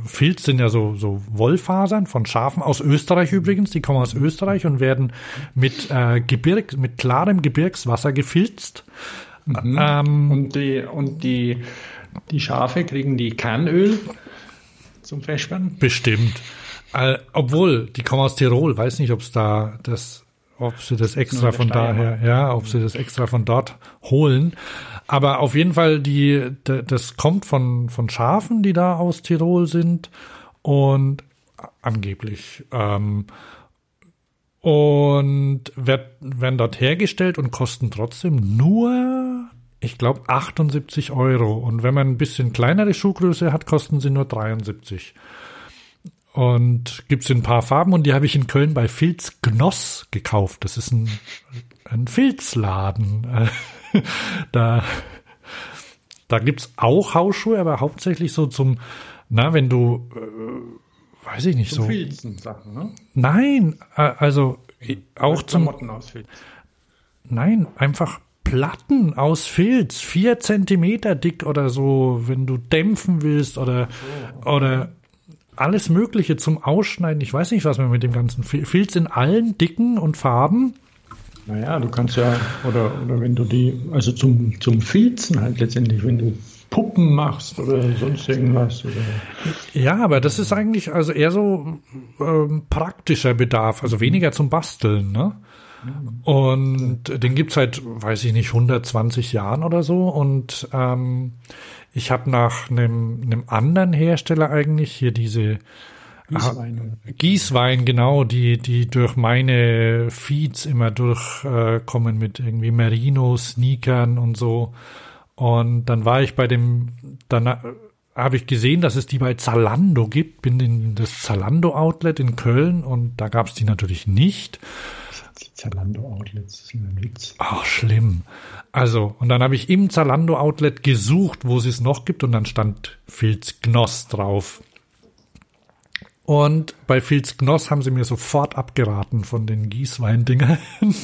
Filz sind ja so, so Wollfasern von Schafen aus Österreich übrigens. Die kommen aus Österreich und werden mit äh, Gebirg, mit klarem Gebirgswasser gefilzt. Ähm, und die, und die, die Schafe kriegen die Kernöl zum Festspannen. Bestimmt. Äh, obwohl, die kommen aus Tirol, weiß nicht, ob es da das, ob sie das extra von daher, ja, ob sie das extra von dort holen. Aber auf jeden Fall, die, das kommt von, von Schafen, die da aus Tirol sind und angeblich. Ähm, und werd, werden dort hergestellt und kosten trotzdem nur, ich glaube, 78 Euro. Und wenn man ein bisschen kleinere Schuhgröße hat, kosten sie nur 73. Und gibt's in ein paar Farben und die habe ich in Köln bei Filz Gnoss gekauft. Das ist ein, ein Filzladen. da, da gibt's auch Hausschuhe, aber hauptsächlich so zum, na, wenn du, äh, weiß ich nicht, Zum so. Filzen Sachen, ne? Nein, äh, also äh, auch zum, Klamotten aus Filz. Nein, einfach Platten aus Filz, vier Zentimeter dick oder so, wenn du dämpfen willst oder, oder alles Mögliche zum Ausschneiden. Ich weiß nicht, was man mit dem ganzen Fil- Filz in allen Dicken und Farben. Naja, du kannst ja, oder, oder wenn du die, also zum, zum Filzen halt letztendlich, wenn du Puppen machst oder sonst irgendwas. Oder, Ja, aber das ist eigentlich also eher so ähm, praktischer Bedarf, also weniger zum Basteln, ne? Und den gibt's seit, weiß ich nicht, 120 Jahren oder so. Und ähm, ich habe nach einem, einem anderen Hersteller eigentlich hier diese Gießwein. Gießwein, genau, die, die durch meine Feeds immer durchkommen mit irgendwie Merino-Sneakern und so. Und dann war ich bei dem, dann äh, habe ich gesehen, dass es die bei Zalando gibt, bin in das Zalando-Outlet in Köln und da gab es die natürlich nicht. Die Zalando-Outlets, das ist ein Witz. Ach, schlimm. Also, und dann habe ich im Zalando-Outlet gesucht, wo es es noch gibt und dann stand Filz Gnoss drauf. Und bei Filz Gnoss haben sie mir sofort abgeraten von den Gießweindingern.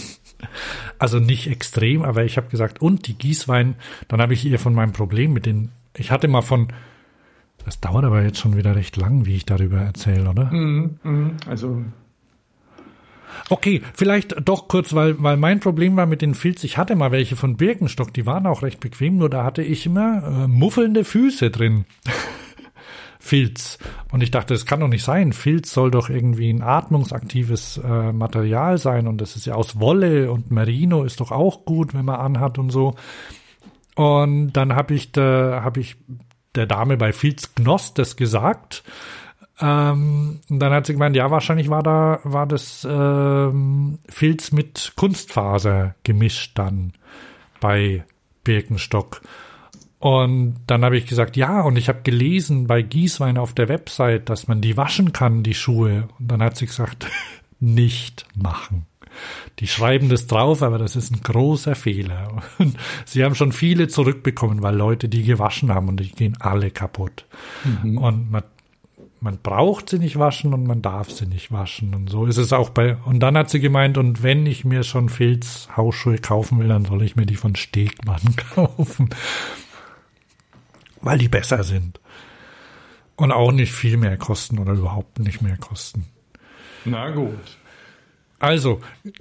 Also nicht extrem, aber ich habe gesagt, und die Gießwein, dann habe ich ihr von meinem Problem mit den, ich hatte mal von, das dauert aber jetzt schon wieder recht lang, wie ich darüber erzähle, oder? Mhm, mhm. Also, Okay, vielleicht doch kurz, weil, weil mein Problem war mit den Filz, ich hatte mal welche von Birkenstock, die waren auch recht bequem, nur da hatte ich immer äh, muffelnde Füße drin. Filz. Und ich dachte, das kann doch nicht sein. Filz soll doch irgendwie ein atmungsaktives äh, Material sein und das ist ja aus Wolle und Merino ist doch auch gut, wenn man anhat und so. Und dann habe ich, da, hab ich der Dame bei Filz Gnoss das gesagt. Ähm, und dann hat sie gemeint, ja, wahrscheinlich war da, war das ähm, Filz mit Kunstfaser gemischt dann bei Birkenstock. Und dann habe ich gesagt, ja, und ich habe gelesen bei Gießwein auf der Website, dass man die waschen kann, die Schuhe. Und dann hat sie gesagt, nicht machen. Die schreiben das drauf, aber das ist ein großer Fehler. Und sie haben schon viele zurückbekommen, weil Leute die gewaschen haben und die gehen alle kaputt. Und man, man braucht sie nicht waschen und man darf sie nicht waschen. Und so ist es auch bei, und dann hat sie gemeint, und wenn ich mir schon Filz-Hausschuhe kaufen will, dann soll ich mir die von Stegmann kaufen. Weil die besser sind. Und auch nicht viel mehr kosten oder überhaupt nicht mehr kosten. na gut. Also,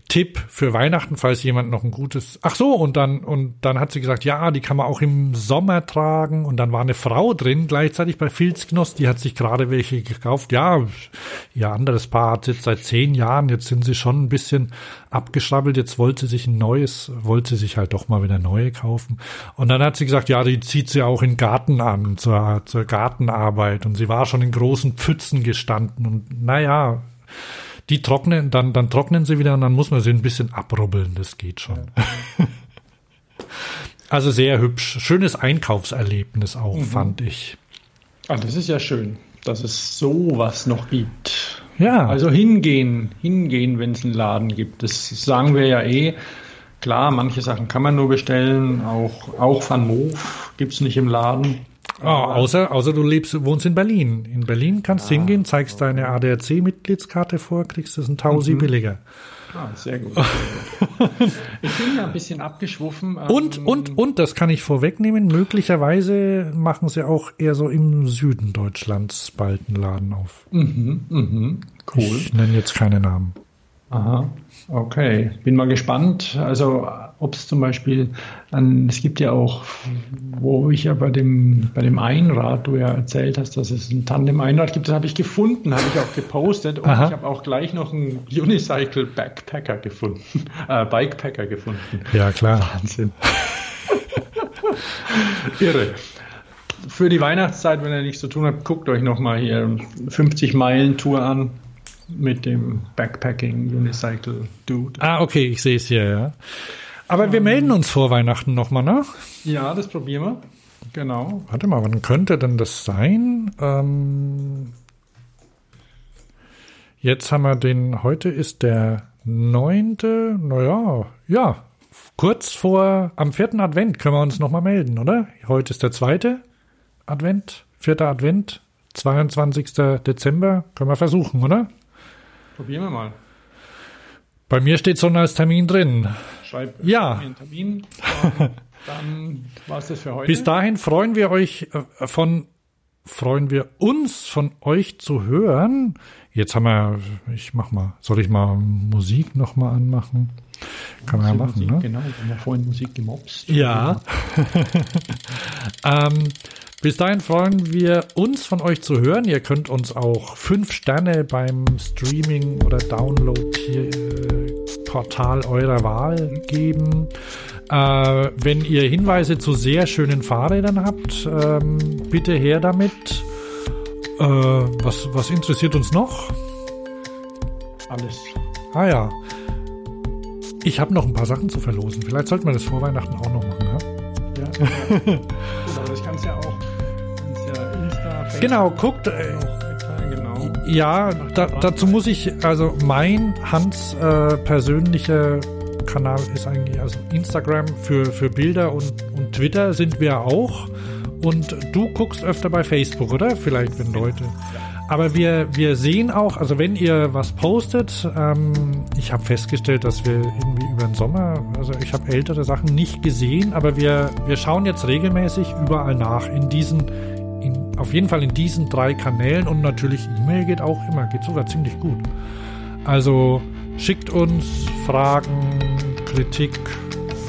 Tipp für Weihnachten, falls jemand noch ein gutes. Ach so, und dann, und dann hat sie gesagt, ja, die kann man auch im Sommer tragen. Und dann war eine Frau drin, gleichzeitig bei Filzknoss, die hat sich gerade welche gekauft. Ja, ihr anderes Paar hat jetzt seit zehn Jahren, jetzt sind sie schon ein bisschen abgeschrabbelt, jetzt wollte sie sich ein neues, wollte sie sich halt doch mal wieder neue kaufen. Und dann hat sie gesagt, ja, die zieht sie auch in Garten an, zur, zur Gartenarbeit. Und sie war schon in großen Pfützen gestanden. Und naja, die trocknen, dann, dann trocknen sie wieder und dann muss man sie ein bisschen abrubbeln. Das geht schon. also sehr hübsch. Schönes Einkaufserlebnis auch, fand ich. Ah, das ist ja schön, dass es sowas noch gibt. Ja, Also hingehen, hingehen, wenn es einen Laden gibt. Das sagen wir ja eh. Klar, manche Sachen kann man nur bestellen. Auch, auch Van Moof gibt es nicht im Laden. Oh, außer, außer du lebst, wohnst in Berlin. In Berlin kannst du hingehen, zeigst deine ADAC-Mitgliedskarte vor, kriegst es ein Tausi billiger. Ah, sehr gut. Ich bin ja ein bisschen abgeschwuffen. ähm, Und, und, und, das kann ich vorwegnehmen, möglicherweise machen sie auch eher so im Süden Deutschlands bald einen Laden auf. Mhm, mhm, cool. Ich nenne jetzt keine Namen. Aha, okay. Bin mal gespannt. Also, ob es zum Beispiel, an, es gibt ja auch, wo ich ja bei dem, bei dem Einrad, du ja erzählt hast, dass es ein Tandem-Einrad gibt, das habe ich gefunden, habe ich auch gepostet und Aha. ich habe auch gleich noch einen Unicycle Backpacker gefunden, äh, Bikepacker gefunden. Ja, klar. Wahnsinn. Irre. Für die Weihnachtszeit, wenn ihr nichts zu tun habt, guckt euch nochmal hier 50 Meilen Tour an mit dem Backpacking Unicycle Dude. Ah, okay, ich sehe es hier, ja. Aber wir melden uns vor Weihnachten nochmal, ne? Ja, das probieren wir. Genau. Warte mal, wann könnte denn das sein? Ähm, Jetzt haben wir den, heute ist der neunte, naja, ja, kurz vor, am vierten Advent können wir uns nochmal melden, oder? Heute ist der zweite Advent, vierter Advent, 22. Dezember, können wir versuchen, oder? Probieren wir mal. Bei mir steht so als Termin drin. Schreib Ja. mir einen Termin. Dann war es das für heute. Bis dahin freuen wir euch äh, von freuen wir uns von euch zu hören. Jetzt haben wir, ich mach mal, soll ich mal Musik noch mal anmachen? Kann man ja machen, Musik, ne? Genau, wir haben vorhin Musik gemobst. Ja. ähm, bis dahin freuen wir uns von euch zu hören. Ihr könnt uns auch fünf Sterne beim Streaming oder Download-Portal eurer Wahl geben. Äh, wenn ihr Hinweise zu sehr schönen Fahrrädern habt, ähm, bitte her damit. Äh, was, was interessiert uns noch? Alles. Ah ja. Ich habe noch ein paar Sachen zu verlosen. Vielleicht sollten wir das vor Weihnachten auch noch machen. Ja? Ja, Genau, guckt. Äh, Twitter, genau. ja, da, dazu muss ich, also mein Hans äh, persönlicher Kanal ist eigentlich, also Instagram für, für Bilder und, und Twitter sind wir auch. Und du guckst öfter bei Facebook, oder? Vielleicht, wenn Leute. Aber wir, wir sehen auch, also wenn ihr was postet, ähm, ich habe festgestellt, dass wir irgendwie über den Sommer, also ich habe ältere Sachen nicht gesehen, aber wir, wir schauen jetzt regelmäßig überall nach in diesen, auf jeden Fall in diesen drei Kanälen und natürlich E-Mail geht auch immer, geht sogar ziemlich gut. Also schickt uns Fragen, Kritik,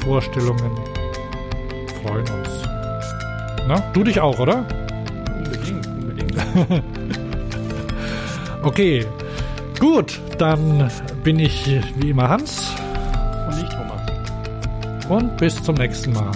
Vorstellungen, freuen uns. Na, du dich auch, oder? Unbedingt, unbedingt. Okay, gut, dann bin ich wie immer Hans Und nicht Thomas. und bis zum nächsten Mal.